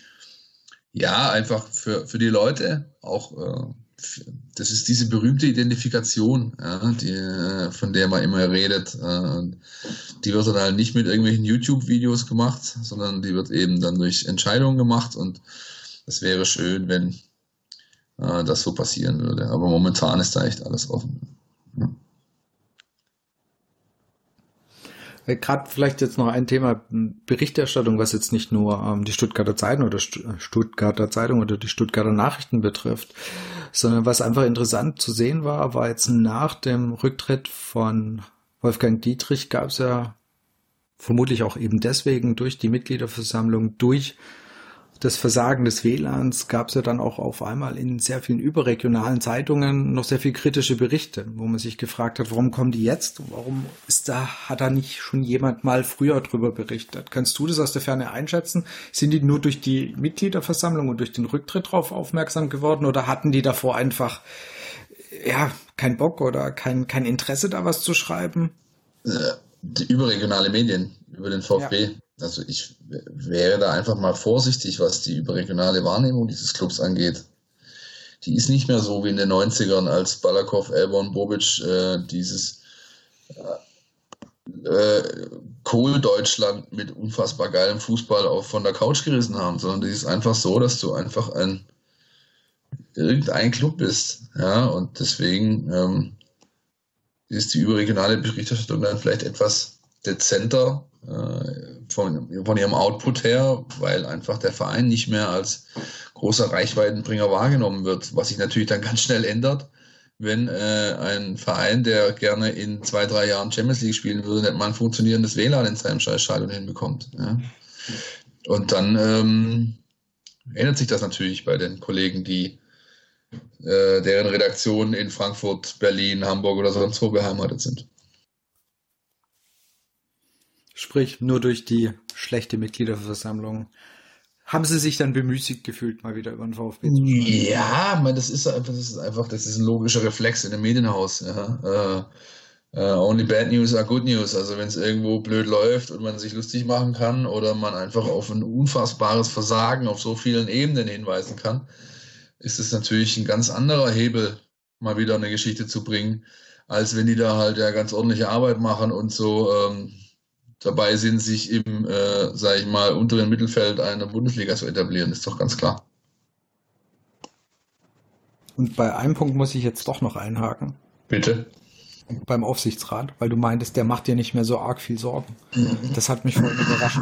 ja, einfach für, für die Leute auch, äh, das ist diese berühmte Identifikation, ja, die, äh, von der man immer redet. Äh, die wird dann halt nicht mit irgendwelchen YouTube-Videos gemacht, sondern die wird eben dann durch Entscheidungen gemacht und es wäre schön, wenn äh, das so passieren würde. Aber momentan ist da echt alles offen. Ja. Gerade vielleicht jetzt noch ein Thema Berichterstattung, was jetzt nicht nur ähm, die Stuttgarter Zeitung oder St Stuttgarter Zeitung oder die Stuttgarter Nachrichten betrifft, sondern was einfach interessant zu sehen war, war jetzt nach dem Rücktritt von Wolfgang Dietrich gab es ja vermutlich auch eben deswegen durch die Mitgliederversammlung, durch das Versagen des WLANs gab es ja dann auch auf einmal in sehr vielen überregionalen Zeitungen noch sehr viel kritische Berichte, wo man sich gefragt hat, warum kommen die jetzt? Warum ist da, hat da nicht schon jemand mal früher drüber berichtet? Kannst du das aus der Ferne einschätzen? Sind die nur durch die Mitgliederversammlung und durch den Rücktritt drauf aufmerksam geworden oder hatten die davor einfach, ja, kein Bock oder kein, kein Interesse da was zu schreiben? Äh, die überregionale Medien über den VfB. Ja also ich wäre da einfach mal vorsichtig, was die überregionale Wahrnehmung dieses Clubs angeht. Die ist nicht mehr so wie in den 90ern, als Balakow, Elbon, Bobic äh, dieses äh, äh, Kohl-Deutschland mit unfassbar geilem Fußball auch von der Couch gerissen haben, sondern die ist einfach so, dass du einfach ein irgendein Club bist. Ja, und deswegen ähm, ist die überregionale Berichterstattung dann vielleicht etwas dezenter äh, von, von ihrem Output her, weil einfach der Verein nicht mehr als großer Reichweitenbringer wahrgenommen wird, was sich natürlich dann ganz schnell ändert, wenn äh, ein Verein, der gerne in zwei, drei Jahren Champions League spielen würde, nicht mal ein funktionierendes WLAN in seinem Scheißstadion hinbekommt. Ja? Und dann ähm, ändert sich das natürlich bei den Kollegen, die äh, deren Redaktionen in Frankfurt, Berlin, Hamburg oder sonst wo beheimatet sind. Sprich, nur durch die schlechte Mitgliederversammlung haben sie sich dann bemüßigt gefühlt, mal wieder über den VfB zu sprechen. Ja, man, das ist einfach, das ist einfach, das ist ein logischer Reflex in einem Medienhaus. Ja. Äh, Uh, only bad news are good news. Also wenn es irgendwo blöd läuft und man sich lustig machen kann oder man einfach auf ein unfassbares Versagen auf so vielen Ebenen hinweisen kann, ist es natürlich ein ganz anderer Hebel, mal wieder eine Geschichte zu bringen, als wenn die da halt ja ganz ordentliche Arbeit machen und so ähm, dabei sind, sich im, äh, sag ich mal, unteren Mittelfeld einer Bundesliga zu etablieren. Ist doch ganz klar. Und bei einem Punkt muss ich jetzt doch noch einhaken. Bitte beim Aufsichtsrat, weil du meintest, der macht dir nicht mehr so arg viel Sorgen. Das hat mich voll überrascht.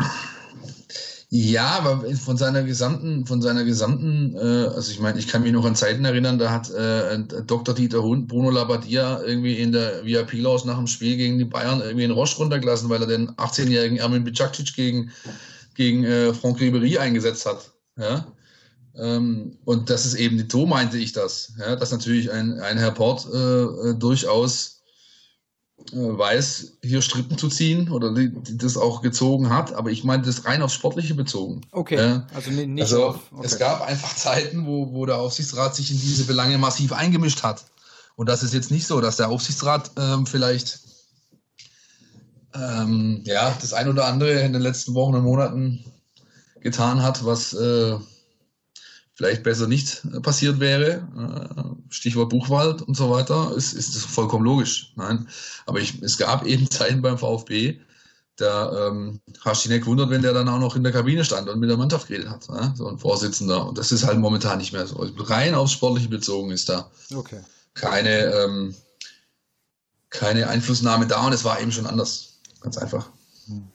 Ja, aber von seiner gesamten, von seiner gesamten, äh, also ich meine, ich kann mich noch an Zeiten erinnern, da hat äh, Dr. Dieter Hund Bruno Labbadia irgendwie in der VIP-Laus nach dem Spiel gegen die Bayern irgendwie einen Roche runtergelassen, weil er den 18-jährigen Ermin Bicacic gegen, gegen äh, Franck Ribery eingesetzt hat. Ja? Ähm, und das ist eben, so meinte ich das, ja? dass natürlich ein, ein Herr Port äh, durchaus weiß, hier Strippen zu ziehen oder die, die, das auch gezogen hat, aber ich meine das rein aufs Sportliche bezogen. Okay, äh, also nicht also auf, okay. Es gab einfach Zeiten, wo, wo der Aufsichtsrat sich in diese Belange massiv eingemischt hat. Und das ist jetzt nicht so, dass der Aufsichtsrat ähm, vielleicht ähm, ja, das ein oder andere in den letzten Wochen und Monaten getan hat, was äh, vielleicht besser nicht passiert wäre, äh, Stichwort Buchwald und so weiter, ist, ist das vollkommen logisch. Nein, aber ich, es gab eben Zeiten beim VfB, da ähm, hast du dich nicht gewundert, wenn der dann auch noch in der Kabine stand und mit der Mannschaft geredet hat, ne? so ein Vorsitzender. Und das ist halt momentan nicht mehr so. Also rein aufs Sportliche bezogen ist da okay. keine, ähm, keine Einflussnahme da und es war eben schon anders. Ganz einfach. Hm.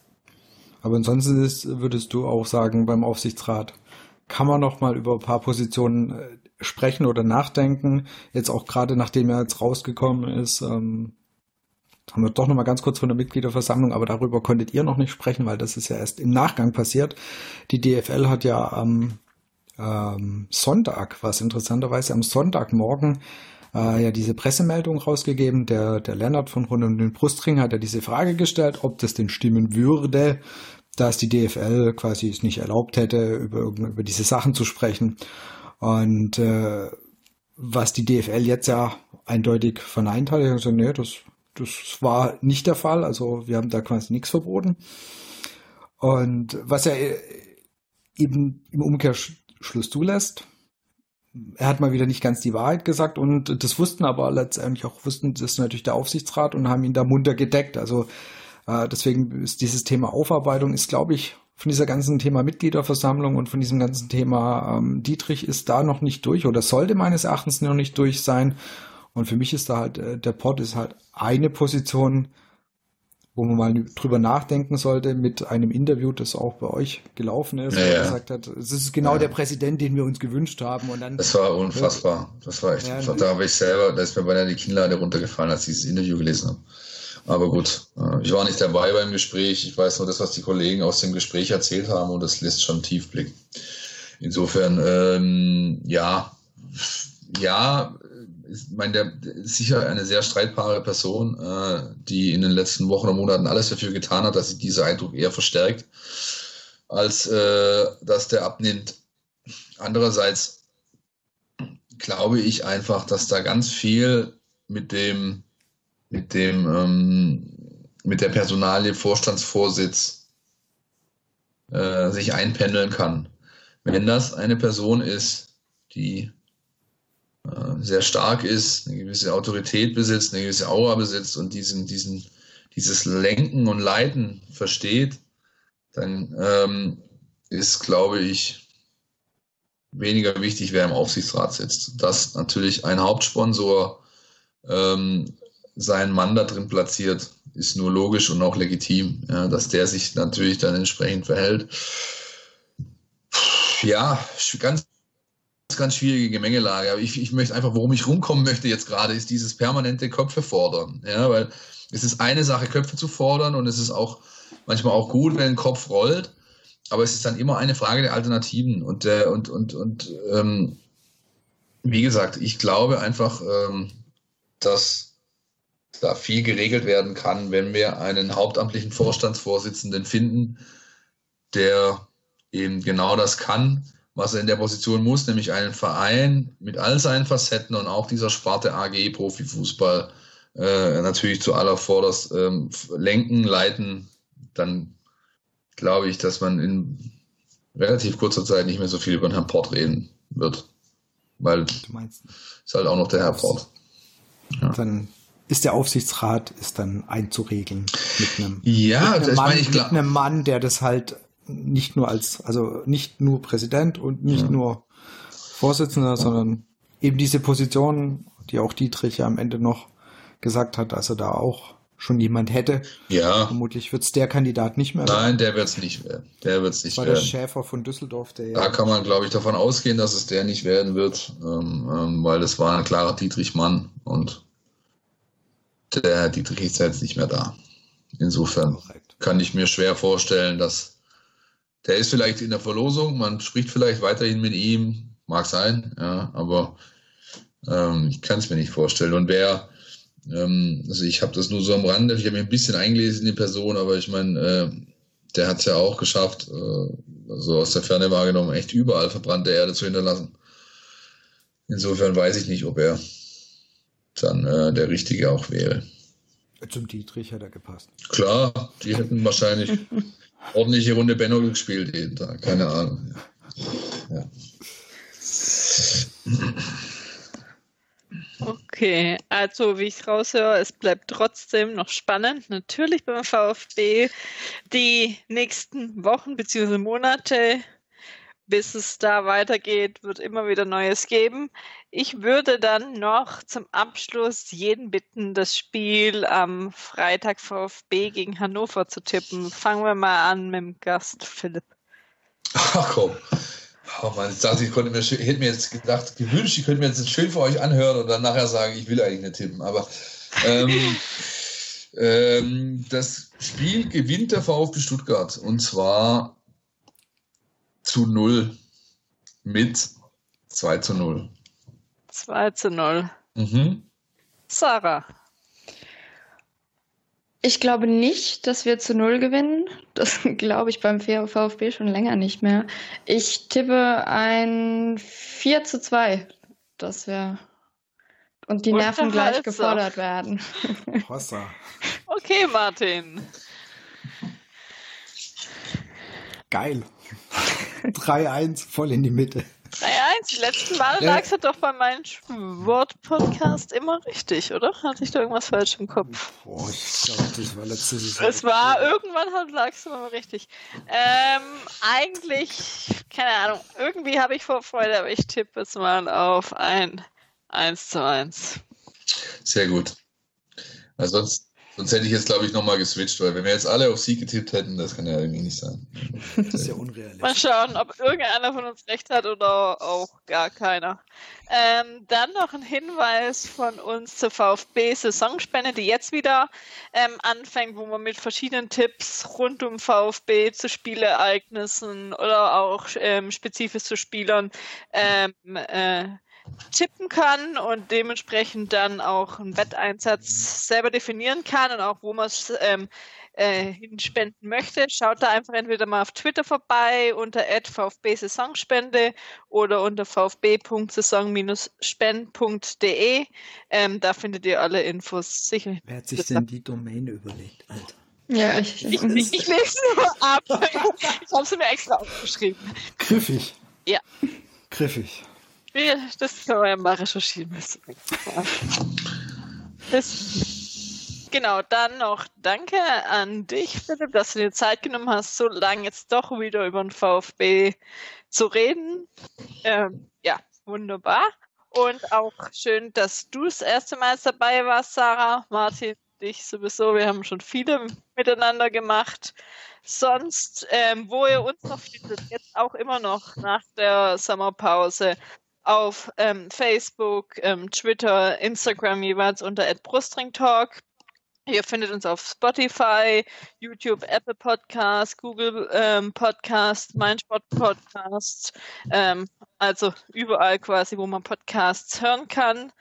Aber ansonsten ist, würdest du auch sagen, beim Aufsichtsrat kann man noch mal über ein paar Positionen äh, sprechen oder nachdenken. Jetzt auch gerade nachdem er jetzt rausgekommen ist, ähm, haben wir doch noch mal ganz kurz von der Mitgliederversammlung, aber darüber konntet ihr noch nicht sprechen, weil das ist ja erst im Nachgang passiert. Die DFL hat ja am ähm, Sonntag, was interessanterweise am Sonntagmorgen äh, ja diese Pressemeldung rausgegeben. Der, der Lennart von Rund um den Brustring hat ja diese Frage gestellt, ob das denn stimmen würde, dass die DFL quasi es nicht erlaubt hätte, über, über diese Sachen zu sprechen. Und äh, was die DFL jetzt ja eindeutig verneint hat, also nee, das, das war nicht der Fall. Also wir haben da quasi nichts verboten. Und was er eben im Umkehrschluss zulässt, er hat mal wieder nicht ganz die Wahrheit gesagt und das wussten aber letztendlich auch, wussten das natürlich der Aufsichtsrat und haben ihn da munter gedeckt. Also äh, deswegen ist dieses Thema Aufarbeitung ist, glaube ich, von dieser ganzen Thema Mitgliederversammlung und von diesem ganzen Thema ähm, Dietrich ist da noch nicht durch oder sollte meines Erachtens noch nicht durch sein. Und für mich ist da halt, äh, der Pod ist halt eine Position, wo man mal drüber nachdenken sollte mit einem Interview, das auch bei euch gelaufen ist, ja, wo er ja. gesagt hat, es ist genau ja. der Präsident, den wir uns gewünscht haben. Und dann, das war unfassbar. Das war echt. Ja, da habe ich selber, da ist mir beinahe die Kinnlade runtergefallen, als ich dieses Interview gelesen habe. Aber gut, äh, ich war nicht dabei beim Gespräch. Ich weiß nur das, was die Kollegen aus dem Gespräch erzählt haben und das lässt schon tief blicken. Insofern, ähm, ja, ja, ich meine, der ist sicher eine sehr streitbare Person, äh, die in den letzten Wochen und Monaten alles dafür getan hat, dass sich dieser Eindruck eher verstärkt, als äh, dass der abnimmt. Andererseits glaube ich einfach, dass da ganz viel mit dem mit dem ähm, mit der Personalie Vorstandsvorsitz äh, sich einpendeln kann. Wenn das eine Person ist, die äh, sehr stark ist, eine gewisse Autorität besitzt, eine gewisse Aura besitzt und diesen, diesen, dieses Lenken und Leiten versteht, dann ähm, ist, glaube ich, weniger wichtig, wer im Aufsichtsrat sitzt. Dass natürlich ein Hauptsponsor ähm, seinen Mann da drin platziert, ist nur logisch und auch legitim, ja, dass der sich natürlich dann entsprechend verhält. Ja, ganz, ganz schwierige Gemengelage. Aber ich, ich möchte einfach, worum ich rumkommen möchte jetzt gerade, ist dieses permanente Köpfe fordern. Ja, weil es ist eine Sache, Köpfe zu fordern und es ist auch manchmal auch gut, wenn ein Kopf rollt. Aber es ist dann immer eine Frage der Alternativen und der, und, und, und, ähm, wie gesagt, ich glaube einfach, ähm, dass da viel geregelt werden kann, wenn wir einen hauptamtlichen Vorstandsvorsitzenden finden, der eben genau das kann, was er in der Position muss, nämlich einen Verein mit all seinen Facetten und auch dieser Sparte AG Profifußball äh, natürlich zu aller Vorderst ähm, lenken, leiten, dann glaube ich, dass man in relativ kurzer Zeit nicht mehr so viel über den Herrn Port reden wird. Weil du meinst, ist halt auch noch der Herr Port. Ja. Dann ist der Aufsichtsrat ist dann einzuregeln mit einem, ja, mit einem, Mann, ich mit einem Mann, der das halt nicht nur als, also nicht nur Präsident und nicht ja. nur Vorsitzender, sondern eben diese Position, die auch Dietrich ja am Ende noch gesagt hat, dass er da auch schon jemand hätte. Ja. Vermutlich wird es der Kandidat nicht mehr werden. Nein, der wird es nicht werden. Der wird es nicht war werden. der Schäfer von Düsseldorf, der Da kann man, glaube ich, davon ausgehen, dass es der nicht werden wird, ähm, ähm, weil es war ein klarer Dietrich-Mann und der Dietrich ist jetzt nicht mehr da. Insofern Korrekt. kann ich mir schwer vorstellen, dass der ist vielleicht in der Verlosung, man spricht vielleicht weiterhin mit ihm, mag sein, ja, aber ähm, ich kann es mir nicht vorstellen. Und wer ähm, also ich habe das nur so am Rande, ich habe mich ein bisschen eingelesen in die Person, aber ich meine, äh, der hat es ja auch geschafft, äh, also aus der Ferne wahrgenommen, echt überall verbrannte Erde zu hinterlassen. Insofern weiß ich nicht, ob er dann äh, der Richtige auch wäre. Zum Dietrich hätte er gepasst. Klar, die hätten wahrscheinlich ordentliche Runde Benno gespielt jeden Tag, keine Ahnung. Ja. Okay, also wie ich raushöre, es bleibt trotzdem noch spannend. Natürlich beim VfB die nächsten Wochen bzw. Monate, bis es da weitergeht, wird immer wieder Neues geben. Ich würde dann noch zum Abschluss jeden bitten, das Spiel am Freitag VfB gegen Hannover zu tippen. Fangen wir mal an mit dem Gast Philipp. Ach komm. Oh Mann, jetzt dachte ich, konnte mir, hätte mir jetzt gedacht, gewünscht, ich könnte mir jetzt schön für euch anhören und dann nachher sagen, ich will eigentlich nicht tippen. Aber ähm, ähm, das Spiel gewinnt der VfB Stuttgart und zwar zu 0 mit 2 zu 0. 2 zu 0. Mhm. Sarah. Ich glaube nicht, dass wir zu Null gewinnen. Das glaube ich beim VfB schon länger nicht mehr. Ich tippe ein 4 zu 2. Das wäre. Und die Nerven gleich gefordert werden. Hossa. Okay, Martin. Geil. 3-1, voll in die Mitte. 3-1, die letzten Male lagst du doch bei meinem Wort-Podcast immer richtig, oder? Hatte ich da irgendwas falsch im Kopf? Boah, ich glaube, das war letztes Saison. Es war, irgendwann halt lagst du immer richtig. Ähm, eigentlich, keine Ahnung, irgendwie habe ich Vorfreude, aber ich tippe jetzt mal auf ein 1 zu 1. Sehr gut. Also sonst hätte ich jetzt, glaube ich, nochmal geswitcht, weil wenn wir jetzt alle auf Sieg getippt hätten, das kann ja irgendwie nicht sein. Das ist ja unrealistisch. Mal schauen, ob irgendeiner von uns recht hat oder auch gar keiner. Ähm, dann noch ein Hinweis von uns zur VfB-Saisonspende, die jetzt wieder ähm, anfängt, wo man mit verschiedenen Tipps rund um VfB zu Spielereignissen oder auch ähm, spezifisch zu Spielern ähm, äh, tippen kann und dementsprechend dann auch einen Wetteinsatz selber definieren kann und auch wo man es ähm, äh, hinspenden möchte, schaut da einfach entweder mal auf Twitter vorbei unter VfB Saisonspende oder unter vfb.saison-spend.de. Ähm, da findet ihr alle Infos sicher. Wer hat sich denn die Domain überlegt, Alter? Ja, ich, ich, ich, ich lese nur ab. ich habe sie mir extra aufgeschrieben. Griffig. Ja. Griffig. Das können wir ja mal recherchieren. Das, genau, dann noch danke an dich, Philipp, dass du dir Zeit genommen hast, so lange jetzt doch wieder über den VfB zu reden. Ähm, ja, wunderbar. Und auch schön, dass du das erste Mal dabei warst, Sarah. Martin, dich sowieso. Wir haben schon viele miteinander gemacht. Sonst, ähm, wo ihr uns noch findet, jetzt auch immer noch nach der Sommerpause, auf ähm, Facebook, ähm, Twitter, Instagram jeweils unter @brustringtalk. Ihr findet uns auf Spotify, YouTube, Apple Podcast, Google ähm, Podcast, Mindspot Podcast, ähm, also überall quasi, wo man Podcasts hören kann.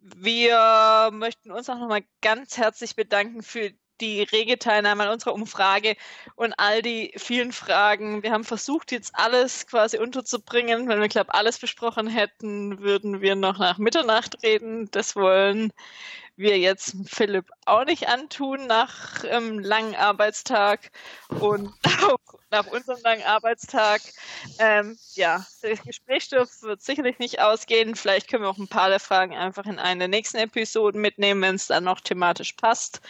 Wir möchten uns auch nochmal ganz herzlich bedanken für die rege Teilnahme an unserer Umfrage und all die vielen Fragen. Wir haben versucht, jetzt alles quasi unterzubringen. Wenn wir, glaube alles besprochen hätten, würden wir noch nach Mitternacht reden. Das wollen wir jetzt Philipp auch nicht antun nach einem ähm, langen Arbeitstag und auch nach unserem langen Arbeitstag. Ähm, ja, das Gesprächsstoff wird sicherlich nicht ausgehen. Vielleicht können wir auch ein paar der Fragen einfach in eine der nächsten Episoden mitnehmen, wenn es dann noch thematisch passt.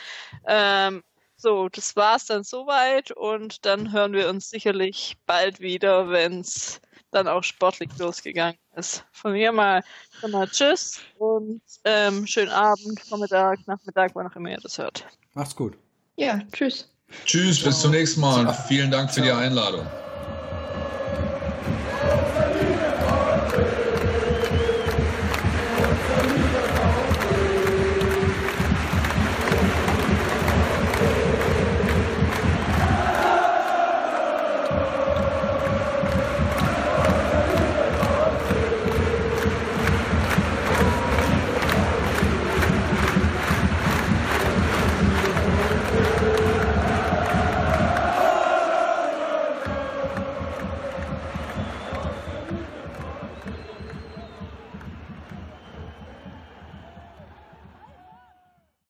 Ähm, so, das war's dann soweit und dann hören wir uns sicherlich bald wieder, wenn es dann auch sportlich losgegangen ist. Von mir mal, mal Tschüss und ähm, schönen Abend, Vormittag, Nachmittag, wann auch immer ihr das hört. Macht's gut. Ja, tschüss. Tschüss, bis zum nächsten Mal und vielen Dank für die Einladung.